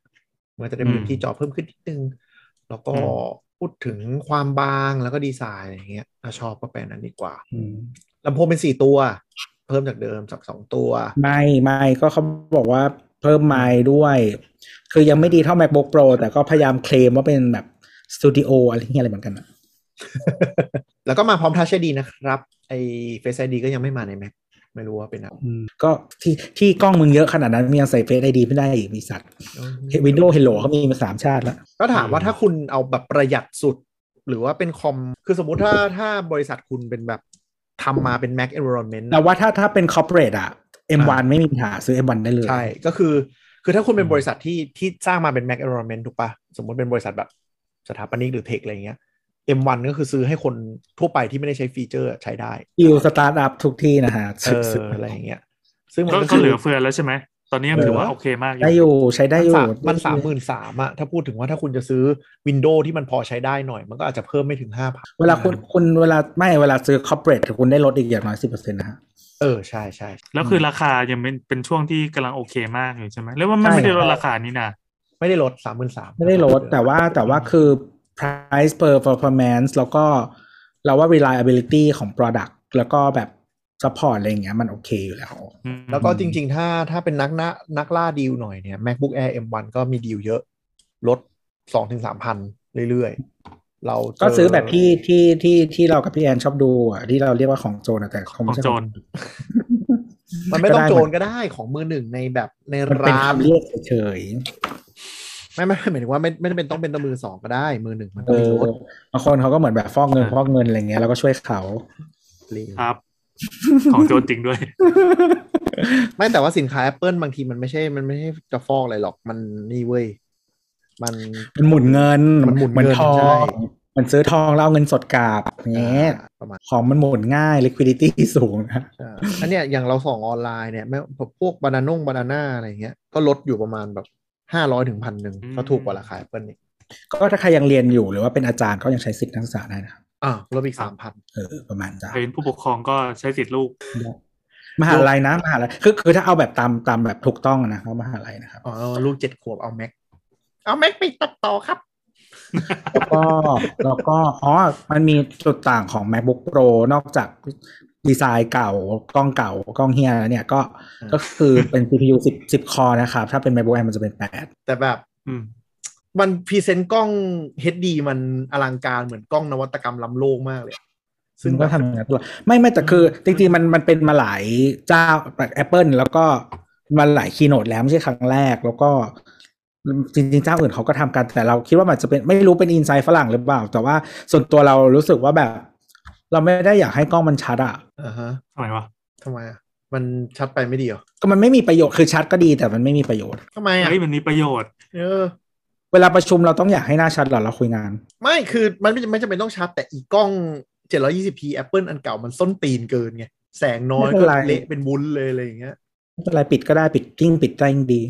มันจะได้พื้นที่จอเพิ่มขึ้นนิดนึง แล้วก็อืมพูดถึงความบางแล้วก็ดีไซน์อะไรอย่างเงี้ยถ้าชอบก็เป็นอันนั้นดีกว่าอืมลำโพงเป็นสี่ตัว เพิ่มจากเดิมจากสองตัว ไม่ไม่ก็เขาบอกว่าเพิ่มไมค์ด้วย คือยังไม่ดีเท่า MacBook Pro แต่ก็พยายามเคลมว่าเป็นแบบ สตูดิโออะไรเงี้ยอะไรเหมือนกันอะแล้วก็มาพร้อม Touch ID นะครับไอ้ Face ID ก็ยังไม่มาใน Mac ไม่รู้ว่าเป็นอะไรอืมก็ที่ที่กล้องมึงเยอะขนาดนั้นมึงยังใส่ Face ID ไม่ได้อีกมีสัตว์ Windows Hello เขามีมาสามชาติแล้ว ก็ถามว่าถ้าคุณเอาแบบประหยัดสุด หรือว่าเป็นคอม คือสมมุติถ้าถ้าบริษัทคุณเป็นแบบทำมาเป็น Mac Environment แต่ว่าถ้าถ้าเป็น corporate อะ M1 ไม่มีปัญหาซื้อ M1 ได้เลย ใช่ ก็คือ คือถ้าคุณเป็นบริษัทที่ที่สร้างมาเป็น Mac Environment ถูกปะสมมติเป็นบริษัทแบบ สถาปนิกหรือ tech อะไรเงี้ย M1 ก็คือซื้อให้คนทั่วไปที่ไม่ได้ใช้ feature ใช้ได้คิวสตาร์ทอัพทุกที่นะฮะเอออะไรอย่างเงี้ย ซึ่งมันก็ก็ก็คือเหลือเฟือแล้วใช่ไหม ตอนนี้ยังถือว่าโอเคมากอยู่ได้อยู่ใช้ได้อยู่ มันสามหมื่นสามอะถ้าพูดถึงว่าถ้าคุณจะซื้อวินโดว์ที่มันพอใช้ได้หน่อย มันก็อาจจะเพิ่มไม่ถึงห้าพันเวลาคุณคุณเวลาไม่เวลาซื้อคอร์ปอเรทคุณได้ลดอีกอย่างน้อยสิบเปอร์เซ็นต์นะฮะเออใช่ใช่แล้วคือราคายังเป็นเป็นช่วงที่กำลังโอเคมากอยู่ใช่ไหมแล้วว่ามันใช่ไม่ได้ลดราคานี้นะ ไม่ได้ลดสามหมื่นสามไม่ได้ลด แต่ว่าแต่ว่าคือ price per performance แล้วก็เราว่า reliability ของ product แล้วก็แบบ support อะไรอย่างเงี้ยมันโอเคอยู่แล้วอืมแล้วก็จริง ๆ ถ้าถ้าเป็นนักนะนักล่าดีลหน่อยเนี่ย macbook air m1 ก็มีดีลเยอะ ลดสองถึงสามพันเรื่อยๆ เราเก็ซื้อแบบที่ที่ที่ที่เรากับพี่แอนชอบดูอะที่เราเรียกว่าของโจรอะแต่เขาขอไม่งใช่โจรมันไม่ต้องก็ได้โจรก็ได้ของมือหนึ่งในแบบในมันเป็นร้านคำเรียกเฉย ไม่ไม่หมายถึงว่าไม่ไม่ได้เป็นต้องเป็นตัวมือสองก็ได้ มือหนึ่งมันๆก็เอมีอลดบางคนเขาก็เหมือนแบบฟอกเงินอ่าฟอกเงินอะไรเงี้ยแล้วก็ช่วยเขาลีครับ ของโจรจริงด้วย ไม่แต่ว่าสินค้า Apple บางทีมันไม่ใช่ มันไม่ใช่จะฟอกอะไรหรอกมันนี่เว้ยมันมันหมุนเงินมันหมุนเหมือนเงินทอใช่งมันซื้อทองแล้วเอาเงินสดกลับอย่างเงี้ยประมาณของมันหมุนง่าย liquidity สูงนะใช่อันเนี้ยอย่างเราส่องออนไลน์เนี่ยไม่พวกบานาน่งบานาน่าอะไรเงี้ยก็ลดอยู่ประมาณแบบ ห้าร้อยถึงพันหนึ่งอืมก็ถูกกว่าราคา Apple นี่ก็ถ้าใครยังเรียนอยู่หรือว่าเป็นอาจารย์ก็ยังใช้สิทธินักศึกษาได้นะครับอ่าลดอีกสามพันเออประมาณจ้ะเป็นผู้ปกครองก็ใช้สิทธิ์ลูก มหาลัยนะมหาลัยคือคือถ้าเอาแบบตามตามแบบถูกต้องนะเขามหาลัยนะครับอ๋อลูกเจ็ดขวบเอาแม็กเอาแม็กไปตัดต่อครับแล้วก็แล้วก็อ๋อมันมีจุดต่างของ MacBook Pro นอกจาก ดีไซน์เก่ากล้องเก่ากล้องเฮียแล้วเนี่ยก็อืมก็คือเป็น CPU 10 10คอนะครับ ถ้าเป็น MacBook Air มันจะเป็น 8 แต่แบบอืมมัน present กล้อง HD มันอลังการเหมือนกล้องนวัตกรรมล้ำโลกมากเลย ซึ่ซึ่งงแบก็บทำอย่างนั้นตัวไม่ไม่แต่คือ จริงๆ มันมันเป็นมาหลายเจ้าแบบ Apple แล้วก็มาหลาย keynote แล้วไม่ใช่ครั้งแรกแล้วก็จริงๆเจ้าอื่นเขาก็ทำกันแต่เราคิดว่ามันจะเป็นไม่รู้เป็น insight ฝรั่งหรือเปล่า แต่ว่าส่วนตัวเรารู้สึกว่าแบบ เราไม่ได้อยากให้กล้องมันชัดอะอ่าฮะทำไมวะทำไมอะมันชัดไปไม่ดีเหรอ ก็มันไม่มีประโยชน์คือชัดก็ดีแต่มันไม่มีประโยชน์ทำไมอะเฮ้ยมันมีประโยชน์ เออ เวลาประชุมเราต้องอยากให้หน้าชัดเหรอเราคุยงาน ไม่คือมันไม่ไม่จำเป็นต้องชัดแต่อีกกล้อง 720p Apple อันเก่ามันส้นตีนเกินไงแสงน้อยไม่เป็ก็นไรเละเป็นวุ้นเลยอะไรอย่างเงี้ยไม่เป็นไรปิดก็ได้ปิดยิ่งปิดได้ยิ่งดี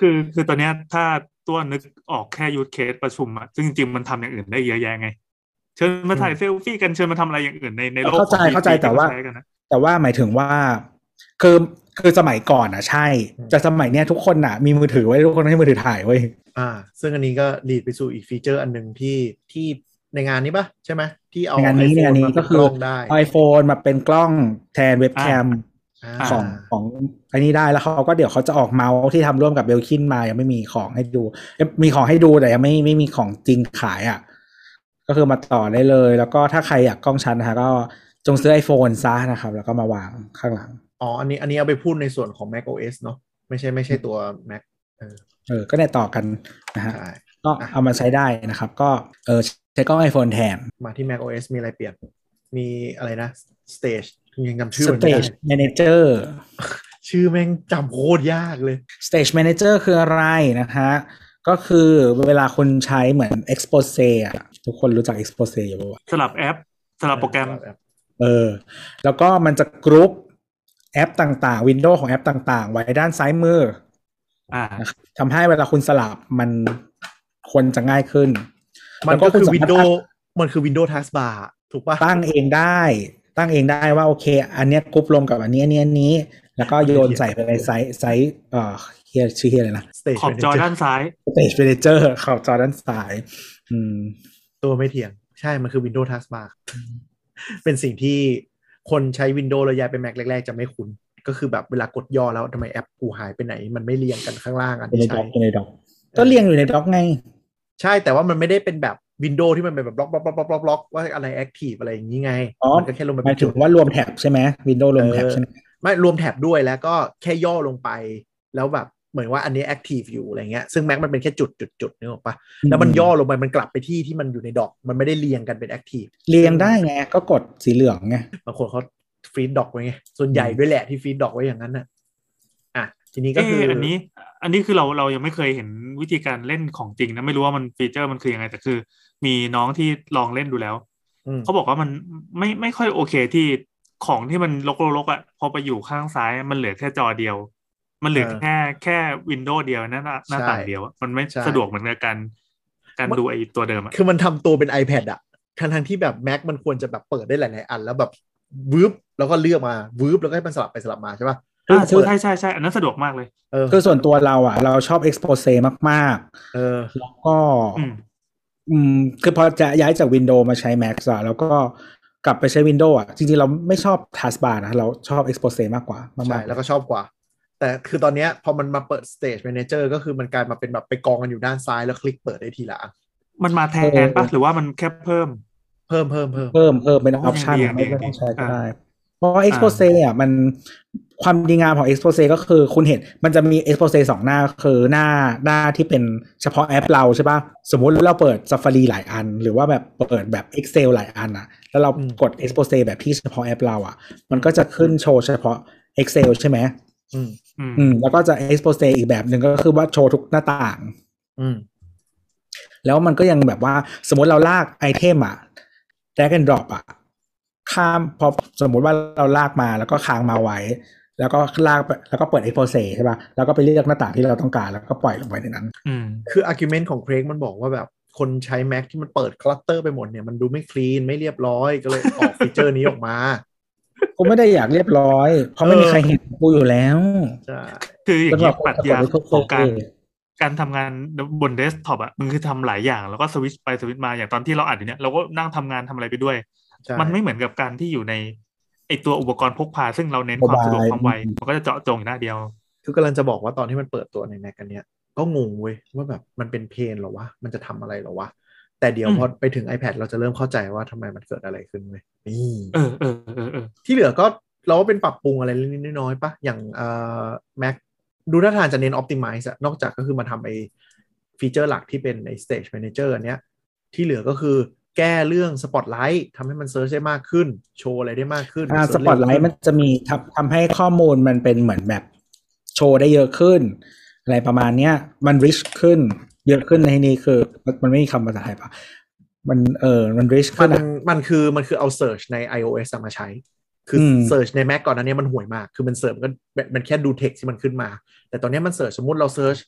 คือคือตอนเนี้ยถ้าตัวนึกออกแค่ยูทเคสประชุมอะซึ่งจริงๆมันทำอย่างอื่นได้เยอะแยะไง เชิญมาถ่ายเซลฟี่กันเชิญมาทำอะไรอย่างอื่นในในโลกเข้าใจของเข้าใจที่แต่ว่าใช้กันนะแต่ว่าหมายถึงว่า คือคือสมัยก่อนอะ ใช่อืมแต่สมัยเนี้ยทุกคนอะ มีมือถือไว้ทุกคนให้มือถือถ่ายไว้ยอ่า ซึ่งอันนี้ก็ lead ไปสู่อีก feature อันหนึ่งที่ที่ในงานนี้ปะใช่ไหมที่เอาในงานนี้ใน iPhone งานนี้มาเป็ก็นคืกอล้องได้ไอโฟนมาเป็นกล้องแทนเว็บแคมอ่าของของอันนี้ได้แล้วเขาก็เดี๋ยวเขาจะออกเมาส์ที่ทำร่วมกับ Belkin มายังไม่มีของให้ดูเอ้ยมีของให้ดูแต่ยังไม่ไม่มีของจริงขายอะ ก็คือมาต่อได้เลย แล้วก็ถ้าใครอยากกล้องชัดนะฮะก็จงซื้อ iPhone ซะนะครับ แล้วก็มาวางข้างหลัง อ๋อ อันนี้อันนี้เอาไปพูดในส่วนของ Mac OS เนอะไม่ใช่ไม่ใช่ตัว Mac เออเออ ก็เนี่ยต่อกันนะฮะใช่ก็เอามาใช้ได้นะครับ ก็เออใช้กล้อง iPhone แทน มาที่ Mac OS มีอะไรเปลี่ยน มีอะไรนะ Stage ยังจำชื่อมันไม่ได้ Stage Manager ชื่อแม่งจำโคตรยากเลย Stage Manager คืออะไรนะฮะ ก็คือเวลาคุณใช้เหมือน Exposé อะทุกคนรู้จัก Exposé อยู่ปะวะสลับแอปสลับโปรแกรมเออ แล้วก็มันจะกรุ๊ปแอปต่างๆ Windows ของแอปต่างๆ ไว้ด้านซ้ายมืออ่าทำให้เวลาคุณสลับมันคนจะง่ายขึ้น มันก็คือแล้วณสามารถ Windows มันคือ Windows Taskbar ถูกปะตั้งเองได้ ตั้งเองได้ว่าโอเค อันเนี้ยกรุ๊ปรวมกับอันนี้อันนี้อันนี้ แล้วก็โยนใส่ไปในไซส์ไซส์เอ่อเฮียชื่อเฮียอะไรนะ Stage ขอบจอ Manager ด้านซ้าย Stage Manager ขอบจอด้านซ้าย อืม ตัวไม่เถียง ใช่มันคือ Windows Taskbar เป็นสิ่งที่คนใช้ Windows แล้วย้ายไป Mac แรก ๆ จะไม่คุ้น ก็คือแบบเวลากดย่อแล้วทำไมแอปกูหายไปไหน มันไม่เรียงกันข้างล่างอันอยู่ในที่ด็ใช้ dock อยู่ใน dock ก็เรียงอยู่ใน dock ไง ใช่แต่ว่ามันไม่ได้เป็นแบบ Windows ที่มันเป็นแบบ block block block block block block ว่าอะไร Active อะไรอย่างนี้ไงอ๋อมันก็แค่ลงไปหมายเป็นถึจุงดว่ารวมแท็บใช่ไหมวินโดว์รวมแท็บใช่ไหมไม่รวมแท็บด้วยแล้วก็แค่ย่อลงไป แล้วแบบ เหมือนว่าอันนี้ Active อยู่อะไรเงี้ยซึ่ง Mac มันเป็นแค่จุดจุดจุดนึกออกปะแล้วมันย่อลงไปมันกลับไปที่ที่มันอยู่ในดอก มันไม่ได้เรียงกันเป็น Active เรียงได้ไงก็กดสีเหลืองไงบางคนเขาฟีดดอกไว้ไงส่วนใหญ่ด้วยแหละที่ฟีดดอกไว้อย่างนั้นน่ะอะทีนี้ก็เอคืออออันนี้ อันนี้คือเราเรายังไม่เคยเห็นวิธีการเล่นของจริงนะไม่รู้ว่ามันฟีเจอร์มันคือยังไงแต่คือ มีน้องที่ลองเล่นดูแล้วอืมเขาบอกว่ามันไม่ไม่ค่อยโอเคที่ของที่มันลกๆอะพอไปอยู่ข้างซ้ายมันเหลือแค่จอเดียว มันเหลือแค่แค่วินโดว์เดียวหน้าหน้าหน้าต่างเดียวอะมันไม่สะดวกเหมือนกับการการดูไอ้ตัวเดิมอะคือมันทำตัวเป็น iPad อะทั้งทั้งๆที่แบบ Mac มันควรจะแบบเปิดได้หลายๆอัน แล้วแบบวืบแล้วก็เลือกมาวืบแล้วก็ให้มันสลับไปสลับมาใช่ป่ะอ่าเปิดใช่ใช่ใช่อันนั้นสะดวกมากเลยเออคือส่วนตัวเราอะ เราชอบ expose มากเออๆแล้วก็อืมอืมคือพอจะย้ายจาก Windows มาใช้ Mac อะแล้วก็กลับไปใช้ Windows อะ จริงๆ เราไม่ชอบ Taskbar นะ เราชอบ expose มากกว่า มากใช่ๆแล้วก็ชอบกว่า แต่คือตอนเนี้ยพอมันมาเปิด Stage Manager ก็คือมันกลายมาเป็นแบบไปกองกันอยู่ด้านซ้ายแล้วคลิกเปิดได้ทีละอันมันมาแทนปะหรือว่ามันแค่เพิ่ม เพิ่มเพิ่มเพิ่มเพิ่มเพิ่มเป็นออปชันยังดีไม่ยังดีไม่ต้องใช้ก็อ่าได้เพราะว่า expose อะมันความดีงามของ expose ก็คือคุณเห็นมันจะมี expose สองหน้าคือหน้าหน้าที่เป็นเฉพาะแอปเราใช่ปะสมมุติเราเปิด Safari หลายอัน หรือว่าแบบเปิดแบบ Excel หลายอันอะแล้วเรากด expose แบบที่เฉพาะแอปเราอะมันก็จะขึ้นโชว์เฉพาะ Excel ใช่ไหม อืมอืมอืม แล้วก็จะ expose อีกแบบหนึ่งก็คือว่าโชว์ทุกหน้าต่าง อืม แล้วมันก็ยังแบบว่า สมมติเราลากไอเทมอะ drag and drop อะข้ามพอสมมุติว่าเราลากมาแล้วก็ค้างมาไว้ แล้วก็ลากไปแล้วก็เปิด Exposé ใช่ป่ะแล้วก็ไปเลือกหน้าต่างที่เราต้องการแล้วก็ปล่อยลงไปในนั้น อืม คือ argument ของ Craig มันบอกว่าแบบคนใช้ Mac ที่มันเปิด clutter ไปหมดเนี่ยมันดูไม่ clean ไม่เรียบร้อยก็เลยออก feature นี้ออกมา กูไม่ได้อยากเรียบร้อย เพราะไม่มีใครเห็นกูอยู่แล้วใช่คืออย่างสำหนี้รับปรัชญาคนที่ของการเออการทำงานบนเดสก์ท็อปอะมันคือทำหลายอย่างแล้วก็สวิตช์ไปสวิตช์มาอย่างตอนที่เราอัดอยู่เนี่ยเราก็นั่งทำงานทำอะไรไปด้วยใช่มันไม่เหมือนกับการที่อยู่ในไอตัวอุปกรณ์พกพา ซึ่งเราเน้นความสะดวก Mobile ความไวอืมมันก็จะเจาะจงอยู่หน้าเดียว คือกำลังจะบอกว่าตอนที่มันเปิดตัวใน Mac กันเนี้ยก็งงเว้ยว่าแบบมันเป็นเพนเหรอวะ มันจะทำอะไรเหรอวะ แต่เดี๋ยวอืมพอไปถึง iPad เราจะเริ่มเข้าใจว่าทำไมมันเกิดอะไรขึ้นเว้ยนี่เออเออเออเออที่เหลือก็เราว่าเป็นปรับปรุงอะไรเล็กๆน้อยๆปะอย่างเอ่อ Mac ดูท่าทางจะเน้น optimize อะนอกจากก็คือมาทำไอฟีเจอร์หลักที่เป็นใน Stage Manager อันเนี้ยที่เหลือก็คือแก้เรื่อง Spotlight ทำให้มัน search ได้มากขึ้น โชว์อะไรได้มากขึ้นอ่าเซิสร์ชปอเร็ตวไลขึ้ท์มันจะมีทำทำให้ข้อมูลมันเป็นเหมือนแบบโชว์ได้เยอะขึ้น อะไรประมาณเนี้ยมัน rich ขึ้น เยอะขึ้นในที่นี้คือมันมันไม่มีคำภาษาไทยปะมันเออมัน rich มัขึ้นนอะมันคือมันคือเอา Search ใน iOS มาใช้ คือ Search ใน Mac ก่อนหน้านั้นเนี่ยมันห่วยมาก คือมัน search มันก็มันแค่ดู text ที่มันขึ้นมา แต่ตอนเนี้ยมัน search สมมุติเรา Search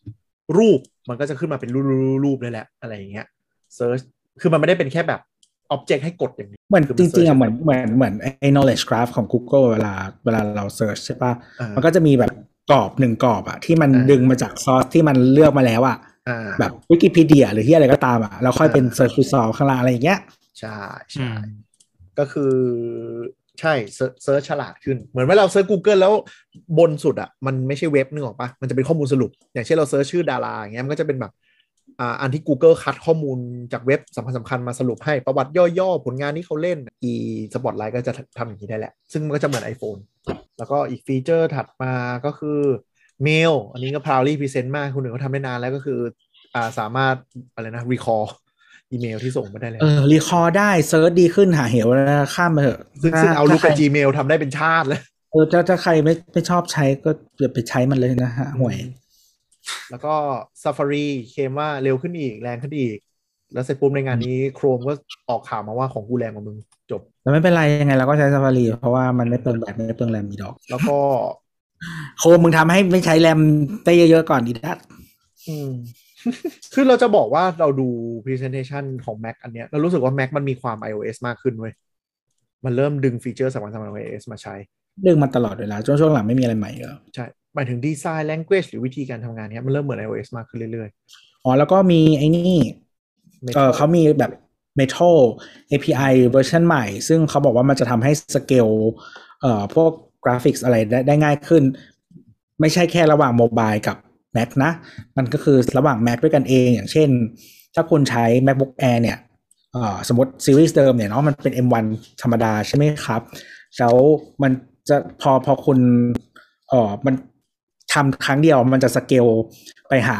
รูปมันก็จะขึ้นมาเป็นรูปรูปรูปเลยแหละ อะไรอย่างเงี้ย Search คือมันไม่ได้เป็นแค่แบบ Object ให้กดอย่างนี้เหมือนคือมันจริงๆอะ search เหมือนเหมือนเหมือนไอ้ knowledge graph ของ Google เวลาเวลาเรา search ใช่ปะอ่ามันก็จะมีแบบกรอบหนึ่งกรอบอะที่มันอ่าดึงมาจากซอสที่มันเลือกมาแล้วอะอ่า แบบวิกิพีเดียหรือที่อะไรก็ตามอะแล้วค่อยเป็นอ่า search result ข้างล่างอะไรอย่างเงี้ย ใช่อืมใช่ก็คือใช่ search ฉลาดขึ้น เหมือนเวลาเรา search Google แล้วบนสุดอะ มันไม่ใช่เว็บนึกออกปะมันจะเป็นข้อมูลสรุป อย่างเช่นเรา search ชื่อดาราอย่างเงี้ยมันก็จะเป็นแบบอ่าอันที่ Google คัดข้อมูลจากเว็บสำคัญสำคัญมาสรุปให้ประวัติย่อๆ ผลงานที่เขาเล่น อีสปอตไลท์ก็จะทำอย่างนี้ได้แหละ ซึ่งมันก็จะเหมือน iPhone แล้วก็อีก feature ถัดมาก็คือ เมล อันนี้ก็ proudly present มากคุณหนึ่งเขาทำได้นานแล้วก็คืออ่าสามารถอะไรนะ recall อีเมลที่ส่งมาได้แล้วเออรีคอร์ได้เซิร์ชดีขึ้นหาเหวแล้วข้ามมาเถอะซึ่งถ้ซึ่งเอารูปถ้กับใคร Gmail ทำได้เป็นชาติเลยเออถ้าถ้าใครไม่ไม่ชอบใช้ก็อย่าไปใช้มันเลยนะฮะห่วย แล้วก็ Safari เคลมว่าเร็วขึ้นอีกแรงขึ้นอีก แล้วเสร็จปุ๊บในงานนี้ Chrome ก็ออกข่าวมาว่าของกูแรงกว่ามึงจบแต่ไม่เป็นไรยังไงเราก็ใช้ Safari เพราะว่ามันไม่เปลืองแบตไม่เปลืองแรมมีดอก แล้วก็ โคมมึงทำให้ไม่ใช้แรมได้เยอะๆก่อนดีดัสอืมคือเราจะบอกว่าเราดู presentation ของ Mac อันเนี้ย เรารู้สึกว่า Mac มันมีความ iOS มากขึ้นเว้ย มันเริ่มดึงฟีเจอร์สำคัญสำคัญของ iOS มาใช้ ดึงมาตลอดเวลาช่วงช่วงหลังไม่มีอะไรใหม่แล้ว ใช่ หมายถึงดีไซน์ language หรือวิธีการทำงานเนี้ยมันเริ่มเหมือน iOS มากขึ้นเรื่อยอ๋อ แล้วก็มีไอ้นี่ๆเออเขามีแบบ Metal API เวอร์ชันใหม่ ซึ่งเขาบอกว่ามันจะทำให้สเกลเอ่อพวกก ราฟิกอะไรได้ได้ง่ายขึ้น ไม่ใช่แค่ระหว่าง mobile กับ Mac นะ มันก็คือระหว่าง Mac ด้วยกันเอง อย่างเช่น ถ้าคุณใช้ MacBook Air เนี่ยสมมติซีรีส์เดิมเนี่ยเนาะมันเป็น M1 ธรรมดาใช่ไหมครับ แล้วมันจะพอพอคุณเออมันทำครั้งเดียวมันจะสเกลไปหา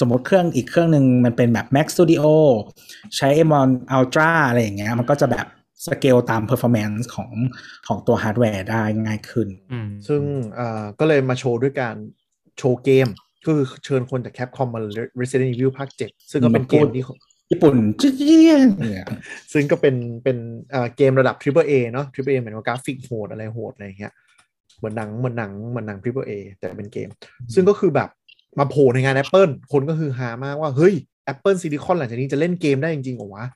สมมติเครื่องอีกเครื่องหนึ่งมันเป็นแบบ Mac Studio ใช้ M1 Ultra อะไรอย่างเงี้ยมันก็จะแบบ สเกลตาม performance ของของตัวฮาร์ดแวร์ได้ง่ายขึ้นอืมซึ่งเอ่อก็เลยมาโชว์ด้วยการโชว์เกม ก็คือเชิญคนจาก Capcom มา Resident Evil ภาค 7 ซึ่งก็เป็นเกมที่ญี่ปุ่นจิ๊ดเนี่ยซึ่งก็เป็นเป็นเอ่อเกมระดับ Triple A เนาะ Triple A หมายถึงว่ากราฟิกโหดอะไรโหดอะไรอย่างเงี้ยเหมือนหนังเหมือนหนังเหมือนหนัง Triple A แต่เป็นเกม ซึ่งก็คือแบบมาโผล่ในงาน Apple คนก็คือฮามากว่า เฮ้ย Apple Silicon หลังจากนี้จะเล่นเกมได้จริงๆเหรอวะ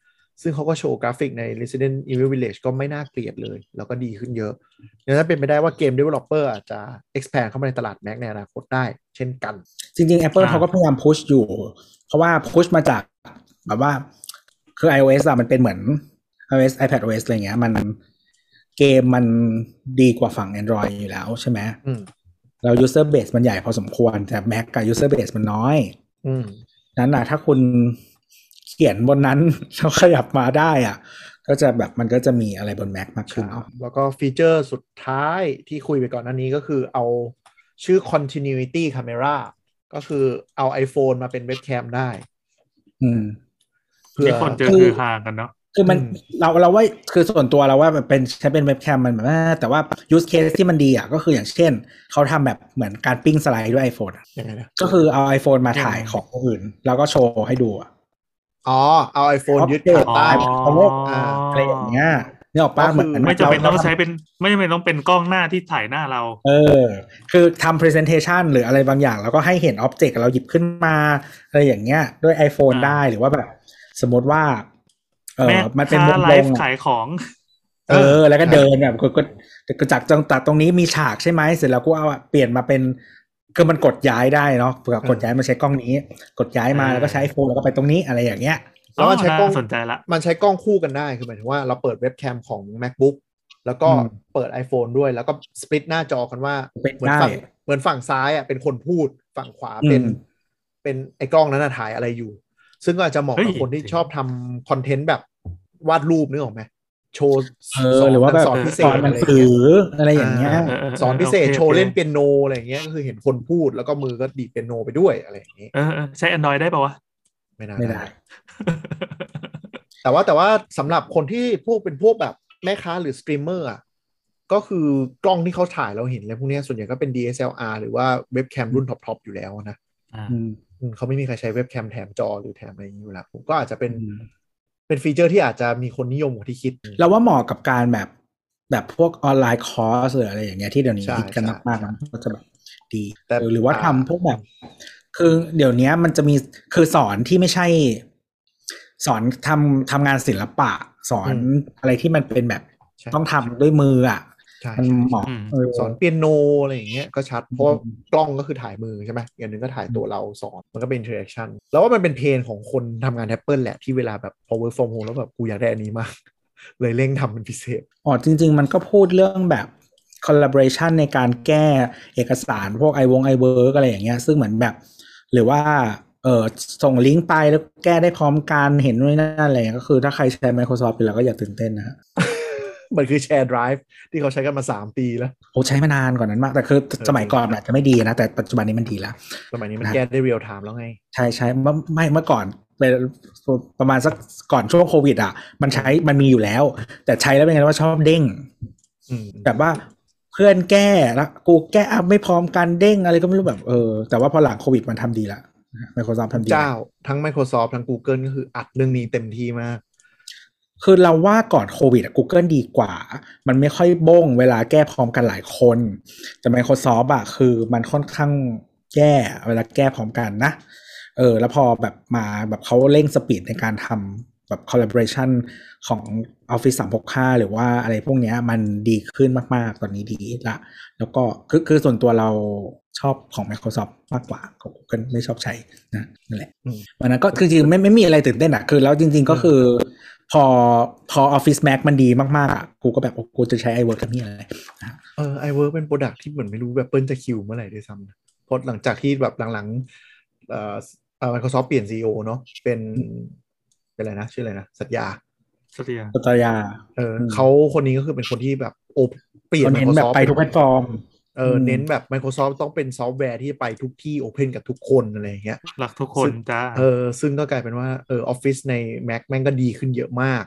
ซึ่งเขาก็โชว์กราฟิกใน Resident Evil Village ก็ไม่น่าเกลียดเลย แล้วก็ดีขึ้นเยอะดังนั้นเป็นไปได้ว่าเกม Developer อาจจะ expand เข้ามาในตลาด Mac ในอนาคตได้ เช่นกัน จริง ๆ Apple อ่าเขาก็พยายามพุชอยู่ เพราะว่าพุชมาจากแบบว่า คือ iOS อะมันเป็นเหมือน iOS iPad OS อะไรเงี้ย มันเกมมันดีกว่าฝั่ง Android อยู่แล้วใช่ไหมอืมแล้ว user base มันใหญ่พอสมควร แต่ Mac กับ user base มันน้อยอืมนั้นนะถ้าคุณ เขียนบนนั้นแล้วขยับมาได้อะ ก็จะแบบมันก็จะมีอะไรบน Mac มากขึ้นเนาะแล้วก็ฟีเจอร์สุดท้ายที่คุยไปก่อนหน้านี้ก็คือเอาชื่อ continuity camera ก็คือเอา iPhone มาเป็นเว็บแคมได้ อืมเพื่อที่คนเจอคือคือฮากันเนาะคือมันอืมเราเราว่าคือส่วนตัวเราว่ามันเป็นใช้เป็นเว็บแคมมันแบบว่าแต่ว่า use case ที่มันดีอะก็คืออย่างเช่น เขาทำแบบเหมือนการปิ้งสไลด์ด้วย iPhone อะยังไงนะก็คือเอา iPhone มาถ่ายยังไงของคนอื่น แล้วก็โชว์ให้ดูอะ อ๋อ เอา iPhone ยึด Update ขาตั้งอ๋ออ่าอะไรอย่างเงี้ยนี่ออกป้าก็คือเหมือนไม่จำเป็นราต้องใช้เป็นไม่จำเป็นต้องเป็นกล้องหน้าที่ถ่ายหน้าเรา เออ คือทำ presentation หรืออะไรบางอย่าง แล้วก็ให้เห็น object เราหยิบขึ้นมา อะไรอย่างเงี้ย ด้วย iPhone อ่าได้หรือว่าแบบ สมมติว่า เออแม่มันเป็นค้าวงไลกลฟ์มอะขายของ เออ แล้วก็เดินแบบก็ก็ก็จากจังตัดตรงนี้มีฉากใช่ไหมเสร็จแล้วกูเอาอะเปลี่ยนมาเป็น คือมันกดย้ายได้เนาะเผื่อกดย้ายมาใช้กล้องนี้ กดย้ายมาอ่าแล้วก็ใช้ไอโฟนแล้วก็ไปตรงนี้อะไรอย่างเงี้ยแล้วมันใช้กล้องน่าสนใจละมันใช้กล้องคู่กันได้คือหมายถึงว่าเราเปิดเว็บแคมของ macbook แล้วก็อืมเปิด iPhone ด้วยแล้วก็สปลิตหน้าจอกันว่าเป็นเหมือนฝั่งได้เหมือนฝั่งซ้ายอะเป็นคนพูดฝั่งขวาเป็นอืมเป็นไอ้กล้องนั้นนะถ่ายอะไรอยู่ ซึ่งก็อาจจะเหมาะเฮ้กับยคนที่ชอบทำคอนเทนต์แบบวาดรูปนึกออกไหม โชว์เออหรือว่าแบบสอนพิเศสอษนหนังอะไรสืเงี้ยออะไรอย่างเงี้ยเออเออเออสอนพิเศษโอเคโชว์เล่นโอเคเปียโนอะไรอย่างเงี้ยก็คือเห็นคนพูดแล้วก็มือก็ดีดเปียโนไปด้วยอะไรอย่างงี้เออเออใช้ Android ได้ป่าวะ ไม่น่าไม่ได้ แต่ว่าแต่ว่าสำหรับคนที่พวกเป็นพวกแบบแม่ค้าหรือสตรีมเมอร์อะก็คือกล้องที่เขาถ่ายเราเห็นเลยพวกเนี้ยส่วนใหญ่ก็เป็น DSLR หรือว่าเว็บแคมรุ่นท็อปๆอยู่แล้วนะอ่าอืมอืมเขาไม่มีใครใช้เว็บแคมแถมจอหรือแถมอะไรอย่างนี้อยู่แล้วผมก็อาจจะเป็นอืม เป็นฟีเจอร์ที่อาจจะมีคนนิยมกว่าที่คิด เราว่าเหมาะกับการแบบแบบพวกออนไลน์คอร์สหรืออะไรอย่างเงี้ยที่เดี๋ยวนี้ใช่ฮิตกันใช่มากๆนะก็จะแบบดีแต่หรือว่าอ่าทำพวกแบบ คือเดี๋ยวนี้มันจะมีคือสอนที่ไม่ใช่ สอนทำทำงานศิลปะ สอนอะไรที่มันเป็นแบบใช่ต้องทำด้วยมืออะใช่ มันใช่เหมาะอืมเออสอนเปียโนอะไรอย่างเงี้ยก็ชัด เพราะว่าอืมกล้องก็คือถ่ายมือใช่ไหมอย่างหนึ่งก็ถ่ายตัวเราสอนมันก็เป็น interaction แล้วว่ามันเป็นเพนของคนทำงาน Apple แหละที่เวลาแบบพอ work from home แล้วแบบกูอยากได้อันนี้มาก เลยเร่งทำเป็นพิเศษอ๋อจริง ๆ มันก็พูดเรื่องแบบ collaboration ในการแก้เอกสารพวกไอวง iWork อะไรอย่างเงี้ยซึ่งเหมือนแบบ หรือว่าเออส่งลิงก์ไปแล้วแก้ได้พร้อมกันเห็นด้วยนั่นอะไรเงี้ยก็คือถ้าใครใช้ Microsoft อยู่แล้วก็อย่าตื่นเต้นนะฮะ มันคือแชร์ drive ที่เขาใช้กันมา3ปีแล้วโอ้ใช้มานานกว่านั้นมาก แต่คือสมัยก่อนอาจจะไม่ดีนะ แต่ปัจจุบันนี้มันดีแล้ว สมัยนี้มันนะแก้ได้ real time แล้วไง ใช่ใช่เมื่อไม่เมื่อก่อนเป็นประมาณสักก่อนช่วงโควิด อะ มันใช้มันมีอยู่แล้ว แต่ใช้แล้วเป็นไงว่าชอบเด้งอืมแบบว่าเพื่อนแก้แล้วกูแก้อัพไม่พร้อมกันเด้งอะไรก็ไม่รู้แบบเออแต่ว่าพอหลังโควิดมันทำดีละ Microsoft ทำดีละเจ้า ทั้ง Microsoft ทั้ง Google ก็คืออัดเรื่องนี้เต็มที่มาก คือเราว่าก่อนโควิดอะ Google ดีกว่า มันไม่ค่อยบ้งเวลาแก้พร้อมกันหลายคน แต่ Microsoft อะคือมันค่อนข้างแย่เวลาแก้พร้อมกันนะ เออ แล้วพอแบบมาแบบเขาเร่งสปีดในการทำแบบ collaboration ของ Office 365 หรือว่าอะไรพวกเนี้ยมันดีขึ้นมาก ๆ ตอนนี้ดีละ แล้วก็คือคือส่วนตัวเราชอบของ Microsoft มากกว่าของ Google ไม่ชอบใช้นะนั่นแหละอืมวันนั้นก็คือจริงๆไม่ไม่มีอะไรตื่นเต้นอะคือแล้วจริง ๆ ก็คือ พอพอ Office Mac มันดีมากๆอะกูก็แบบโอ้กูจะใช้ iWork ทำนี่อะไรเออ iWork เป็น product ที่เหมือนไม่รู้แบบเปิ้ลจะ kill เมื่อไหร่ด้วยซ้ำนะเพราะหลังจากที่แบบหลังๆเอ่อเอ่อ Microsoft เปลี่ยน CEO เนาะเป็นเป็นอะไรนะชื่ออะไรนะสัตยาสเตียสัตยาเอออมเขาคนนี้ก็คือเป็นคนที่แบบโอเปลี่ยนเขาเน้นแบบ Microsoft ไปทุกแพลตฟอร์ม เอออืมเน้นแบบ Microsoft ต้องเป็นซอฟต์แวร์ที่ไปทุกที่ open กับทุกคนอะไรอย่างเงี้ยรักทุกคนซึ่งจ้าเออซึ่งก็กลายเป็นว่าเออออฟฟิศใน Mac แม่งก็ดีขึ้นเยอะมาก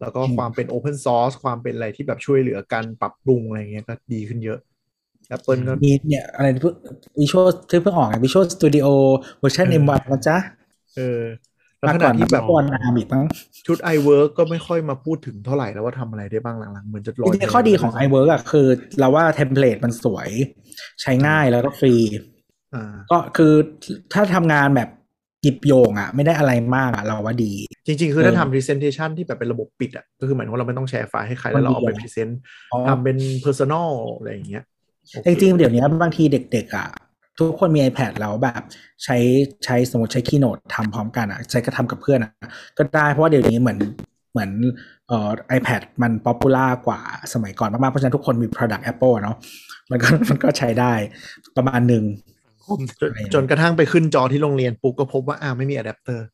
แล้วก็อืมความเป็น Open Source ความเป็นอะไรที่แบบช่วยเหลือกันปรับปรุงอะไรเงี้ยก็ดีขึ้นเยอะ Apple ก็มีเนี่ยอะไรวิชวลที่เพิ่งออกไงวิชวลสตูดิโอเวอร์ชันเออ M1 นะจ๊ะเออ แล้วมาขก่ณะอนที่แบบก่อนอาร์มอีกมั้งชุด iWork ก็ไม่ค่อยมาพูดถึงเท่าไหร่แล้วว่าทำอะไรได้บ้างหลังๆเหมือนจะลจอยริงๆข้อดีของ iWork อะคือ เราว่าเทมเพลตมันสวย ใช้ง่ายแล้วก็ฟรีอ่าก็คือถ้าทำงานแบบหยิบโยงอะไม่ได้อะไรมากอะเราว่าดี จริง ๆ คือเออถ้าทำ presentation ที่แบบเป็นระบบปิดอะก็คือหมายถึงว่าเราไม่ต้องแชร์ไฟล์ให้ใครแล้วเราเอาไปมันดีอะ present อ๋อทำเป็น personal อะไรอย่างเงี้ยโอเคจริงๆเดี๋ยวนี้บางทีเด็กๆอะ ทุกคนมี iPad แล้วแบบใช้ใช้สมมติใช้ Keynote ทำพร้อมกันอะใช้กระทำกับเพื่อนอะก็ได้เพราะว่าเดี๋ยวนี้เหมือนเหมือนเอ่อ iPad มันป๊อปปูล่ากว่าสมัยก่อนมากๆ เพราะฉะนั้นทุกคนมี product Apple อะเนาะมันก็มันก็ใช้ได้ประมาณหนึ่งจนจนกระทั่งไปขึ้นจอที่โรงเรียนปุ๊บก็พบว่าอ้าวไม่มีอะแดปเตอร์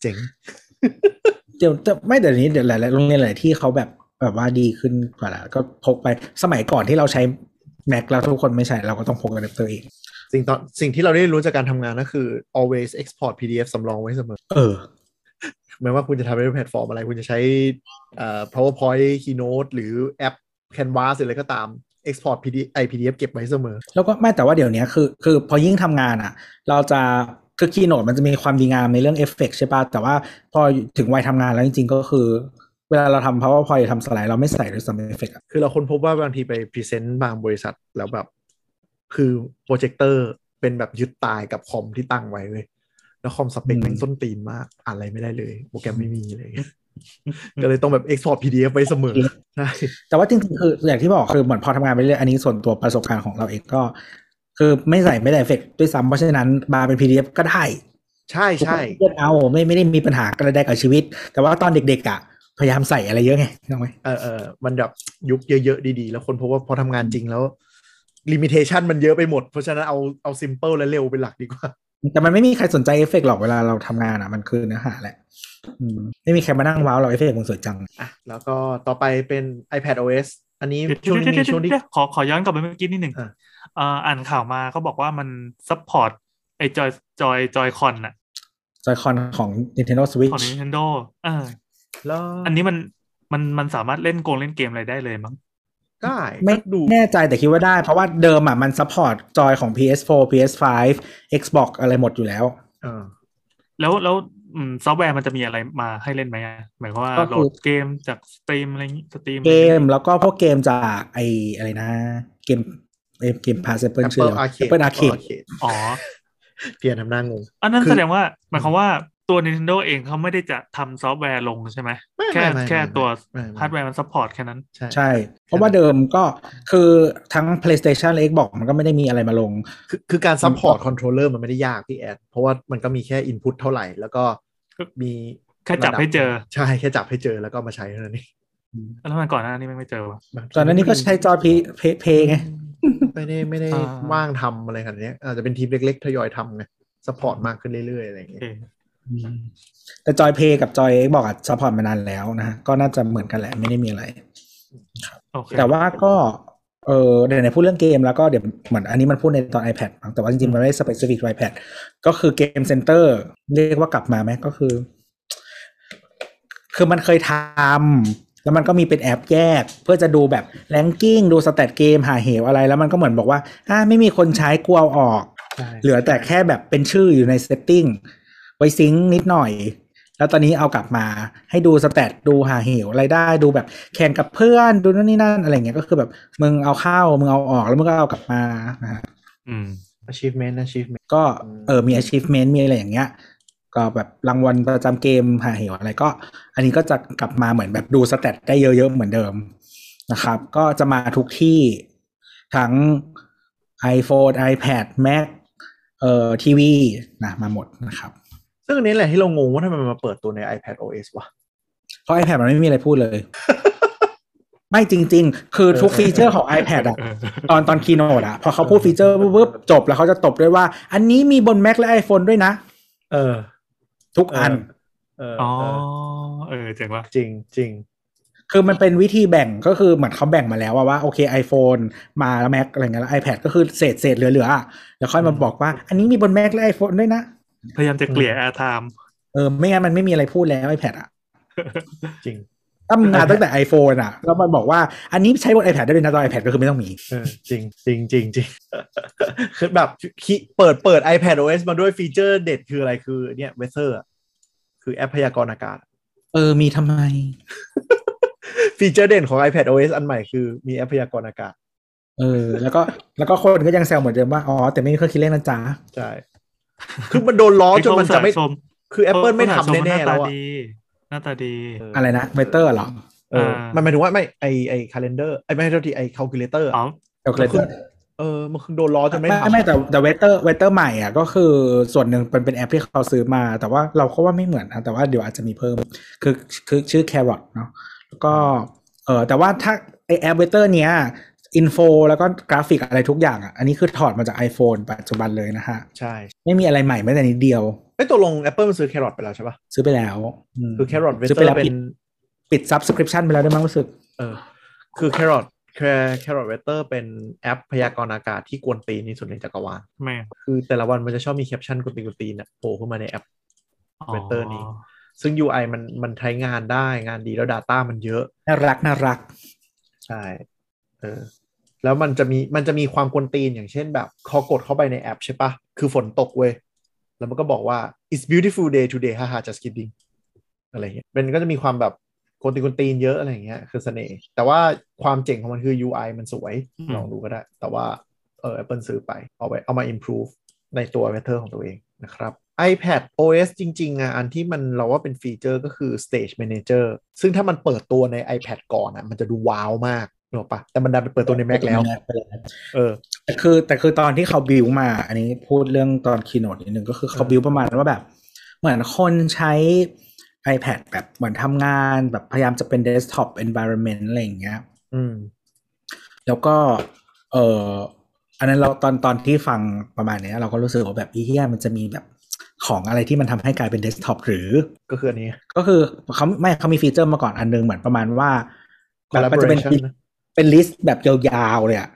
เจ๋งเดี๋ยวจะไม่เดี๋ยวนี้เดี๋ยวหลายๆโรงเรียนหลายที่เขาแบบแบบว่าดีขึ้นกว่าแล้วก็พกไปสมัยก่อนที่เราใช้ Mac แล้วทุกคนไม่ใช้เราก็ต้องพกอะแดปเตอร์เอง สิ่งตอนสิ่งที่เราได้รู้จากการทำงานก็คือ always export PDF สำรองไว้เสมอ เออไม่ว่าคุณจะทำในแพลตฟอร์มอะไร คุณจะใช้เอ่อ powerpoint keynote หรือแอป canvas หรืออะไรก็ตาม export PDF ไอ PDF เก็บไว้เสมอ แล้วก็ไม่แต่ว่าเดี๋ยวนี้คือคือพอยิ่งทำงานอะ เราจะคือ Keynote มันจะมีความดีงามในเรื่องเอฟเฟกใช่ป่ะ แต่ว่าพอถึงวัยทำงานแล้วจริง ๆ ก็คือ เวลาเราทำ powerpoint ทำสไลด์เราไม่ใส่ด้วยซ้ำเอฟเฟกคือเราค้นพบว่าบางทีไป present บางบริษัทแล้วแบบ คือโปรเจกเตอร์เป็นแบบยึดตายกับคอมที่ตั้งไว้เว้ยแล้วคอมสเปคแม่งส้นตีนมาก อ่านอะไรไม่ได้เลย โปรแกรมไม่มีอะไรอย่างเงี้ยก็เลยต้องแบบ export PDF ไว้เสมอใช่แต่ว่าจริงๆคืออย่างที่บอกคือเหมือนพอทำงานไปเรื่อยอันนี้ส่วนตัวประสบการณ์ของเราเองก็ คือไม่ใส่ไม่ได้เอฟเฟกด้วยซ้ำเพราะฉะนั้นมาเป็น PDF ก็ได้ ใช่ใช่เลือกเอาไม่ไม่ได้มีปัญหากระใดกับชีวิต แต่ว่าตอนเด็กๆอะพยายามใส่อะไรเยอะไงถูกไหมเออเออมันแบบยุคเยอะๆดีๆ แล้วคนพบว่าพอทำงานจริงแล้ว ลิมิเ t ชันมันเยอะไปหมด เพราะฉะนั้นเอาเอาซิมเ l ิลและเร็วเป็นหลักดีกว่า แต่มันไม่มีใครสนใจเอฟเฟกต์หรอกเวลาเราทำงานอะ มันคือเนื้อหาแหละอืมไม่มีใครมานั่งว้าวเราเอฟเฟกต์มันสวยจังอะแล้วก็ต่อไปเป็น iPad OS อันนี้เดี๋ยวช่วงนี้มีช่วงที่เดี๋ยวขอขอย้อนกลับไปเมื่อกี้นิดหนึ่งอะเอ่ออ่านข่าวมาเขาบอกว่ามัน support ไอจอยจอย Joy-Con อะ Joy-Con ของ Nintendo Switch ของ Nintendo เออแล้วอันนี้มันมันมันสามารถเล่นโกงเล่นเกมอะไรได้เลยมั้ง ได้ไม่ก็ดูแน่ใจแต่คิดว่าได้ เพราะว่าเดิมอะมัน support จอยของ PS4 PS5 Xbox อะไรหมดอยู่แล้วเออแล้วแล้วอืมซอฟต์แวร์มันจะมีอะไรมาให้เล่นไหมอะหมายความว่าก็คือโหลดเกมจากสตรีมอะไรอย่างงี้สตรีมเกม แล้วก็พวกเกมจากไออะไรนะ เกมเอ้ยเกมพาสเปิลชื่อ Apple อะไร Arcade Apple Arcade Arcade อ๋อเพียนทำหน้างงอันนั้นคือแสดงว่าหมายความว่า ตัว Nintendo เองเขาไม่ได้จะทำซอฟต์แวร์ลงใช่ไหมไม่แค่ไม่ไม่แค่ไม่ตัวไม่ไม่ฮาร์ดแวร์มัน support แค่นั้นใช่ใช่ เพราะว่าเดิมก็คือทั้ง PlayStation และ Xbox มันก็ไม่ได้มีอะไรมาลง คือคือการ support controller มันไม่ได้ยากพี่แอด เพราะว่ามันก็มีแค่ input เท่าไหร่ แล้วก็มีแค่จับให้เจอ ใช่ แค่จับให้เจอแล้วก็มาใช้เท่านั้นเองแล้วมันก่อนหน้านี้ไม่เจอวะตอนนั้นนี่ก็ใช้จอยพีเพย์ไงไม่ได้ไม่ได้อ่าว่างทำอะไรขนาดนี้อาจจะเป็นทีมเล็กๆทยอยทำไง support มากขึ้นเรื่อยๆอะไรอย่างโอเงี้ย โอเค แต่จอยเพลย์กับจอย Xbox อะ support มานานแล้วนะฮะก็น่าจะเหมือนกันแหละไม่ได้มีอะไรโอเคแต่ว่าก็เออเดี๋ยวในพูดเรื่องเกมแล้วก็เดี๋ยวเหมือนอันนี้มันพูดในตอน iPad มั้งแต่ว่าจริงๆ มันไม่ได้ specific to iPad ก็คือ Game Center เรียกว่ากลับมาไหมก็คือ คือมันเคยทำแล้วมันก็มีเป็นแอปแยก เพื่อจะดูแบบแ a งกิ้งดูสแตทเกมหาเหวอะไร แล้วมันก็เหมือนบอกว่าอ่าไม่มีคนใช้กลัวเอาออกใช่เหลือแต่แค่แบบเป็นชื่ออยู่ใน setting ไว้ sync นิดหน่อย แล้วตอนนี้เอากลับมาให้ดู stat ดูหาเหวอะไรได้ดูแบบแข่งกับเพื่อนดูนั่นนี่นั่นอะไรเงี้ยก็คือแบบมึงเอาเข้ามึงเอาออกแล้วมึงก็เอากลับมานะฮะอืม achievement achievement ก็อืมเออมี achievement มีอะไรอย่างเงี้ย ก็แบบรางวัลประจำเกมหาเหวอะไรก็ อันนี้ก็จะกลับมาเหมือนแบบดู stat ได้เยอะๆเหมือนเดิมนะครับ ก็จะมาทุกที่ทั้ง iPhone iPad Mac เอ่อทีวีนะมาหมดนะครับ ซึ่งอันนี้แหละที่เรางงว่าทำไมมันมาเปิดตัวใน iPad OS วะเพราะ iPad มันไม่มีอะไรพูดเลย ไม่จริง ๆ คือทุกเออ feature ของ iPad อะตอนตอน keynote อะพอเขาพูด feature ปุ๊บจบแล้วเขาจะตบด้วยว่า อันนี้มีบน Mac และ iPhone ด้วยนะ เออ ทุกอันเอออ๋อเออเออเจ๋งว่ะจริงจริงคือมันเป็นวิธีแบ่งก็คือเหมือนเขาแบ่งมาแล้วว่าว่าโอเค iPhone มาแล้ว Mac อะไรเงี้ยแล้ว iPad ก็คือเศษเศษเหลือๆอะแล้วค่อยมาบอกว่า อันนี้มีบน Mac และ iPhone ด้วยนะ พยายามจะเกลี่ย airtimeเออ ไม่งั้นมันไม่มีอะไรพูดแล้ว iPad อะจริงถ้ามันมาตั้งแต่ iPhone อะแล้วมันบอกว่าอันนี้ใช้บน iPad ได้ด้วยนะตอน iPad ก็คือไม่ต้องมีเออจริงจริงจริงจริงคือแบบคิเปิดเปิด iPad OS มาด้วย feature เด็ดคืออะไรคือเนี่ย weatherคือแอปพยากรณ์อากาศ เออ มีทำไม ฟีเจอร์เด่นของ iPad OS อันใหม่คือมีแอปพยากรณ์อากาศ เออ แล้วก็แล้วก็คนก็ยังแซวเหมือนเดิมว่า อ๋อ แต่ไม่มีเครื่องคิดเลขนะจ๊ะใช่ คือมันโดนล้อจนมันจะไม่ชมคือ Apple ไม่เขาทำชว่าหแน่น้าๆตาแล้วอะดีหน้าตาดี อะไรนะเวเตอร์หรอเอออ่ามัมันหมายถึงว่าไม่ไอไอคาล endar ไอไม่ใช่โทษทีไอค a l คูลเลเตอร์อ๋อเอลเ a เตอร์เออมันคือโดนล้อจนไม่ไม่ทำไม่แต่แต่เวเตอร์เวเตอร์ใหม่อะก็คือส่วนหนึ่งเป็นเป็นแอปที่เขาซื้อมา แต่ว่าเราก็ว่าไม่เหมือนนะแต่ว่าเดี๋ยวอาจจะมีเพิ่ม คือคือชื่อ Carrot เนาะแล้วก็เออแต่ว่าถ้าไอ้แอป weather เนี้ย info แล้วก็กราฟิกอะไรทุกอย่างอะ อันนี้คือถอดมาจาก iPhone ปัจจุบันเลยนะฮะ ใช่ ไม่มีอะไรใหม่แม้แต่นิดเดียวไอยตัวลง Apple มันซื้อ Carrot ไปแล้วใช่ปะซื้อไปแล้วมคือ Carrot ซื้อไป Weather แล้วเป็ปิดนปิด subscription ไปแล้วด้วยมั้งรู้สึก เออ คือ Carrot Carrot Weather เป็นแอปพยากรณ์อากาศที่กวนตีนที่สุดในจักรวาลแม่คือแต่ละวันมันจะชอบมีแคปชั่นกวนตีนกวนตีนเนี่ยโผล่ขึ้นมาในแอปอ๋อ Vector นี้ ซึ่ง UI มันมันใช้งานได้งานดีแล้ว Data มันเยอะ น่ารักน่ารัก ใช่ เออ แล้วมันจะมีมันจะมีความกวนตีนอย่างเช่นแบบพอกดเข้าไปในแอปใช่ปะคือฝนตกเว้ยแล้วมันก็บอกว่า it's beautiful day today ฮ่าฮ่า just kidding อะไรเงี้ยมันก็จะมีความแบบกวนตีนกวนตีนเยอะอะไรเงี้ยคือเสน่ห์แต่ว่าความเจ๋งของมันคือ UI มันสวยลองดูก็ได้ แต่ว่าเออ Apple ซื้อไปเอาไว้เอามา improve ในตัว Matter ของตัวเองนะครับ iPad OS จริงๆอะอันที่มันเราว่าเป็นฟีเจอร์ก็คือ Stage Manager ซึ่งถ้ามันเปิดตัวใน iPad ก่อนอะมันจะดูว้าวมาก หรอกปะแต่มันดันไปเปิดตัวใน Mac แล้ว เออ แต่คือ แต่คือตอนที่เขาบิวมา อันนี้พูดเรื่องตอนคีโนดนิดนึงก็คือเขาบิวประมาณว่าแบบ เหมือนคนใช้ iPad แบบเหมือนทำงานแบบพยายามจะเป็น desktop environment อะไรอย่างเงี้ย อืม แล้วก็ เอออันนั้นเราตอนตอนที่ฟังประมาณเนี้ย เราก็รู้สึกว่าแบบอีเหี้ยมันจะมีแบบของอะไรที่มันทำให้กลายเป็นเดสก์ท็อปหรือ ก็คืออันนี้ ก็คือเขาไม่เขามี feature มาก่อนอันนึงเหมือนประมาณว่าแบบมันจะเป็น collaboration นะ เป็น list แบบยาวๆเลยอะ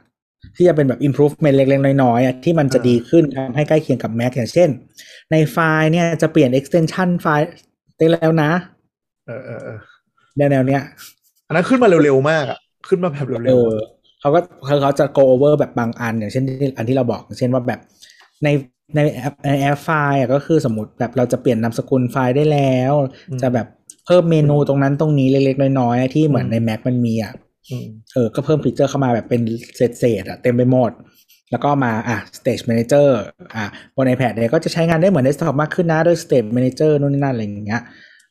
ที่จะเป็นแบบ improvement เล็กๆ น้อยๆอะที่มันจะอ่าดีขึ้นทำให้ใกล้เคียงกับ Mac อย่างเช่น ในไฟล์เนี่ยจะเปลี่ยน extension ไฟล์ได้แล้วนะ เออเออเออแนวๆเนี้ยอันนั้นขึ้นมาเร็วๆ มากอะขึ้นมาแบบเอเร็วๆออะเขาก็เขาเขาจะ go over แบบบางอัน อย่างเช่นที่อันที่เราบอกอย่างเช่นว่าแบบในในแอปในแอปไฟล์อะก็คือสมมติแบบเราจะเปลี่ยนนามสกุลไฟล์ได้แล้ว จะแบบเพิ่มเมนูตรงนั้นตรงนี้เล็กๆ น้อยๆอะที่เหมือนใน Mac มันมีอะอืม เออ ก็เพิ่ม feature เข้ามาแบบเป็นเศษๆอะเต็มไปหมด แล้วก็มาอะ Stage Manager อะบน iPad เนี่ยก็จะใช้งานได้เหมือน desktop มากขึ้นนะด้วย Stage Manager นู่นนี่นั่นอะไรอย่างเงี้ย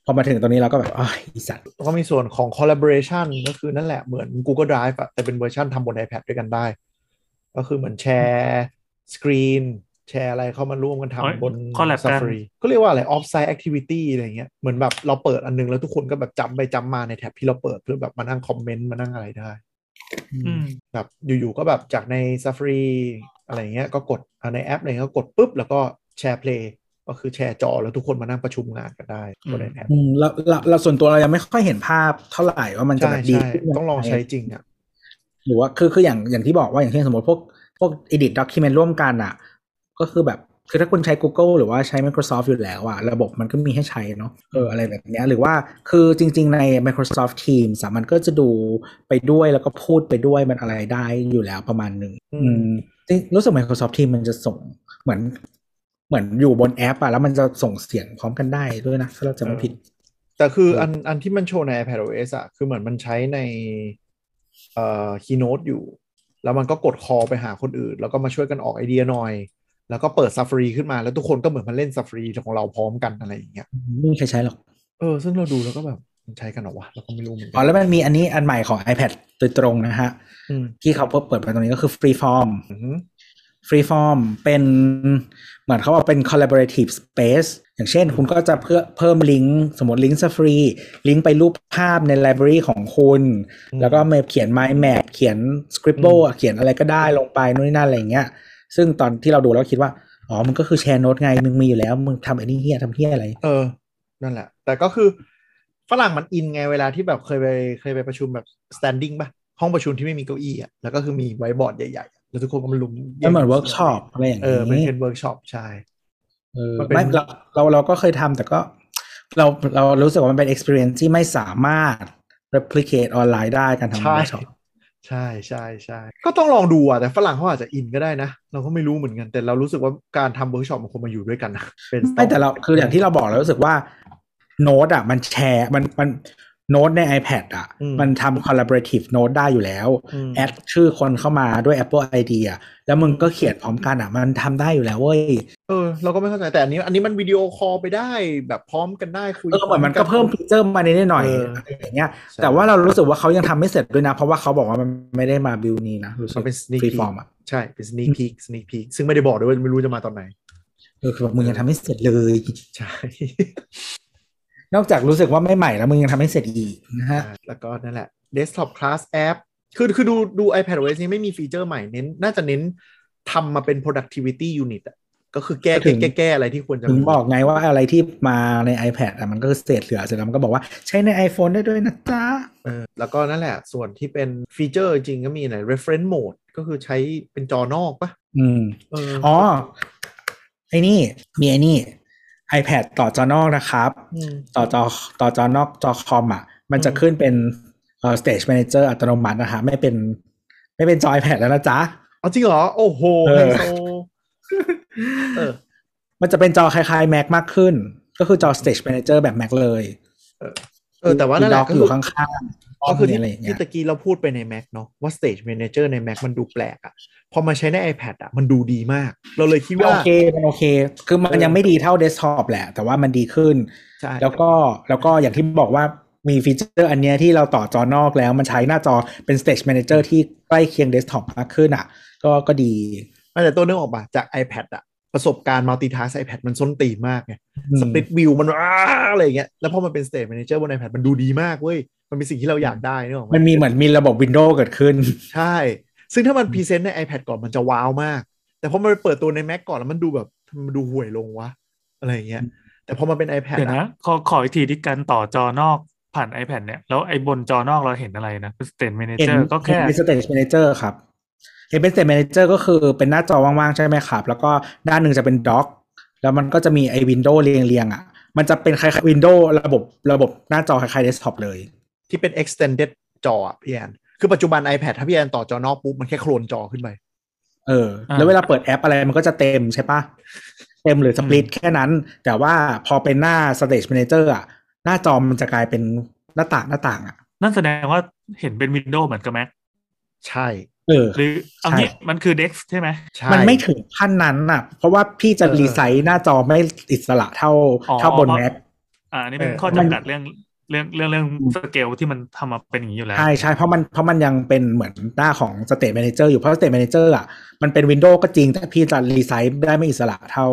พอมาถึงตรงนี้เราก็แบบอ๋ออีสัตว์ก็มีส่วนของ collaboration ก็คือนั่นแหละเหมือน Google Drive อะแต่เป็นเวอร์ชันทำบน iPad ด้วยกันได้ ก็คือเหมือน share screen แชร์อะไรเข้ามาร่วมกันเอ้ยทำบน collab กัน Safari ก็เรียกว่าอะไร offsite activity อะไรเงี้ยเหมือนแบบเราเปิดอันนึงแล้วทุกคนก็แบบจิ้มไปจิ้มมาใน tab ที่เราเปิดเพื่อแบบมานั่ง comment มานั่งอะไรได้อืมแบบอยู่ๆก็แบบจากใน Safari อะไรเงี้ยก็กดอ่าในแอปอะไรเงี้ยก็กดปุ๊บ แล้วก็แชร์เพลย์ก็คือแชร์จอแล้วทุกคนมานั่งประชุมงานกันได้บน iPad อืมเราเราเราส่วนตัวเรายังไม่ค่อยเห็นภาพเท่าไหร่ว่ามันจะใช่แบบดีใช่ขึ้นต้องลองใช้จริงอะหรือว่าคือคืออย่างอย่างที่บอกว่าอย่างเช่นสมมติพวกพวก edit document ร่วมกันอะ ก็คือแบบคือถ้าคุณใช้ Google หรือว่าใช้ Microsoft อยู่แล้วอะระบบมันก็มีให้ใช้เนาะเอออะไรแบบเนี้ยหรือว่าคือจริง ๆ ใน Microsoft Teams อะมันก็จะดูไปด้วยแล้วก็พูดไปด้วยมันอะไรได้อยู่แล้วประมาณหนึ่งอืมอืมจริงรู้สึก Microsoft Teams มันจะส่งเหมือน เหมือนอยู่บนแอปอะแล้วมันจะส่งเสียงพร้อมกันได้ด้วยนะ ถ้าเราจะไม่ผิด แต่คือเอออัอันอันที่มันโชว์ใน iPad OS อะคือเหมือนมันใช้ในเอ่อ Keynote อยู่ แล้วมันก็กดคอไปหาคนอื่น แล้วก็มาช่วยกันออกไอเดียหน่อย แล้วก็เปิด Safari ขึ้นมาแล้วทุกคนก็เหมือนมาเล่น Safari ของเราพร้อมกันอะไรอย่างเงี้ยไม่มีใครใช้หรอกเออซึ่งเราดูแล้วก็แบบมันใช้กันเหรอวะเราก็ไม่รู้เหมือนอ๋อกัแล้วมันมีอันนี้อันใหม่ของ iPad โดยตรงนะฮะอืมที่เขาเปิดมาตรงนี้ก็คือ Freeform อือหือ Freeform เป็นเหมือนเขาบอกเป็น collaborative space อย่างเช่นคุณก็จะเพื่อเพิ่มลิงก์สมมติลิงก์ Safari ลิงก์ไปรูปภาพใน library ของคุณอืมแล้วก็มาเขียน mind map เขียน scribble อะเขียนอะไรก็ได้ลงไปนู่นนี่นั่นอะไรอย่างเงี้ย ซึ่งตอนที่เราดูแล้วคิดว่า อ๋อ มันก็คือ share note ไง มึงมีอยู่แล้ว มึงทำไอ้นี่เหี้ยทำเหี้ยอะไร เออ นั่นแหละ แต่ก็คือฝรั่งมันอินไงเวลาที่แบบเคยไปเคยไปประชุมแบบ standing ป่ะห้องประชุมที่ไม่มีเก้าอี้อะ แล้วก็คือมีไวท์บอร์ดใหญ่ๆอะแล้วทุกคนก็มารุมมันเหมือนเวิร์กช็อปอะไรอย่างเออเป็นนี้เป็นเวิร์กช็อปใช่ เออมันเป็นไม่เราเราเราก็เคยทำแต่ก็ เราเรารู้สึกว่ามันเป็น experience ที่ไม่สามารถ replicate ออนไลน์ได้การทำใช่เวิร์กช็อป ใช่ใช่ใช่ก็ต้องลองดูอะแต่ฝรั่งเขาอาจจะอินก็ได้นะ เราก็ไม่รู้เหมือนกัน แต่เรารู้สึกว่าการทำเวิร์กช็อปมันควรมาอยู่ด้วยกันนะเป็นไม่แต่เราคืออย่างที่เราบอกเรารู้สึกว่าโน้ตอะมันแชร์มันมัน โน้ตใน iPad อะ มันทำ collaborative note ได้อยู่แล้วมึง add ชื่อคนเข้ามาด้วย Apple ID อะแล้วมึงก็เขียนพร้อมกันอะ มันทำได้อยู่แล้วเว้ย เออ เราก็ไม่เข้าใจ แต่อันนี้ อันนี้มัน video call ไปได้แบบพร้อมกันได้คุยเออเหมือนมันก็เพิ่มฟีเจอร์มานิดหน่อยเอออะไรอย่างเงี้ยใช่แต่ว่าเรารู้สึกว่าเขายังทำไม่เสร็จด้วยนะ เพราะว่าเขาบอกว่ามันไม่ได้มาบิวนี้นะรู้สึมักนเป็น sneak ฟรี peek ฟอร์มอะใช่ เป็น sneak peek sneak peek ซึ่งไม่ได้บอกด้วยว่าไม่รู้จะมาตอนไหนเออคือแบบมึงยังทำไม่เสร็จเลย ใช่ นอกจากรู้สึกว่าไม่ใหม่แล้วมึงยังทำไม่เสร็จอีกนะฮะ แล้วก็นั่นแหละ desktop class app คือคือดูดู iPad OS นี้ไม่มีฟีเจอร์ใหม่เน้น น่าจะเน้นทำมาเป็น productivity unit อะก็คือแก้ถึแก้งแก้แก้อะไรที่ควรจะถึงมีบอกไงว่าอะไรที่มาใน iPad อะมันก็คือเศษเหลือเสร็จแล้วมันก็บอกว่าใช้ใน iPhone ได้ด้วยนะจ๊ะเออแล้วก็นั่นแหละ ส่วนที่เป็นฟีเจอร์จริงก็มีไหน reference mode ก็คือใช้เป็นจอนอกปะอืมเอออ๋อไอ้นี่มีไอ้นี่ iPad ต่อจอนอกนะครับมต่อจอต่อจอนอกจอคอมอะ มันจะอืมขึ้นเป็นเอ่อ Stage Manager อัตโนมัตินะคะไม่เป็น ไม่เป็นจอ iPad แล้วนะจ๊ะเอาจริงเหรอ โอ้โหเออไฮโซเออมันจะเป็นจอคล้ายๆ Mac มากขึ้น ก็คือจอ Stage Manager แบบ Mac เลย เออแต่ว่านั่นแหละก็คือ dock อยู่ข้างๆ ก็คือมีที่อะไรอย่างเงี้ที่ยตะกี้เราพูดไปใน Mac เนาะว่า Stage Manager ใน Mac มันดูแปลกอะพอมาใช้ใน iPad อะมันดูดีมาก เราเลยคิดมันว่า โอเคมันโอเค คือมันเออยังไม่ดีเท่าเดสก์ท็อปแหละ แต่ว่ามันดีขึ้นใช่แล้วก็แล้วก็อย่างที่บอกว่ามีฟีเจอร์อันเนี้ยที่เราต่อจอนอกแล้วมันใช้หน้าจอเป็น Stage Manager ที่ใกล้เคียงเดสก์ท็อปมากขึ้นอะก็ก็ดีไม่แต่ตัวนึกออกปะจาก iPad อะ ประสบการณ์ multitask iPad มันส้นตีนมากไงอืม split view มันอ้าอะไรอย่างเงี้ยแล้วพอมันเป็น Stage Manager บน iPad มันดูดีมากเว้ย มันเป็นสิ่งที่เราอยากได้นึกออกไหมมันมีเหมือนมีระบบ Windows เกิดขึ้น ใช่ ซึ่งถ้ามันพรีเซนต์ใน iPad ก่อนมันจะว้าวมาก แต่พอมันไปเปิดตัวใน Mac ก่อนแล้วมันดูแบบทำไมมันดูห่วยลงวะ อะไรอย่างเงี้ยแต่พอมันเป็น iPad เดี๋ยวนะอะขอขออีกทีที่การต่อจอนอกผ่าน iPad เนี่ยแล้วไอ้บนจอนอกเราเห็นอะไรนะเป็น Stage เห็น Manager ก็แค่เห็นเป็น Stage Manager ครับ เห็นเป็น Stage Manager ก็คือเป็นหน้าจอว่างๆ ใช่ไหมครับ แล้วก็ด้านหนึ่งจะเป็น dock แล้วมันก็จะมีไอ้ window เรียงๆอะ มันจะเป็นคล้ายๆ window ระบบระบบหน้าจอคล้ายๆเดสก์ท็อปเลย ที่เป็น extended จออะพี่แอนคือปัจจุบัน iPad ถ้าพี่แอนต่อจอนอกปุ๊บ มันแค่โคลนจอขึ้นไป เอออ่าแล้วเวลาเปิดแอปอะไรมันก็จะเต็มใช่ปะเต็มหรือ split แค่นั้น แต่ว่าพอเป็นหน้า Stage Manager อะ หน้าจอมันจะกลายเป็นหน้าต่างหน้าต่างอะ นั่นแสดงว่าเห็นเป็น Windows เหมือนกับ Mac ใช่ เออหรือเอาใช่งี้มันคือ Dex ใช่ไหมใช่มันไม่ถึงขั้นนั้นอะ เพราะว่าพี่จะเออ resize หน้าจอไม่อิสระเท่าอ๋อเท่าบนเพราะ Macอ่าอันนี่เป็นเออข้อจำกัดเรื่องเรื่องเรื่องเรื่องสเกลที่มันทำมาเป็นอย่างนี้อยู่แล้ว ใช่ใช่เพราะมันเพราะมันยังเป็นเหมือนหน้าของ Stage Manager อยู่เพราะ Stage Manager อะมันเป็น window ก็จริง แต่พี่จะ resize ได้ไม่อิสระเท่า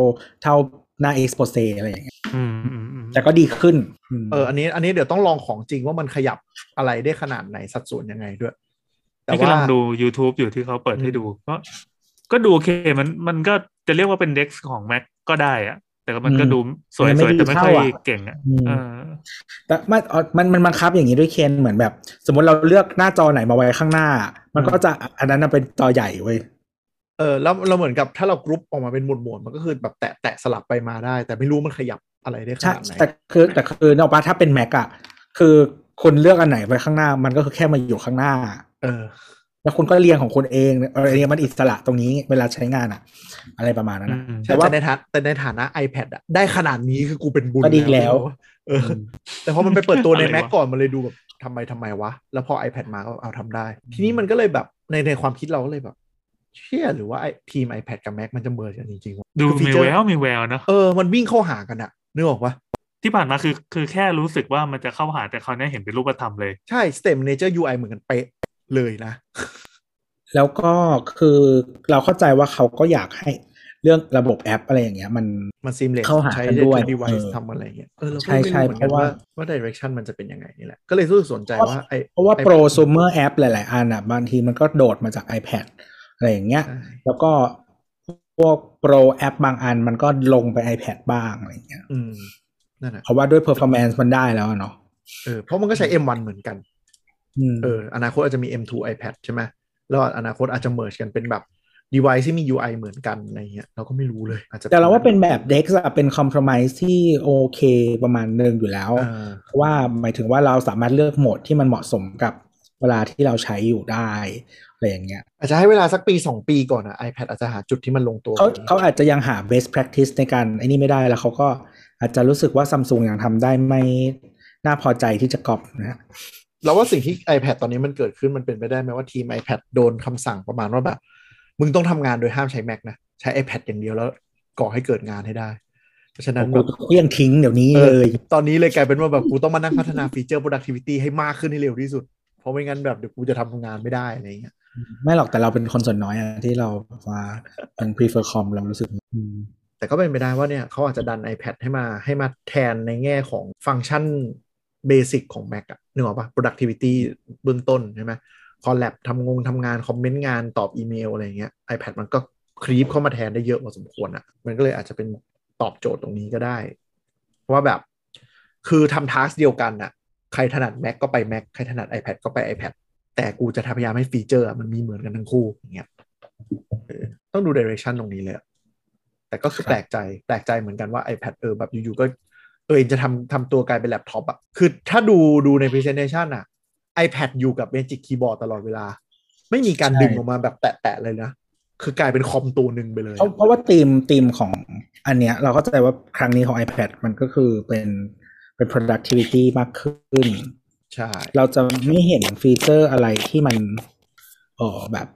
เท่าหน้า Expose อะไรอย่างเงี้ยอืมอืมอืมแต่ก็ดีขึ้นมเอออันนี้อันนี้เดี๋ยวต้องลองของจริงว่ามันขยับอะไรได้ขนาดไหนสัดส่วนยังไงด้วย แต่นี่ว่ากำลังดู YouTube อยู่ที่เขาเปิดให้ดู ก็ ก็ดูโอเคมันมันก็จะเรียกว่าเป็น Dex ของ Mac ก็ได้อะแต่ก็มันก็ดูสวยมันสวยไม่ดีแต่ไม่ค่อยเท่าอะเก่งอะอืมเออแต่ไม่เอ่อมันมันบังคับอย่างนี้ด้วยเคนเหมือนแบบ สมมติเราเลือกหน้าจอไหนมาไว้ข้างหน้า มันก็จะอันนั้นนะเป็นจอใหญ่เว้ยเออแล้วเราเหมือนกับถ้าเรากรุ๊ปออกมาเป็นหมวดหมวดๆมันก็คือแบบแตะแตะสลับไปมาได้ แต่ไม่รู้มันขยับอะไรได้ขใช่นาดไหนแต่คือแต่คือนกออกปะถ้าเป็น Mac อะคือคนเลือกอันไหนไว้ข้างหน้า มันก็คือแค่มาอยู่ข้างหน้า เออเแล้วคุณก็เรียงของคุณเองอะไรเนี้ยมันอิสระตรงนี้เวลาใช้งานอะอะไรประมาณนั้นนะอืมแต่ว่าในฐานะแต่ในฐานะ iPad อะได้ขนาดนี้คือกูเป็นบุญก็ดีแล้ว เออ แต่พอมันไปเปิดตัวในอะไรวะ Mac ก่อนมันเลยดูแบบทำไมทำไมวะ แล้วพอ iPad มาก็เอาทำได้ ทีนี้มันก็เลยแบบในในความคิดเราก็เลยแบบเชื่อหรือว่าไอ้ทีม iPad กับ Mac มันจะ merge กันจริงๆวะดูคือฟีมีเจอแวร์วมีแววเนอะเออมันวิ่งเข้าหากันอะนึกออกปะที่ผ่านมาคือคือแค่รู้สึกว่ามันจะเข้าหาแต่คราวนี้เห็นเป็นรูปธรรมเลย ใช่ Stage Manager UI เหมือนกันเป๊ะ เลยนะ แล้วก็คือเราเข้าใจว่าเขาก็อยากให้เรื่องระบบแอปอะไรอย่างเงี้ย มันมัน seamless เข้าหาใช้กันได้ด้วยทุก device เออทำอะไรเงี้ยเออเราก็ใช่ไม่ใช่รู้เหมือนกันเพราะว่าว่าว่า direction มันจะเป็นยังไงนี่แหละ ก็เลยรู้สึกสนใจว่าไอเพราะว่า iPad โปรซูเมอร์แอปหลาย ๆ อันอะบางทีมันก็โดดมาจาก iPad อะไรอย่างเงี้ยใช่แล้วก็พวก pro app บางอันมันก็ลงไป iPad บ้างอะไรอย่างเงี้ยอืมนั่นแหละเพราะว่าด้วย performance มันได้แล้วอะเนาะเออเพราะมันก็ใช้ M1 เหมือนกันอืม เอออนาคตอาจจะมี M2 iPad ใช่ไหมแล้วอนาคตอาจจะ merge กันเป็นแบบ device ที่มี UI เหมือนกันอะไรเงี้ยเราก็ไม่รู้เลยอาจจะแต่เราว่าเป็นแบบ Dex อะเป็น compromise ที่โอเคประมาณหนึ่งอยู่แล้วเออเพราะว่าหมายถึงว่าเราสามารถเลือกโหมดที่มันเหมาะสมกับเวลาที่เราใช้อยู่ได้อะไรอย่างเงี้ยอาจจะให้เวลาสักปี 2 ปีก่อนอะ iPad อาจจะหาจุดที่มันลงตัวเขากว่นี้เขาอาจจะยังหา best practice ในการไอ้นี่ไม่ได้แล้วเขาก็อาจจะรู้สึกว่าซัมซุงยังทำได้ไม่น่าพอใจที่จะกอบนะ เราว่าสิ่งที่ iPad ตอนนี้มันเกิดขึ้นมันเป็นไปได้ไหมว่าทีม iPad โดนคำสั่งประมาณว่าแบบมึงต้องทำงานโดยห้ามใช้ Mac นะ ใช้ iPad อย่างเดียวแล้วก่อให้เกิดงานให้ได้ เพราะฉะนั้นกูแบบเลี่ยงทิ้งเดี๋ยวนี้เอเลอยตอนนี้เลยกลายเป็นว่าแบบกูต้องมานั่งพัฒนาฟีเจอร์ productivity ให้มากขึ้นให้เร็วที่สุด เพราะไม่งั้นแบบเดี๋ยวกูจะทำงานไม่ได้อะไรอย่างเงี้ยไม่หรอกแต่เราเป็นคนส่วนน้อยอะที่เราแบบว่ายัง prefer คอมเรารู้สึกอืมแต่ก็เป็นไปได้ว่าเนี่ยเขาอาจจะดัน iPad ให้มาให้มาแทนในแง่ของฟังก์ชัน เบสิกของ Mac อะนึกออกปะ productivity เบื้องต้นใช่ไหมคอลแลบทำงงทำงาน คอมเมนต์งานตอบอีเมลอะไรอย่างเงี้ย iPad มันก็ครีปเข้ามาแทนได้เยอะพอสมควรอะมันก็เลยอาจจะเป็นตอบโจทย์ตรงนี้ก็ได้ เพราะว่าแบบคือทำทัสเดียวกันอะใครถนัด Mac ก็ไป Mac ใครถนัด iPad ก็ไป iPad แต่กูจะพยายามให้ฟีเจอร์อะมันมีเหมือนกันทั้งคู่อย่างเงี้ยเออต้องดู direction ตรงนี้เลยอะแต่ก็คือครับแปลกใจแปลกใจเหมือนกันว่า iPad เออแบบอยู่ๆก็ตัว เองจะทำทำตัวกลายเป็นแล็ปท็อปอะคือถ้าดูดูใน Presentation อะ iPad อยู่กับ Magic Keyboard ตลอดเวลา ไม่มีการดึงออกมาแบบแตะๆเลยนะ คือกลายเป็นคอมตัวหนึ่งไปเลย เพราะเพราะว่า theme theme ของอันเนี้ย เราเข้าใจว่าครั้งนี้ของ iPad มันก็คือเป็นเป็น productivity มากขึ้น ใช่ เราจะไม่เห็นฟีเจอร์อะไรที่มันเออแบบ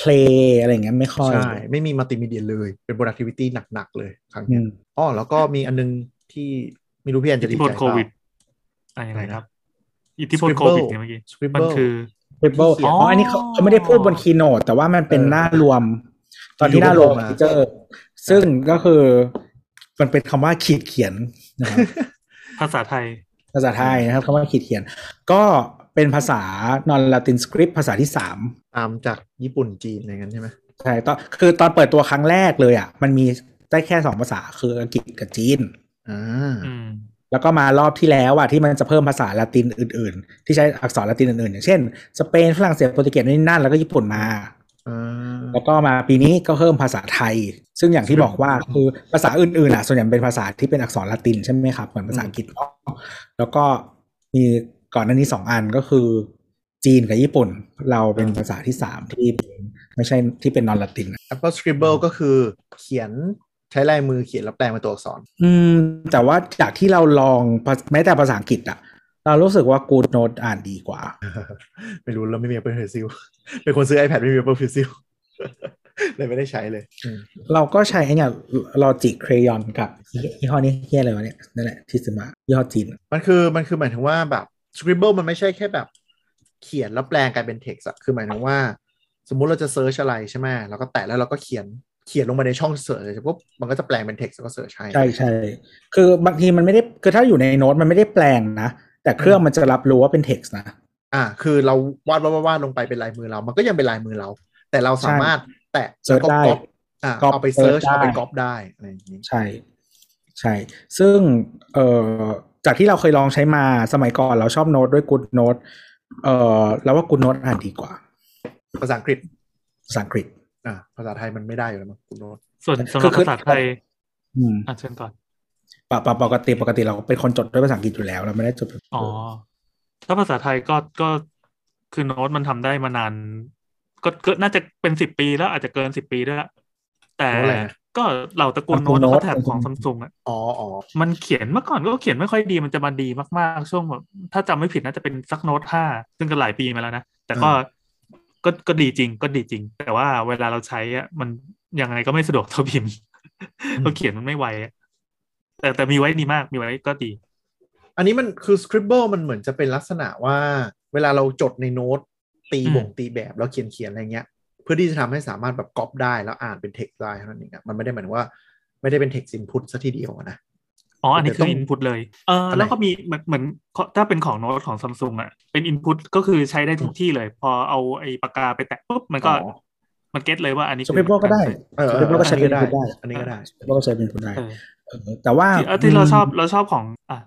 play อะไรอย่างเงี้ยไม่ค่อย ใช่ ไม่มีมัลติมีเดียเลย เป็น productivity หนัก ๆ เลยครั้งอืเนี้ยมอ๋อแล้วก็มีอันนึง ที่ไม่รู้พี่แอนจะอิทดีธิใจพลเปล่าโควิดอะไรยังไงครับ อิทธิพล Scribble โควิดเนี่ยเมื่อกี้ Scribble มันคือ Scribble ที่เขียนอ๋ออันนี้เขาเขาไม่ได้พูดบนคีโนตแต่ว่ามันเป็นเออหน้ารวม ตอนที่อยู่หน้ารวมก็โผล่มาฟีเจอร์ซึ่งก็คือมันเป็นคำว่าขีดเขียนนะครับภาษาไทย ภาษาไทยนะครับคำว่าขีดเขียน ก็เป็นภาษานอนลาตินสคริปภาษาที่สามตามจากญี่ปุ่นจีนอะไรเงี้ยใช่ไหมใช่ตอนคือตอนเปิดตัวครั้งแรกเลยอะ มันมีได้แค่สองภาษาคืออังกฤษกับจีน อ่าอืมแล้วก็มารอบที่แล้วอะที่มันจะเพิ่มภาษาละตินอื่น ๆ ที่ใช้อักษรละตินอื่นๆ อย่างเช่น สเปนฝรั่งเศสโปรตุเกสนู่นนนั่นแล้วก็ญี่ปุ่นมาอ่าแล้วก็มาปีนี้ก็เพิ่มภาษาไทย ซึ่งอย่างที่บอกว่าคือภาษาอื่นๆอะส่วนใหญ่เป็นภาษาที่เป็นอักษรละตินใช่ไหมครับเหมือนภาษาอังกฤษเนาะแล้วก็มีก่อนหน้านี้สองอันก็คือ จีนกับญี่ปุ่น เราเป็นภาษาที่สามที่เป็นไม่ใช่ที่เป็นนอนละติน Apple Scribble ก็คือเขียนใช้ลายมือเขียนแล้วแปลงเป็นตัวอักษร อืม แต่ว่าจากที่เราลองภาแม้แต่ภาษาอังกฤษอะเรารู้สึกว่า Good Note อ่านดีกว่า ไม่รู้เราไม่มี Apple Pencil เป็นคนซื้อ iPad ไม่มี Apple Pencil เลยไม่ได้ใช้เลยอืมเราก็ใช้ไอ้เนี่ย Logic Crayon กับยี่ห้อนี้เฮียอะไรวะเนี่ยนั่นแหละที่ซื้อมายี่ห้อจีน มันคือมันคือหมายถึงว่าแบบ Scribble มันไม่ใช่แค่แบบ เขียนแล้วแปลงกลายเป็น text อะคือหมายถึงว่า สมมุติเราจะ search อะไรใช่ไหมเราก็แตะแล้วเราก็เขียน เขียนลงมาในช่อง search เลยปุ๊บมันก็จะแปลงเป็น text แล้วก็ search ให้ใช่ใช่คือบางทีมันไม่ได้คือถ้าอยู่ในโน้ตมันไม่ได้แปลงนะ แต่เครื่องมันจะรับรู้ว่าเป็น text นะอ่า คือเราวาดวาดวาดวาดลงไปเป็นลายมือเรา มันก็ยังเป็นลายมือเรา แต่เราสามารถแตะแล้วก็ search ได้ก๊อปอ่าก๊อปเอาไปเซิร์ชเสิร์ชได้เอาไปก๊อปได้อะไรอย่างนี้ใช่ ใช่ ซึ่งเอ่อจากที่เราเคยลองใช้มาสมัยก่อนเราชอบโน้ตด้วย GoodNotes เอ่อแล้วว่า GoodNotes อ่านดีกว่า ภาษาอังกฤษภาษาอังกฤษ อ่าภาษาไทยมันไม่ได้อยู่แล้วมั้ง GoodNotes ส่วนสำหรับคือภาษาไทย อืมอะเชิญก่อนปะปะปกติปกติเราเป็นคนจดด้วยภาษาอังกฤษอยู่แล้วเราไม่ได้จดแบบอ๋อถ้าภาษาไทยก็ก็คือโน้ตมันทำได้มานาน ก็ก็น่าจะเป็นสิบปีแล้วอาจจะเกินสิบปีด้วยละแต่โน้ตอะไรนะก็เหล่าตระกูลตระกูโน้ลตโน้ตเขาแท็บของซัมซุงอะอ๋ออ๋อมันเขียนเมื่อก่อนก็เขียนไม่ค่อยดีมันจะมาดีมากๆ ช่วงแบบถ้าจำไม่ผิดน่าจะเป็นซักโน้ตห้าซึ่งก็หลายปีมาแล้วนะ แต่ก็ ก็ก็ดีจริง ก็ดีจริง แต่ว่าเวลาเราใช้อะมันยังไงก็ไม่สะดวกเท่าพิมพ์เราเขียนมันไม่ไวอะแต่แต่มีไว้ดีมากมีไว้ก็ดี อันนี้มันคือ Scribble มันเหมือนจะเป็นลักษณะว่า เวลาเราจดในโน้ตตีอืมบ่งตีแบบแล้วเขียนเขียนอะไรเงี้ย เพื่อที่จะทำให้สามารถแบบก๊อปได้แล้วอ่านเป็น text ได้เท่านั้นเองอะมันไม่ได้หมายถึงว่า ไม่ได้เป็น text input ซะทีเดียวอะนะ อ๋อ อันนี้แต่คืต้อองอินพุตเลย เอออันไหนแล้วก็มีเหมือนเหมือนถ้าเป็นของโน้ตของซัมซุงอะ เป็นอินพุตก็คือใช้ได้ทุกที่เลย พอเอาไอ้ปากกาไปแตะปุ๊บมันก็อ๋อมันเก็ตเลยว่าอันนี้สเปเปอร์ก็ได้เออสเอเปอเปอร์ก็ใช้อันเป็นนี้ก็ได้ได้ อันนี้ก็ได้สเปเปอร์ก็ใช้เป็นคุณได้เออเออแต่ว่าที่เออที่เราชอบเราชอบของอะ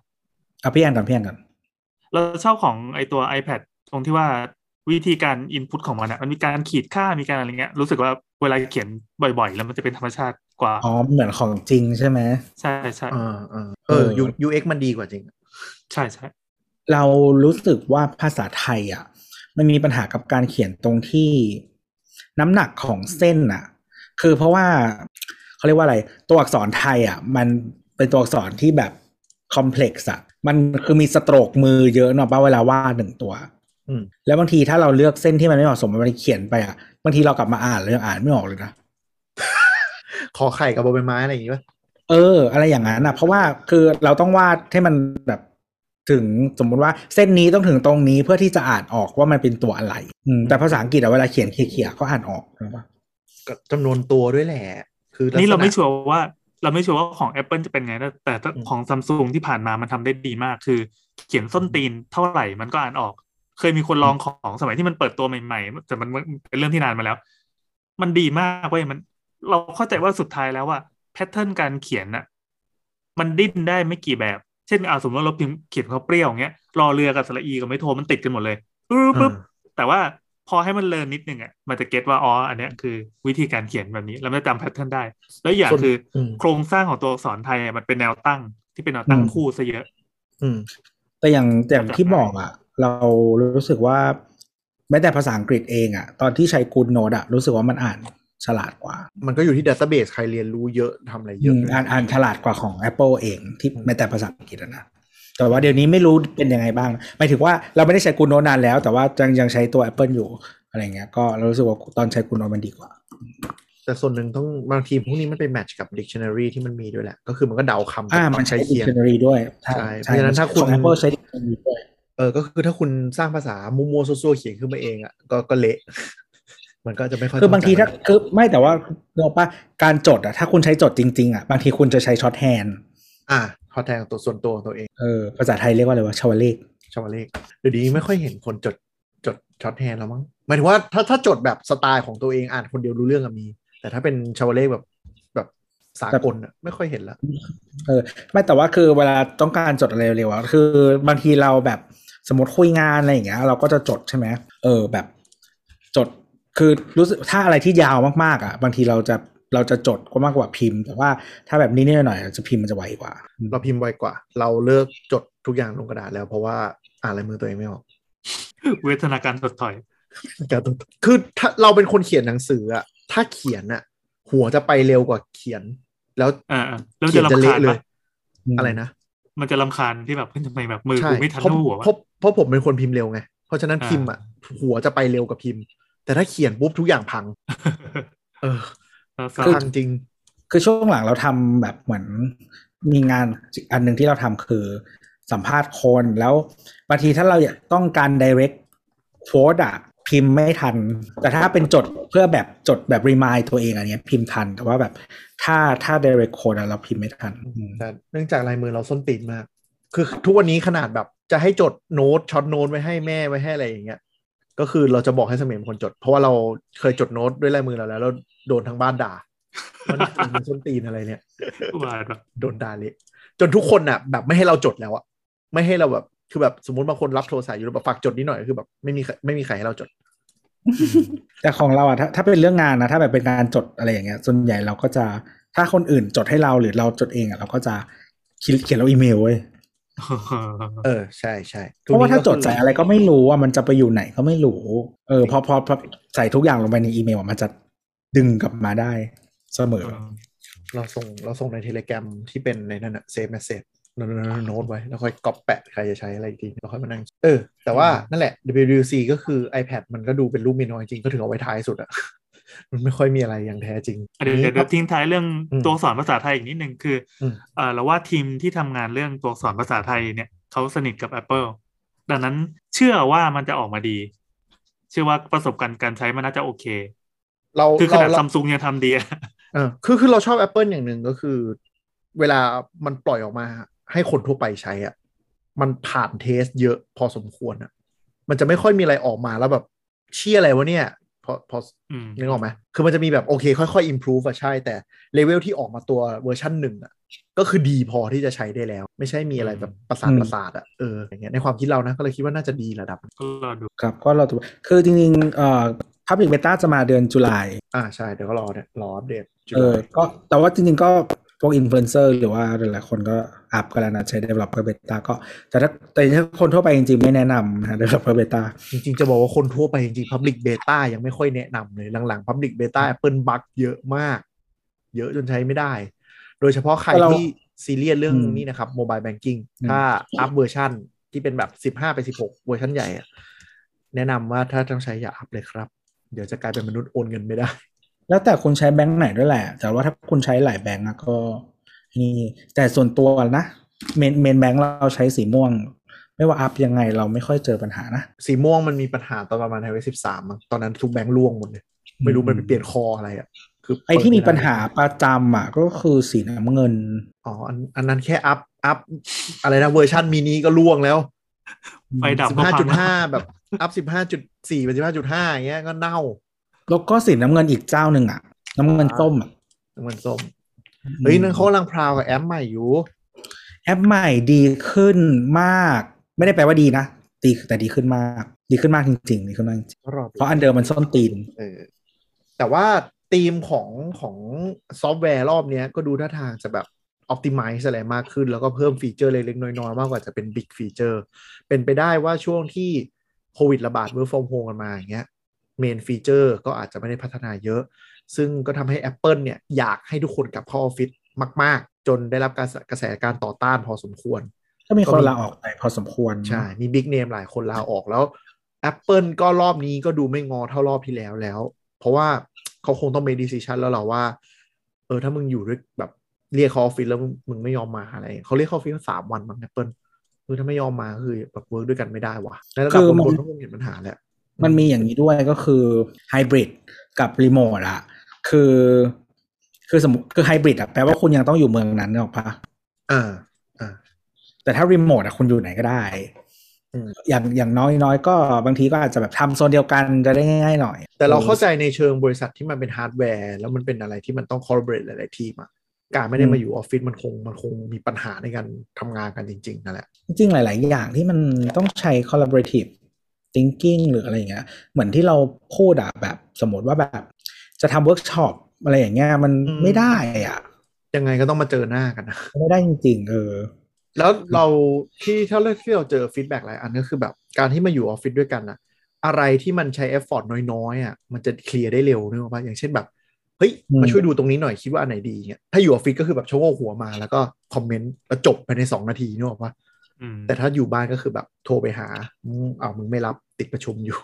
อะพี่แอนก่อนพี่แอนก่อนเราชอบของไอตัว iPad ตรงที่ว่าวิธีการอินพุตของมันอะมันมีการขีดค่ามีการอะไรเงี้ยรู้สึกว่าเวลาเขียนบ่อย ๆ แล้วมันจะเป็นธรรมชาติ กว่า อ๋อ เหมือนของจริงใช่ไหม ใช่ใช่อ่าอ่าเออเออ UX มันดีกว่าจริง ใช่ใช่ เรารู้สึกว่าภาษาไทยอะ มันมีปัญหากับการเขียนตรงที่น้ำหนักของเส้นอะ คือเพราะว่าเขาเรียกว่าอะไร ตัวอักษรไทยอะ มันเป็นตัวอักษรที่แบบคอมเพล็กซ์อะ มันคือมีสโตรกมือเยอะเนาะป่ะเวลาวาดหนึ่งตัวอืมแล้วบางทีถ้าเราเลือกเส้นที่มันไม่เหมาะสมมันเขียนไปอะบางทีเรากลับมาอ่านแล้วยังอ่านไม่ออกเลยนะ ขอไข่กับบอใบไม้อะไรอย่างงี้ป่ะเออ อะไรอย่างนั้นอะ เพราะว่าคือเราต้องวาดให้มันแบบถึงสมมุติว่าเส้นนี้ต้องถึงตรงนี้เพื่อที่จะอ่านออกว่ามันเป็นตัวอะไร อืมแต่ภาษาอังกฤษอะเวลาเขียนเขี่ยๆก็อ่านออกนะปะก็จำนวนตัวด้วยแหละ คือลักษณะนี่เราไม่ชัวร์ว่า เราไม่ชัวร์ว่าของ Apple จะเป็นไงนะแต่ถ้าอืมของซัมซุงที่ผ่านมามันทำได้ดีมาก คือ เขียนส้นตีนเท่าไหร่มันก็อ่านออก เคยมีคนลองของสมัยที่มันเปิดตัวใหม่ ๆ แต่มันมันเป็นเรื่องที่นานมาแล้ว มันดีมากเว้ยมัน เราเข้าใจว่าสุดท้ายแล้วว่าแพทเทิร์นการเขียนน่ะ มันดิ้นได้ไม่กี่แบบ เช่นอาสมมติว่าเราพิมพ์เขียนเขาวเปรี้ยวอย่างเงี้ยรอเรือกับสระอีกับไม้โทมันติดกันหมดเลยปึ๊บปึ๊บแต่ว่าพอให้มัน learn นิดนึงอะมันจะ get ว่าอ๋ออันเนี้ยคือวิธีการเขียนแบบนี้แล้วมันจะจำ pattern ได้ แล้วอย่างส่วนคืออมโครงสร้างของตัวอักษรไทยอะมันเป็นแนวตั้งที่เป็นแนวตั้งอืมคู่ซะเยอะ อืม แต่อย่างอย่างที่บอกอะ เรารู้สึกว่า แม้แต่ภาษาอังกฤษเองอะ ตอนที่ใช้ GoodNotes อะ รู้สึกว่ามันอ่าน ฉลาดกว่า มันก็อยู่ที่ database ใครเรียนรู้เยอะทำอะไรเยอะอืมด้วยอ่านอ่านฉลาดกว่าของ Apple เองที่อืมแม้แต่ภาษาอังกฤษอะนะแต่ว่าเดี๋ยวนี้ไม่รู้เป็นยังไงบ้างหมายถึงว่าเราไม่ได้ใช้กูโนนานแล้ว แต่ว่ายังยังใช้ตัว Apple อยู่อะไรเงี้ยก็เรารู้สึกว่าตอนใช้กูโนมันดีกว่า แต่ส่วนหนึ่งต้องบางทีพวกนี้มันไป match กับ dictionary ที่มันมีด้วยแหละ ก็คือมันก็เดาคำอ่าจากมันใช้ใช้เคียง dictionary ด้วยใช่เพราะฉะนั้นถ้าคุณของ Apple ใช้ dictionary ด้วยเออก็คือถ้าคุณสร้างภาษามัวๆซั่วๆเขียนขึ้นมาเองอะก็ก็เละ มันก็จะไม่ค่อยคือบางทีถ้าเข้ใจคือไม่แต่ว่าเราป่ะการจดอะถ้าคุณใช้จดจริง ๆอะบางทีคุณจะใช้ shorthandอ่าพอแทนตัวส่วนตัวของตัวเองเออภาษาไทยเรียกว่าอะไรวะชาวเลขชาวเลขเดี๋ยวนี้ไม่ค่อยเห็นคนจดจด shorthand แล้วมั้งหมายถึงว่าถ้าถ้าจดแบบสไตล์ของตัวเองอ่านคนเดียวรู้เรื่องอะมี แต่ถ้าเป็นชาวเลขแบบแบบสากลอะไม่ค่อยเห็นละเออไม่แต่ว่าคือเวลาต้องการจดอะไรเร็วๆอะคือบางทีเราแบบสมมติคุยงานอะไรอย่างเงี้ยเราก็จะจดใช่ไหมเออแบบจด คือรู้สึกถ้าอะไรที่ยาวมากๆอะ บางทีเราจะเราจะจดก็มากกว่าพิมพ์ แต่ว่าถ้าแบบนิดๆหน่อยๆจะพิมพ์มันจะไวกว่า เราพิมพ์ไวกว่า เราเลิกจดทุกอย่างลงกระดาษแล้วเพราะว่าอ่านลายมือตัวเองไม่ออก เวทนาการถดถอยการต้องคือถ้าเราเป็นคนเขียนหนังสืออะถ้าเขียนอะหัวจะไปเร็วกว่าเขียน แล้วอ่าอ่าแล้วเขียจะนจะรำคาญเละเลปะยอะไรนะมันจะรำคาญที่แบบเฮ้ยทำไมแบบมือใช่กูไม่ทันเพราะเท่าหัววะเพราะเพราะผมเป็นคนพิมพ์เร็วไงเพราะฉะนั้นอ่าพิมพ์อะหัวจะไปเร็วกว่าพิมพ์ แต่ถ้าเขียนปุ๊บทุกอย่างพัง เออแล้วก็พังจริง คือช่วงหลังเราทำแบบเหมือนมีงานอันหนึ่งที่เราทำคือสัมภาษณ์คนแล้วบางทีถ้าเราอยากต้องการ direct quote อะพิมพ์ไม่ทัน แต่ถ้าเป็นจดเพื่อแบบจดแบบ remind ตัวเองอันเนี้ยพิมพ์ทัน แต่ว่าแบบถ้าถ้า direct quote อะเราพิมพ์ไม่ทันอืมแต่เนื่องจากลายมือเราส้นตีนมาก คือทุกวันนี้ขนาดแบบจะให้จดโน้ตช็อตโน้ตไว้ให้แม่ไว้ให้อะไรอย่างเงี้ย ก็คือเราจะบอกให้เสมียนเป็นคนจด เพราะว่าเราเคยจดโน้ตด้วยลายมือเราแล้วแล้วโดนทางบ้านด่าว่านี่มันส้นตีนอะไรเนี่ยอุบาทแบบโดนด่าเละจนทุกคนอะ แบบไม่ให้เราจดแล้วอะไม่ให้เราแบบคือแบบสมมติบางคนรับโทรศัพท์อยู่แล้วแบบฝากจดนิดหน่อยคือแบบไม่มีใครไม่มีใครให้เราจด แต่ของเราอะถ้าถ้าเป็นเรื่องงานนะถ้าแบบเป็นการจดอะไรอย่างเงี้ย ส่วนใหญ่เราก็จะถ้าคนอื่นจดให้เราหรือเราจดเองอะเราก็จะเขียนเขียนเราอีเมลเว้ย เออใช่ใช่เพราะว่าถ้าตัวนี้ดก็คือใส่อะไรก็ไม่รู้ว่ามันจะไปอยู่ไหนก็ไม่รู้เออพอพอพอใส่ทุกอย่างลงไปในอีเมลอะมันจะดึงกลับมาได้เสมอ เราส่งเราส่งในเทเล gram ที่เป็นในนั่นอะ saved message โน้ตไว้แล้วค่อยก๊อปแปะใครจะใช้อะไรอีกทีเราค่อยมานั่งเออ แต่ว่านั่นแหละ WWDC ก็คือ iPad มันก็ดูเป็นรูปมีน้อยจริงก็ถึงเอาไว้ท้ายสุดอะ มันไม่ค่อยมีอะไรอย่างแท้จริงเดี๋ยวเดี๋ยวเดี๋ยวทิ้งท้ายเรื่องอืมตัวอักษรภาษาไทยอีกนิดนึงคืออมเออเราว่าทีมที่ทำงานเรื่องตัวอักษรภาษาไทยเนี่ยเขาสนิทกับ Apple ดังนั้นเชื่อว่ามันจะออกมาดี เชื่อว่าประสบการณ์การใช้มันน่าจะโอเค เราคือขเรานาดเราซัมซุงยังทำดีอะเออคือคือเราชอบ Apple อย่างหนึ่งก็คือ เวลามันปล่อยออกมา ให้คนทั่วไปใช้อะมันผ่านเทสเยอะพอสมควรอะ มันจะไม่ค่อยมีอะไรออกมาแล้วแบบเชี่ยอะไรวะเนี่ยพ อพออืมนึกออกไหมคือมันจะมีแบบโอเค ค่อยๆ improve อะใช่ แต่เลเวลที่ออกมาตัวเวอร์ชันหนึ่งอะก็คือดีพอที่จะใช้ได้แล้ว ไม่ใช่มีอะไรแบบประสาทอืมประสาทอะเอออย่างเงี้ยในความคิดเรานะ ก็เลยคิดว่าน่าจะดีระดับหนึ่งก็รอดูครับก็เราคือจริงๆเอ่อ Public Beta จะมาเดือน Julyอ่าใช่ เดี๋ยวก็รอเนี่ยรออัปเดต July เออก็แต่ว่าจริงๆก็ พวกอินฟลูเอนเซอร์หรือว่าหลายๆคนก็อัปกันแล้วนะใช้ Developer Beta ก็แต่ถ้าแต่ถ้าคนทั่วไปจริงๆ ไม่แนะนำนะ Developer Beta จริงๆ จะบอกว่าคนทั่วไปจริงๆ Public Beta ยังไม่ค่อยแนะนำเลย หลังๆ Public Beta Apple bug เยอะมาก เยอะจนใช้ไม่ได้ โดยเฉพาะใครเราที่ซีเรียสเรื่องอืมนี้นะครับ Mobile Banking อืมถ้าอัพเวอร์ชันที่เป็นแบบ 15 ไป 16 เวอร์ชันใหญ่อะแนะนำว่าถ้าต้องใช้อย่าอัปเลยครับ เดี๋ยวจะกลายเป็นมนุษย์โอนเงินไม่ได้ แล้วแต่คุณใช้แบงค์ไหนด้วยแหละ แต่ว่าถ้าคุณใช้หลายแบงค์อะก็นี่แต่ส่วนตัวนะเมนเมนแบงค์เราใช้สีม่วง ไม่ว่าอัพยังไงเราไม่ค่อยเจอปัญหานะ สีม่วงมันมีปัญหาตอนประมาณไฮเวย์13มั้งตอนนั้นทุกแบงค์ร่วงหมดเลยไม่รู้มันไปเปลี่ยนคออะไรอะคือไอที่มีเดปัญไได้หาประจำอะก็คือสีน้ำเงินอ๋ออันอันนั้นแค่อัพอัพอะไรนะเวอร์ชันมินิก็ล่วงแล้วไฟดับสิบก็ห้าพัจุงดห้าแบบอัพสิบห้าจุดสี่เป็นสิบห้าจุดห้าอย่างเงี้ยก็เน่า แล้วก็สีน้ำเงินอีกเจ้าหนึ่งอะ น้ำเงินส้มอะน้ำเงินส้มเฮ้ยนั่นเขากำลัง proud กับแอปใหม่อยู่ แอปใหม่ดีขึ้นมาก ไม่ได้แปลว่าดีนะดีแต่ดีขึ้นมาก ดีขึ้นมากจริงๆดีขึ้นมากจริงก็รอดูๆเพราะอันเดิมมันส้นตีนเออแต่ว่าธีมของของซอฟต์แวร์รอบเนี้ยก็ดูท่าทางจะแบบอ p t i m i z e อะไรมากขึ้น แล้วก็เพิ่ม feature เล็กๆน้อยๆ มากกว่าจะเป็น big feature เป็นไปได้ว่าช่วงที่โควิดระบาด work from home กันมาอย่างเงี้ย main feature ก็อาจจะไม่ได้พัฒนาเยอะ ซึ่งก็ทำให้ Apple เนี่ยอยากให้ทุกคนกลับเข้าออฟฟิศมาก ๆ จนได้รับการกระแสการต่อต้านพอสมควร ก็มีก็คนมีลาออกไปพอสมควร ใช่ มี big name หลายคนลาออกแล้ว Apple ก็รอบนี้ก็ดูไม่งอเท่ารอบที่แล้วแล้ว เพราะว่าเขาคงต้อง make decision แล้วเราว่า เออถ้ามึงอยู่ด้วยแบบเรียกเขาออฟฟิศแล้วมึงมึงไม่ยอมมาอะไรเขาเรียกเขาออฟฟิศสามวันมั้ง Apple คือถ้าไม่ยอมมาก็คือแบบ work ด้วยกันไม่ได้ว่ะในระดับบางคนก็คงเห็นปัญหาแหละ มันมีอย่างนี้ด้วยก็คือไฮบริดกับรีโมทอะคือคือสมมติคือไฮบริดอะแปลว่าคุณยังต้องอยู่เมืองนั้นนึกออกปะอ่าอ่าแต่ถ้ารีโมทอะคุณอยู่ไหนก็ได้อืมอย่างอย่างน้อยน้อยก็บางทีก็อาจจะแบบทำโซนเดียวกันจะได้ง่ายๆหน่อย แต่เราเข้าใจในเชิงบริษัทที่มันเป็นฮาร์ดแวร์ แล้วมันเป็นอะไรที่มันต้อง collaborate หลายๆทีมอะการไม่ได้มาอยู่ออฟฟิศมันคงมันคงมีปัญหาในการทำงานกันจริง ๆ นั่นแหละ จริง ๆ หลาย ๆ อย่างที่มันต้องใช้ collaborative thinking หรืออะไรอย่างเงี้ย เหมือนที่เราพูดอะแบบสมมติว่าแบบ จะทำเวิร์กช็อปอะไรอย่างเงี้ยมันอืมไม่ได้อะ ยังไงก็ต้องมาเจอหน้ากันนะไม่ได้จริงๆเออ แล้วเราที่ถ้าเลือกที่เราเจอ feedback หลายอันก็คือแบบการที่มาอยู่ออฟฟิศด้วยกันนะอะไรที่มันใช้ effort น้อยๆอะมันจะ clear ได้เร็วนึกออกปะอย่างเช่นแบบเฮ้ยอืมมาช่วยดูตรงนี้หน่อยคิดว่าอันไหนดีเงี้ยถ้าอยู่ออฟฟิศก็คือแบบชะโงกหัวมาแล้วก็คอมเมนต์แล้วจบภายในสองนาทีนึกออกปะอืม แต่ถ้าอยู่บ้านก็คือแบบโทรไปหาอืมอ้าวมึงไม่รับติดประชุมอยู่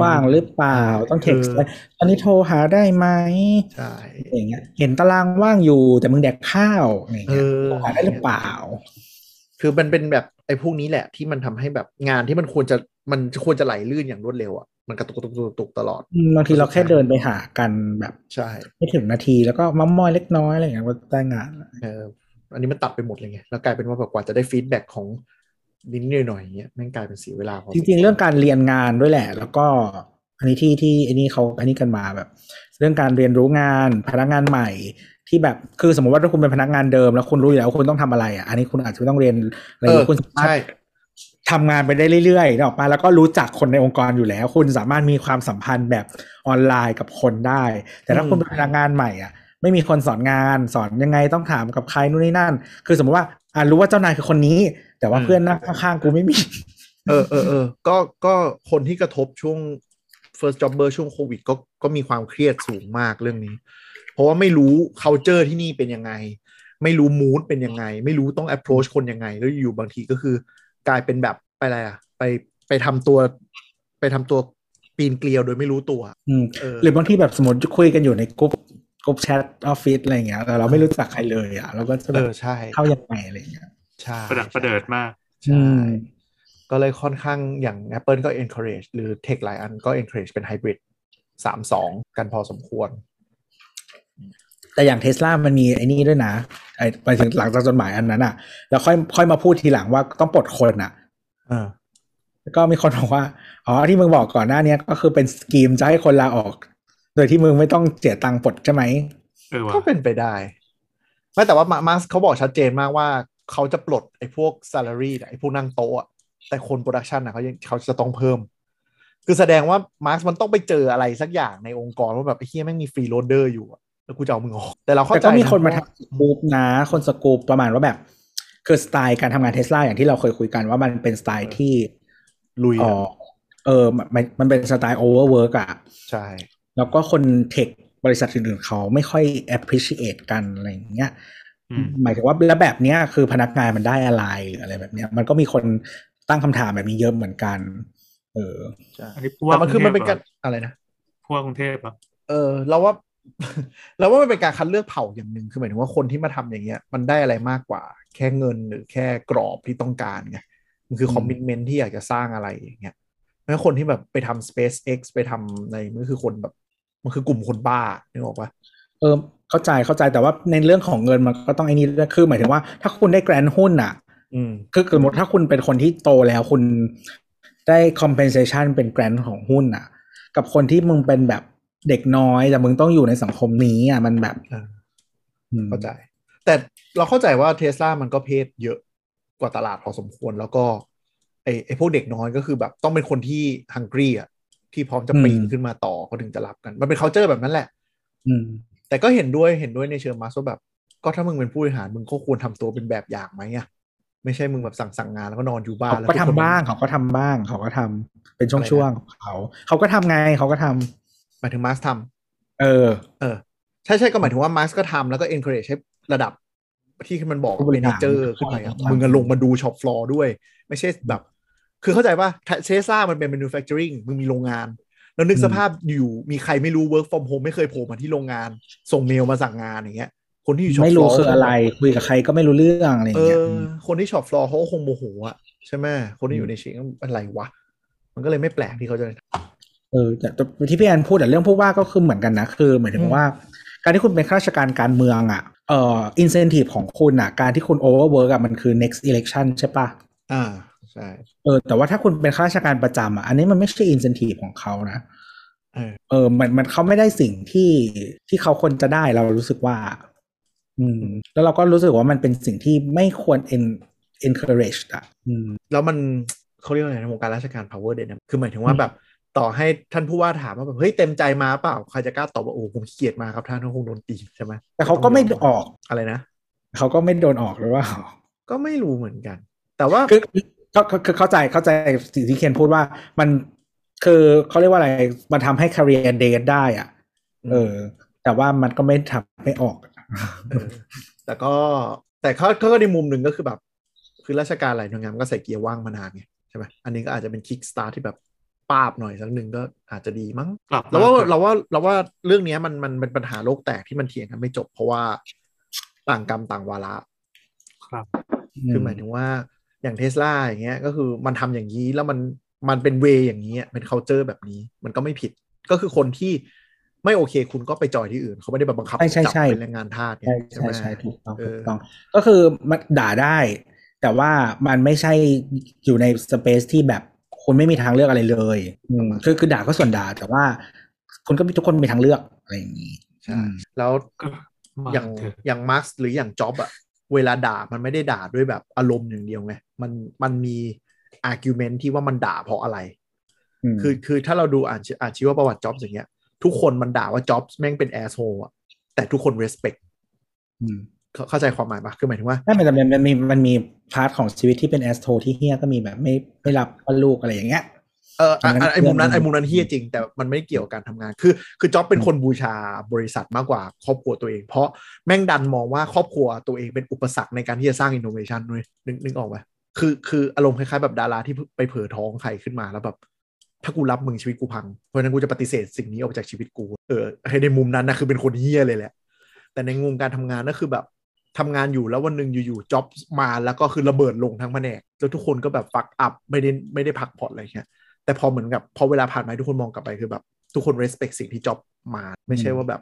ว่างหรือเปล่าต้องเท็กซ์เออตอนนี้โทรหาได้ไหมใช่อย่างเงี้ย เห็นตารางว่างอยู่แต่มึงแดกข้าวอย่างเอเงี้ยอโทรหาได้หรือเปล่า คือมันเป็นแบบไอ้พวกนี้แหละที่มันทำให้แบบงานที่มันควรจะมันควรจะไหลลื่นอย่างรวดเร็วอะมันกระตุกกระตุกกระตุกตลอดอืมบางทีเราแค่เดินไปหากันแบบใช่ไม่ถึงนาทีแล้วก็มัมมอยเล็กน้อยอะไรอย่างเงี้ยว่าได้งานเอออันนี้มันตัดไปหมดเลยไงแล้วกลายเป็นว่าแบบกว่าจะได้ feedback ของ นิดหน่อยๆอย่างเงี้ยแม่งกลายเป็นเสียเวลาพอจริงๆ เรื่องการเรียนงานด้วยแหละ แล้วก็ อันนี้ที่ที่อันนี้เขาอันนี้กันมาแบบ เรื่องการเรียนรู้งานพนักงานใหม่ที่แบบคือสมมติว่าถ้าคุณเป็นพนักงานเดิม แล้วคุณรู้อยู่แล้วว่าคุณต้องทำอะไรอะอันนี้คุณอาจจะไม่ต้องเรียนอะไรเออคุณสามารถใช่ทำงานไปได้เรื่อยๆนึกออกปะแล้วก็รู้จักคนในองค์กรอยู่แล้ว คุณสามารถมีความสัมพันธ์แบบออนไลน์กับคนได้ แต่ถ้าคุณเป็นพนักงานใหม่อะ ไม่มีคนสอนงานสอนยังไงต้องถามกับใครนู่นนี่นั่น คือสมมติว่าอ่ารู้ว่าเจ้านายคือคนนี้ แต่ว่าอืมเพื่อนนั่งข้างๆกูไม่มี เออเออเออก็ก็คนที่กระทบช่วง first jobber ช่วงโควิดก็ก็มีความเครียดสูงมากเรื่องนี้ เพราะว่าไม่รู้ culture ที่นี่เป็นยังไง ไม่รู้ mood เป็นยังไง ไม่รู้ต้อง approach คนยังไง แล้วอยู่บางทีก็คือกลายเป็นแบบไปอะไรอะไปไปทำตัว ไปทำตัวปีนเกลียวโดยไม่รู้ตัว อืมเออหรือบางทีแบบสมมติคุยกันอยู่ในกลุ่ม กลุ่มแชทออฟฟิศอะไรเงี้ยแต่เราไม่รู้จักใครเลยอะเราก็จะแบเอบอใช่เข้ายังไงอะไรเงี้ยใช่ประดับประเดิดมากใช่อืมก็เลยค่อนข้างอย่าง Apple ก็ encourage หรือ Tech หลายอันก็ encourage เป็น hybrid สามสองกันพอสมควร แต่อย่างเทสลามันมีไอ้นี่ด้วยนะไอ้ไปถึงหลังจากจดหมายอันนั้นอะ แล้วค่อยค่อยมาพูดทีหลังว่าต้องปลดคนอะเออแล้วก็มีคนบอกว่า อ๋อที่มึงบอกก่อนหน้าเนี้ยก็คือเป็น scheme จะให้คนลาออก โดยที่มึงไม่ต้องเสียตังค์ปลดใช่ไหมเออว่ะก็เป็นไปได้ไม่แต่ว่ามาร์คเขาบอกชัดเจนมากว่าเขาจะปลดไอ้พวก salary น่ะไอ้พวกนั่งโต๊ะอะแต่คน production นะเขายังเขาจะต้องเพิ่ม คือแสดงว่ามาร์คมันต้องไปเจออะไรสักอย่างในองค์กรว่าแบบไอ้เฮียแม่งมีฟรีโรเดอร์อยู่อะแล้วกูจะเอามึงออก แต่เราเข้าใจแต่ก็มีคนมาทำสกู๊ปนะ คนสกู๊ปประมาณว่าแบบ คือสไตล์การทำงานเทสลาอย่างที่เราเคยคุยกันว่ามันเป็นสไตล์ที่ลุยอ๋ออะเออมันมันเป็น style overwork อะใช่ แล้วก็คน tech บริษัทอื่นๆเขาไม่ค่อย appreciate กันอะไรอย่างเงี้ยอืมหมายถึงว่าแล้วแบบเนี้ยคือพนักงานมันได้อะไรหรืออะไรแบบเนี้ย มันก็มีคนตั้งคำถามแบบนี้เยอะเหมือนกัน เออใช่อันนี้ผู้แต่ว่ามันคือมันเป็นกการรุงทพหอะไรนะผู้ว่ากรุงเทพเหรอเออเราว่าเราว่ามันเป็นการคัดเลือกเผ่าอย่างหนึ่งคือหมายถึงว่าคนที่มาทำอย่างเงี้ย มันได้อะไรมากกว่า แค่เงินหรือแค่กรอบที่ต้องการไงมันคืออืมคอมมิชเมนที่อยากจะสร้างอะไรอย่างเงี้ยแล้วคนที่แบบไปทำ SpaceX ไปทำอะไรมันคือคนแบบ มันคือกลุ่มคนบ้านึกออกปะเออเข้าใจเข้าใจแต่ว่าในเรื่องของเงินมันก็ต้องไอ้นี่ด้วยคือหมายถึงว่าถ้าคุณได้แกรนหุ้นอะอืมคือสมมติถ้าคุณเป็นคนที่โตแล้วคุณได้ compensation เป็นแกรนของหุ้นอะ กับคนที่มึงเป็นแบบเด็กน้อย แต่มึงต้องอยู่ในสังคมนี้อะมันแบบเอออืมเข้าใจ แต่เราเข้าใจว่าเทสลามันก็เพศเยอะกว่าตลาดพอสมควรแล้วก็ไอไอพวกเด็กน้อยก็คือแบบต้องเป็นคนที่ฮังกี้อะ ที่พร้อมจะปีนขึ้นมาต่อเขาถึงจะรับกัน มันเป็น culture แบบนั้นแหละ อืม แต่ก็เห็นด้วยเห็นด้วยในเชิงมาสว่าแบบ ก็ถ้ามึงเป็นผู้บริหารมึงก็ควรทำตัวเป็นแบบอย่างไหมอะไม่ใช่มึงแบบสั่งสั่งงานแล้วก็นอนอยู่บ้านเขาแล้วก็ทุทำคนบ้างเขาก็ทำบ้างเขาก็ทำเป็นช่วงๆของเขาเขาก็ทำไงเขาก็ทำหมายถึงมาสทำเออ เออ ใช่ใช่ก็หมายถึงว่ามาสก็ทำแล้วก็ encourage ให้ระดับที่มันบอกผู้บริหารเป็น manager ขึ้นไปอะใช่มึงก็ลงมาดู shop floor ด้วย ไม่ใช่แบบ คือเข้าใจว่าเทสลามันเป็น manufacturing มึงมีโรงงาน แล้วนึกสภาพอยู่มีใครไม่รู้ work from home ไม่เคยโผล่มาที่โรงงาน ส่งเมลมาสั่งงานอย่างเงี้ย คนที่อยู่ช็อปไม่ฟลรู้คืออะไร คุยกับใครก็ไม่รู้เรื่องอะไรอย่างเอเงี้ยเออคนที่ shop floor เขาก็คงโมโหอะใช่ไหมคนที่อยู่ในเชงอะไรวะ มันก็เลยไม่แปลกที่เขาจะเออแต่แต่ที่พี่แอนพูดแต่เรื่องผู้ว่าก็คือเหมือนกันนะคือหมายถึงว่า อืม การที่คุณเป็นข้าราชการการเมืองอะเอ่อ incentive ของคุณอะ การที่คุณ overwork อะมันคือ next election ใช่ปะอ่า ใช่เออแต่ว่าถ้าคุณเป็นข้าราชการประจำอะอันนี้มันไม่ใช่ incentive ของเขานะเออเออมันมันเขาไม่ได้สิ่งที่ที่เขาควรจะได้เรารู้สึกว่า อืม แล้วเราก็รู้สึกว่ามันเป็นสิ่งที่ไม่ควร en encourage อะอืมแล้วมันเขาเรียกว่าอะไรในวงการราชการ power เด่นยคือหมายถึงว่าแบบต่อให้ท่านผู้ว่าถามว่าแบบเฮ้ยเต็มใจมาเปล่าใครจะกล้าตอบว่าโอ้ผมขี้เกียจมาครับท่านก็คงโดนตีใช่ไหมแต่เขาก็ไม่ออกอะไรนะเขาก็ไม่โดนออกหรือว่า ก็ไม่รู้เหมือนกัน แต่ว่าคือ ก็คือคือเข้าใจเข้าใจสิ่งที่เคนพูดว่ามันคือเขาเรียกว่าอะไร มันทำให้ career day ได้อะ เออ แต่ว่ามันก็ไม่ทำให้ออกเออแต่ก็แต่เขาเขาก็ในมุมหนึ่งก็คือแบบ คือราชการหลายหน่วยงานมันก็ใส่เกียร์ว่างมานานไงใช่ไหมอันนี้ก็อาจจะเป็นคิกสตาร์ที่แบบป้าบหน่อยสักหนึ่งก็อาจจะดีมั้งกลับเราว่าถอะเราว่าเราว่าเรื่องเนี้ยมันมันเป็นปัญหาโลกแตกที่มันเถียงกันไม่จบ เพราะว่าต่างกรรมต่างวาระ ครับ คือหมายถึงว่า อย่างเทสลาอย่างเงี้ยก็คือมันทำอย่างนี้แล้วมันมันเป็นเวอย่างนี้อะเป็น c u เจอร์แบบนี้ มันก็ไม่ผิดก็คือคนที่ไม่โอเคคุณก็ไปจอยที่อื่น เขาไม่ได้แบบบังคับใช่ใช่จับใช่เป็นแรงงานทาสใช่ใช่ไหมใช่ใช่ถูกต้องเอถูอกต้อง ก็คือมันด่าได้ แต่ว่ามันไม่ใช่อยู่ในสเปซที่แบบคุณไม่มีทางเลือกอะไรเลยอืมคือคือด่าก็ส่วนด่า แต่ว่าคุณก็มีทุกคนมีทางเลือกอะไรอย่างนี้ใช่อืมแล้วก็มาอย่างเถอะอย่างมาร์คหรืออย่างจ็อบอะเวลาด่ามันไม่ได้ด่าด้วยแบบอารมณ์อย่างเดียวไง มันมันมี argument ที่ว่ามันด่าเพราะอะไรอืมคือคือถ้าเราดูอ่านชีอ่านชีวประวัติจ็อบอย่างเงี้ย ทุกคนมันด่าว่าจ็อบแม่งเป็นแอ asshole อะแต่ทุกคน respect อืมเข้าเข้าใจความหมายปะคือหมายถึงว่าไม่มันมันมันมีมันมี part ของชีวิตที่เป็น asshole ที่เฮียก็มีแบบไม่ไม่รับว่าลูกอะไรอย่างเงี้ยเอออะอันนั้นอะไอ้มุมนั้นเรื่องไอ้มุมนั้นเฮียจริง แต่มันไม่ได้เกี่ยวกับการทำงาน คือ คือจ็อบเป็นคนบูชาบริษัทมากกว่าครอบครัวตัวเอง เพราะแม่งดันมองว่าครอบครัวตัวเองเป็นอุปสรรคในการที่จะสร้างอินโนเวชันด้วยนึกนึกออกไหม คือคืออารมณ์คล้ายๆแบบดาราที่ไปเผลอท้องใครขึ้นมาแล้วแบบถ้ากูรับมึงชีวิตกูพัง เพราะนั้นกูจะปฏิเสธสิ่งนี้ออกจากชีวิตกู เออในมุมนั้นนะคือเป็นคนเฮี้ยเลยแหละ แต่ในมุมการทำงานก็คือแบบทำงานอยู่แล้ววันหนึ่งอยู่ๆจ็อบมาแล้วก็คือระเบิดลงทั้งแผนกแล้วทุกคนก็แบบ fuck up ไม่ได้ไม่ได้พักผ่อนอะไรเงี้ยแต่พอเหมือนกับพอเวลาผ่านไปทุกคนมองกลับไปคือแบบ ทุกคน respect สิ่งที่จ็อบมา ไม่ใช่ว่าแบบ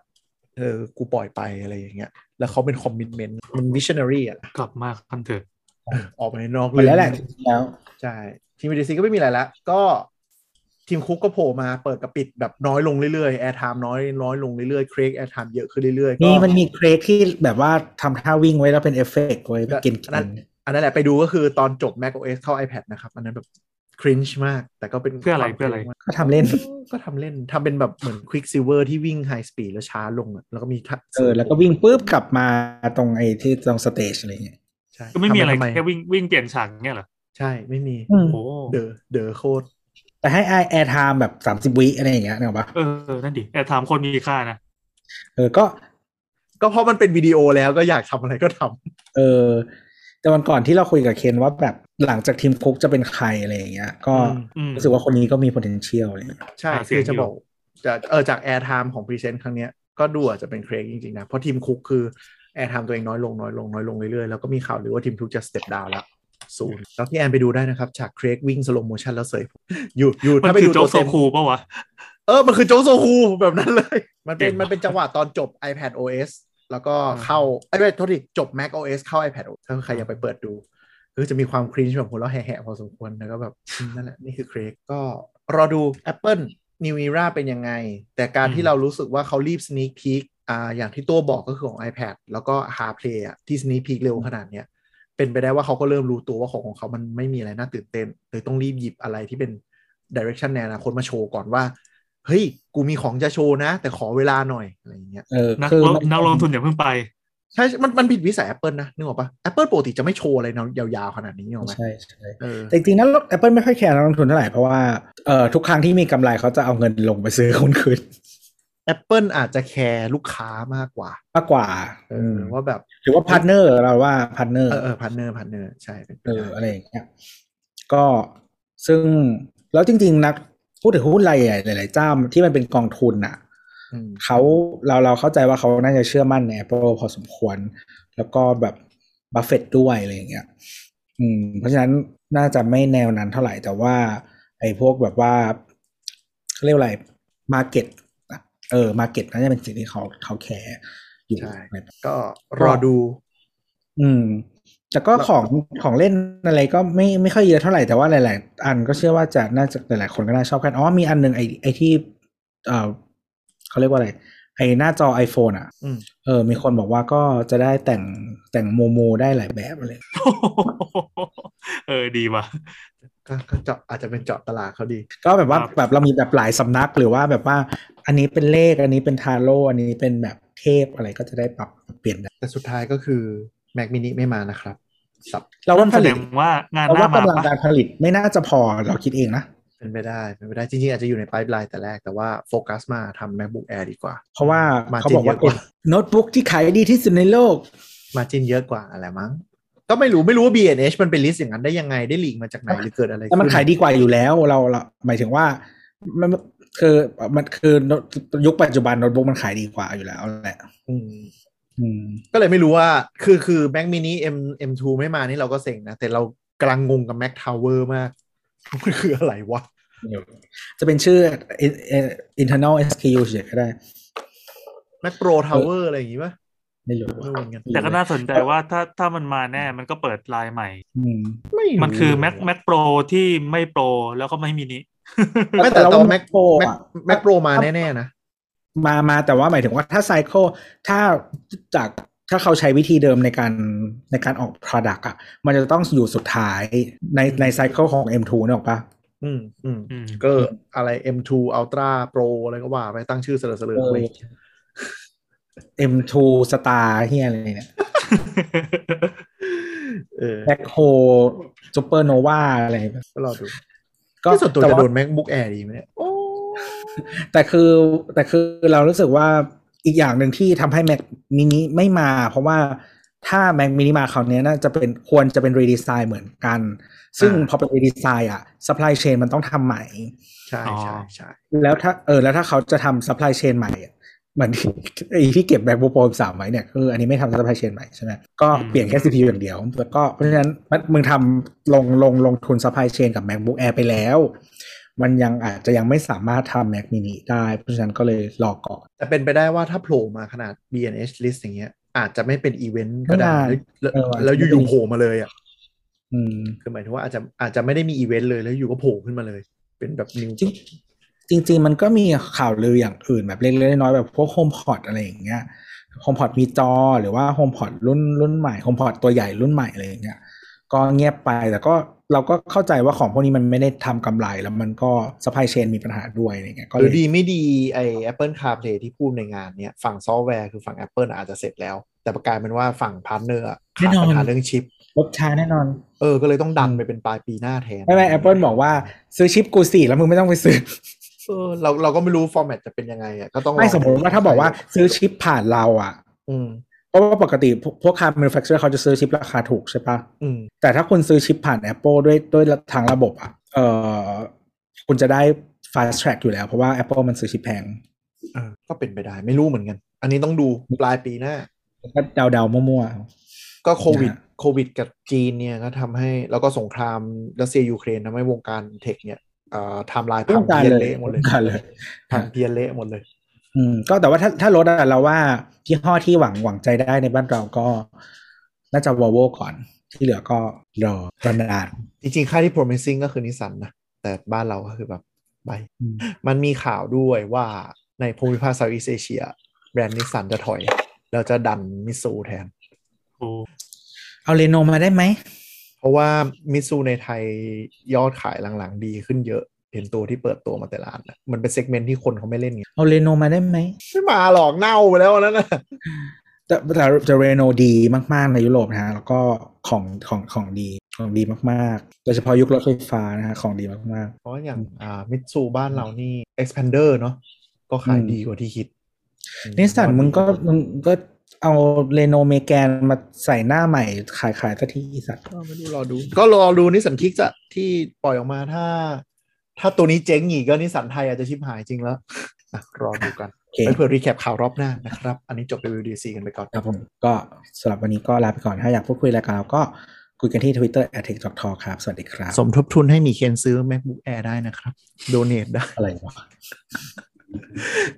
เออกูปล่อยไปอะไรอย่างเงี้ย แล้วเขาเป็นคอมมิ t เมนต์มัน visionary อะกลับมากันเถอะ ออออกไปนอกหมดแล้วแหละจริงๆแล้วใช่ทีม WWDC ก็ไม่มีอะไรแล้วก็ Tim Cook ก็โผล่มาเปิดกับปิดแบบน้อยลงเรื่อยๆ airtime น้อยน้อยลงเรื่อยๆ Craig airtime เยอะขึ้นเรื่อยๆก็นี่มันมี Craig ที่แบบว่าทำท่าวิ่งไว้แล้วเป็นเอฟเฟกต์ไว้กินอันนั้นอันนั้นแหละไปดูก็คือตอนจบ Mac OS เข้า iPad นะครับ อันนั้นแบบคริ n ช์มาก แต่ก็เป็นเพเพื่ออะไรความเพื่ออะไรมากก็ทำเล่นก็ทำเล่นทำเป็นแบบเหมือน Quick Silver ที่วิ่ง High Speed แล้วช้าลงอะแล้วก็มีทักเออแล้วก็วิ่งปุ๊บกลับมาตรงไอ้ที่ตรง stage อะไรเงี้ย ใช่ก็ไม่มีอะไรทำทำแค่วิ่งวิ่งเปลี่ยนฉากเนี่ยเหรอ ใช่ไม่มีโอ้เด๋อเด๋อโคตรแต่ให้ airtime แบบสามสิบวิอะไรอย่างเงี้ยนึกออกปะเออ นั่นดิแอบถามคนมีค่านะ เออ ก็ ก็เพราะมันเป็นวิดีโอแล้วก็อยากทำอะไรก็ทำเออ แต่วันก่อนที่เราคุยกับเคนว่าแบบหลังจาก Tim Cook จะเป็นใครอะไรอย่างเงี้ย ก็อืมอืมรู้สึกว่าคนนี้ก็มี potential อะไรอย่างเงี้ยใช่หาเสียงคือจะอยู่บอกจะเออจาก Air Time ของ Present ครั้งเนี้ยก็ดูอาจจะเป็น Craig จริงๆนะ เพราะ Tim Cook คือ Air Time ตัวเองน้อยลงน้อยลงน้อยลงเรื่อยๆ แล้วก็มีข่าวหรือว่า Tim Cook จะ step down แล้วศูนย์แล้วที่แอนไปดูได้นะครับ ฉาก Craig วิ่ง slow motion แล้วเสยผมอยู่อยู่มันถ้าไปคือดูโจ๊ตักวโซเต็มคูปะวะ เออ มันคือโจ๊กโซคูแบบนั้นเลย มันเป็นเก่งว่ะมันเป็นจังหวะตอนจบ iPad OS แล้วก็อ่าเข้าไอ้ยไม่โทษทีจบ Mac OS เข้า iPad OS ถ้าใครอยากไปเปิดดูคือจะมีความครีนแบบหัวเราะแหะๆพอสมควรแล้วก็แบบอืมนั่นแหละนี่คือเครกก็รอดู Apple New Era เป็นยังไง แต่การที่เรารู้สึกว่าเขารีบ sneak peek อ่าอย่างที่ตัวบอกก็คือของ iPad แล้วก็ HarPlay อะที่ sneak peek เร็วขนาดเนี้ยเป็นไปได้ว่าเขาก็เริ่มรู้ตัวว่าของของเขามันไม่มีอะไรน่าตื่นเต้นเลยต้องรีบหยิบอะไรที่เป็น direction ในอนาคตมาโชว์ก่อนว่า เฮ้ย กูมีของจะโชว์นะ แต่ขอเวลาหน่อย อะไรอย่างเงี้ยเออนักคือลงมันนักลงทุนอย่าเพิ่งไป ใช่ มันมันผิดวิสัย Apple นะนึกออกปะ Apple ปกติจะไม่โชว์อะไรยาวๆ ขนาดนี้นึกออกไหมใช่ใช่เออแต่จริงๆนั้น Apple ไม่ค่อยแคร์นักลงทุนเท่าไหร่ เพราะว่าเอ่อทุกครั้งที่มีกำไรเขาจะเอาเงินลงไปซื้อคนคืน Apple อาจจะแคร์ลูกค้ามากกว่ามากกว่าเออว่าแบบหรือว่า partner เราว่า partner เออเออ partner partner ใช่เป็นไปเออได้อะไรอย่างเงี้ยก็ซึ่งแล้วจริง ๆ นักพูดถึงหุ้นรายใหญ่หลาย ๆ เจ้าที่มันเป็นกองทุนอะอืมเขาเราเราเข้าใจว่าเขาน่าจะเชื่อมั่นใน Apple พอสมควร แล้วก็แบบบัฟเฟตด้วยอะไรอย่างเงี้ยอืมเพราะฉะนั้นน่าจะไม่แนวนั้นเท่าไหร่แต่ว่า ไอ้พวกแบบว่าเขาเรียกว่าอะไร market เออ market น่าจะเป็นสิ่งที่เขาเขาแคร์อยู่ใช่ในก็รอดู อืม แต่ก็ของของเล่นอะไรก็ไม่ไม่ค่อยเยอะเท่าไหร่แต่ว่าหลาย ๆ อันก็เชื่อว่าจะน่าจะหลาย ๆ คนก็น่าชอบกันอ๋อมีอันหนึ่งไอไอที่ เออเขาเรียกว่าอะไรไอหน้าจอ iPhone อะอืมเออ มีคนบอกว่าก็จะได้แต่งแต่งโมโมได้หลายแบบเลย เออดีว่ะ ก็ก็เจาะอาจจะเป็นเจาะตลาดเขาดี ก็แบบว่าครับแบบเรามีแบบหลายสำนักหรือว่าแบบว่า อันนี้เป็นเลขอันนี้เป็นทาโร่อันนี้เป็นแบบเทพอะไรก็จะได้ปรับเปลี่ยนได้แต่สุดท้ายก็คือ Mac mini ไม่มานะครับสับเราว่าผแสดลิตงว่างานเราหน้าว่ามากำลังปะการผลิตไม่น่าจะพอเราคิดเองนะเป็นไปได้เป็นไปได้จริงๆ อาจจะอยู่ใน pipeline แต่แรกแต่ว่าโฟกัสมาทำ MacBook Air ดีกว่า เพราะว่ามาเขาจริงบอกว่าเยอะกว่าเป็นโน้ตบุ๊กที่ขายดีที่สุดในโลก margin เยอะกว่าอะไรมั้ง ก็ไม่รู้ไม่รู้ว่า B&H มันเป็น list อย่างนั้นได้ยังไงได้ leak มาจากไหนหรือเกิดอะไรแต่มันขึ้ขายดีกว่าอยู่แล้วเราเราหมายถึงว่ามันคือมันคือยุคปัจจุบันโน้ตบุ๊กมันขายดีกว่าอยู่แล้วแหละอืมอืมก็เลยไม่รู้ว่าคือคือ Mac mini M M2 ไม่มานี่เราก็เซ็งนะ แต่เรากำลังงงกับ Mac Tower มากมันคืออะไรวะ จะเป็นชื่อ internal SKU เฉยก็ได้ Mac Pro Tower อะไรอย่างงี้ป่ะ ไม่รู้ไม่รู้เหมือนกันแต่ก็น่าสนใจว่าถ้าถ้ามันมาแน่มันก็เปิดลายใหม่อืมไม่รู้มันคือ Mac Mac Pro ที่ไม่โปรแล้วก็ไม่มินิไม่แต่เราตัวว่า Mac Pro Mac อะ Mac Pro มาแน่ๆนะมามาแต่ว่าหมายถึงว่าถ้าไซเคิลถ้าจากถ้าเขาใช้วิธีเดิมในการในการออก Product อะ มันจะต้องอยู่สุดท้ายในในไซเคิลของ M2 เนี่ยหรอกปะอืมอืมอืมก็อะไร M2 Ultra Pro อะไรก็ว่าไปตั้งชื่อเสลอๆเออไป M2 Star เฮียอะไรเนี่ยเออแบ็คโฮซูเปอร์โนวาอะไรแบบก็รอดู ก็ที่ส่วนตัวแต่จะว่าโดน MacBook Air ดีไหมเนี่ยโอ้แต่คือแต่คือเรารู้สึกว่าอีกอย่างหนึ่งที่ทำให้ Mac mini ไม่มา เพราะว่าถ้า Mac mini มาคราวนี้น่าจะเป็นควรจะเป็น redesign เหมือนกัน ซึ่งพอเป็น redesign อะ supply chain มันต้องทำใหม่ ใช่ใช่ใช่แล้วถ้าเออแล้วถ้าเขาจะทำ supply chain ใหม่อะเห มือนที่ไอ้ที่เก็บ MacBook Pro สามไว้เนี่ยคืออันนี้ไม่ทำ supply chain ใหม่ใช่ไหมก็เปลี่ยนแค่ CPU อย่างเดียว แล้วก็เพราะฉะนั้นมันมึงทำลงลงลงทุน supply chain กับ MacBook Air ไปแล้ว มันยังอาจจะยังไม่สามารถทำ Mac mini ได้ เพราะฉะนั้นก็เลยรอก่อน แต่เป็นไปได้ว่าถ้าโผล่มาขนาด B&H list อย่างเงี้ย อาจจะไม่เป็นอีเวนต์ก็ได้ไม่ได้แล้วเออแล้วอยู่ๆโผล่มาเลยอะอืมคือหมายถึงว่าอาจจะอาจจะไม่ได้มีอีเวนต์เลยแล้วอยู่ก็โผล่ขึ้นมาเลย เป็นแบบนิว จริงจริง ๆ มันก็มีข่าวลืออย่างอื่นแบบเล็กๆน้อยๆแบบพวก HomePod อะไรอย่างเงี้ย HomePod มีจอหรือว่า HomePod รุ่นรุ่นใหม่ HomePod ตัวใหญ่รุ่นใหม่อะไรอย่างเงี้ยก็เงียบไปแต่ก็เราก็เข้าใจว่าของพวกนี้มันไม่ได้ทำกำไรแล้วมันก็ supply chain มีปัญหาด้วยอะไรเงี้ยก็เลย หรือดีไม่ดีไอ Apple CarPlay ที่พูดในงานเนี้ยฝั่งซอฟต์แวร์คือฝั่ง Apple อาจจะเสร็จแล้ว แต่ประกลายเป็นว่าฝั่ง partner ขาดปัญหาเรื่องชิปลดช้าแน่นอน เออ ก็เลยต้องดันไปเป็นปลายปีหน้าแทน ไม่ไม่ Apple บอกว่า ซื้อชิปกูสี่แล้วมึงไม่ต้องไปซื้อ เออเราเราก็ไม่รู้ format จะเป็นยังไงอะก็ต้องไม่รอสมมติว่าถ้าบอกว่าซื้อชิปผ่านเราอะ อืมเพราะว่าปกติพวกพวก car manufacturer เขาจะซื้อชิปราคาถูกใช่ปะอืมแต่ถ้าคุณซื้อชิปผ่าน Apple ด้วยด้วยทางระบบอะเออคุณจะได้ fast track อยู่แล้ว เพราะว่า Apple มันซื้อชิปแพงเออก็เป็นไปได้ไม่รู้เหมือนกัน อันนี้ต้องดูปลายปีหน้าก็เดาเดาๆมั่วก็โควิดนะฮะโควิดกับจีนเนี่ยก็ทำให้แล้วก็สงครามรัสเซียยูเครนทำให้วงการเทคเนี่ยเอ่อ ไทม์ไลน์ๆต้องงการพังเพี้ยนเลยเละหมดเลยต้องการเลยพังเพี้ยนเละหมดเลย อืม ก็แต่ว่าถ้าถ้ารถอะเราว่ายี่ห้อที่หวังหวังใจได้ในบ้านเราก็น่าจะ Volvo ก่อน ที่เหลือก็รอรอนานจริงๆ ค่ายที่ promising ก็คือนิสสันนะ แต่บ้านเราก็คือแบบไปอืมมันมีข่าวด้วยว่าในภูมิภาค Southeast Asia แบรนด์นิสสันจะถอย แล้วจะดันมิตซูแทนโอ้เอาเรโนมาได้ไหมเพ ราะว่ามิตซูในไทยยอดขายหลังๆ ดีขึ้นเยอะ เห็นตัวที่เปิดตัวมาแต่ละอันนะมันเป็น segment ที่คนเขาไม่เล่นไงเอาเรโนมาได้ไหมไม่มาหรอกเน่าไปแล้วอันนั้นนะแต่แต่แต่เรโนดีมากๆในยุโรปนะฮะแล้วก็ของของของดีของดีมากๆ โดยเฉพาะยุครถไฟฟ้านะฮะของดีมากเพราะอย่างอ่ามิตซูบ้านเรานี่ Xpander เนาะก็ขายอืมดีกว่าที่คิดๆนิสสันมึงก็มึงก็ เอา Renault Megane มาใส่หน้าใหม่ขายขายสักทีอีสัตว์ก็ไม่รู้รอดู ก็รอดูนิสสัน Kicks จะที่ปล่อยออกมาถ้า ถ้าตัวนี้เจ๊งอีกก็นิสสันไทยอาจจะชิบหายจริงแล้วอะรอดูกันโอเคไปเผื่อ recap ข่าวรอบหน้านะครับ อันนี้จบ WDC กันไปก่อนครับผมก็สำหรับวันนี้ก็ลาไปก่อน ถ้าอยากพูดคุยอะไรกับเราก็คุยกันที่ Twitter at t e c h t a l k ครับ สวัสดีครับ สมทบทุนให้หมีเคนซื้อ MacBook Air ได้นะครับ โดเนทได้ อะไรวะ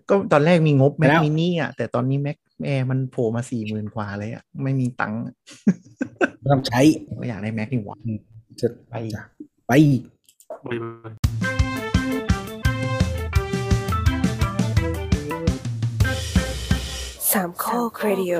ก็ตอนแรกมีงบไป Mac แล้ว mini อะ แต่ตอนนี้ Mac Air มันโผล่มาสี่หมื่นกว่าเลยอะไม่มีตังค์ไม่ต้องใช้ก็อยากได้ Mac นี่หว่าจะไปจ้ะไปบายบายสามข้อครดิโอ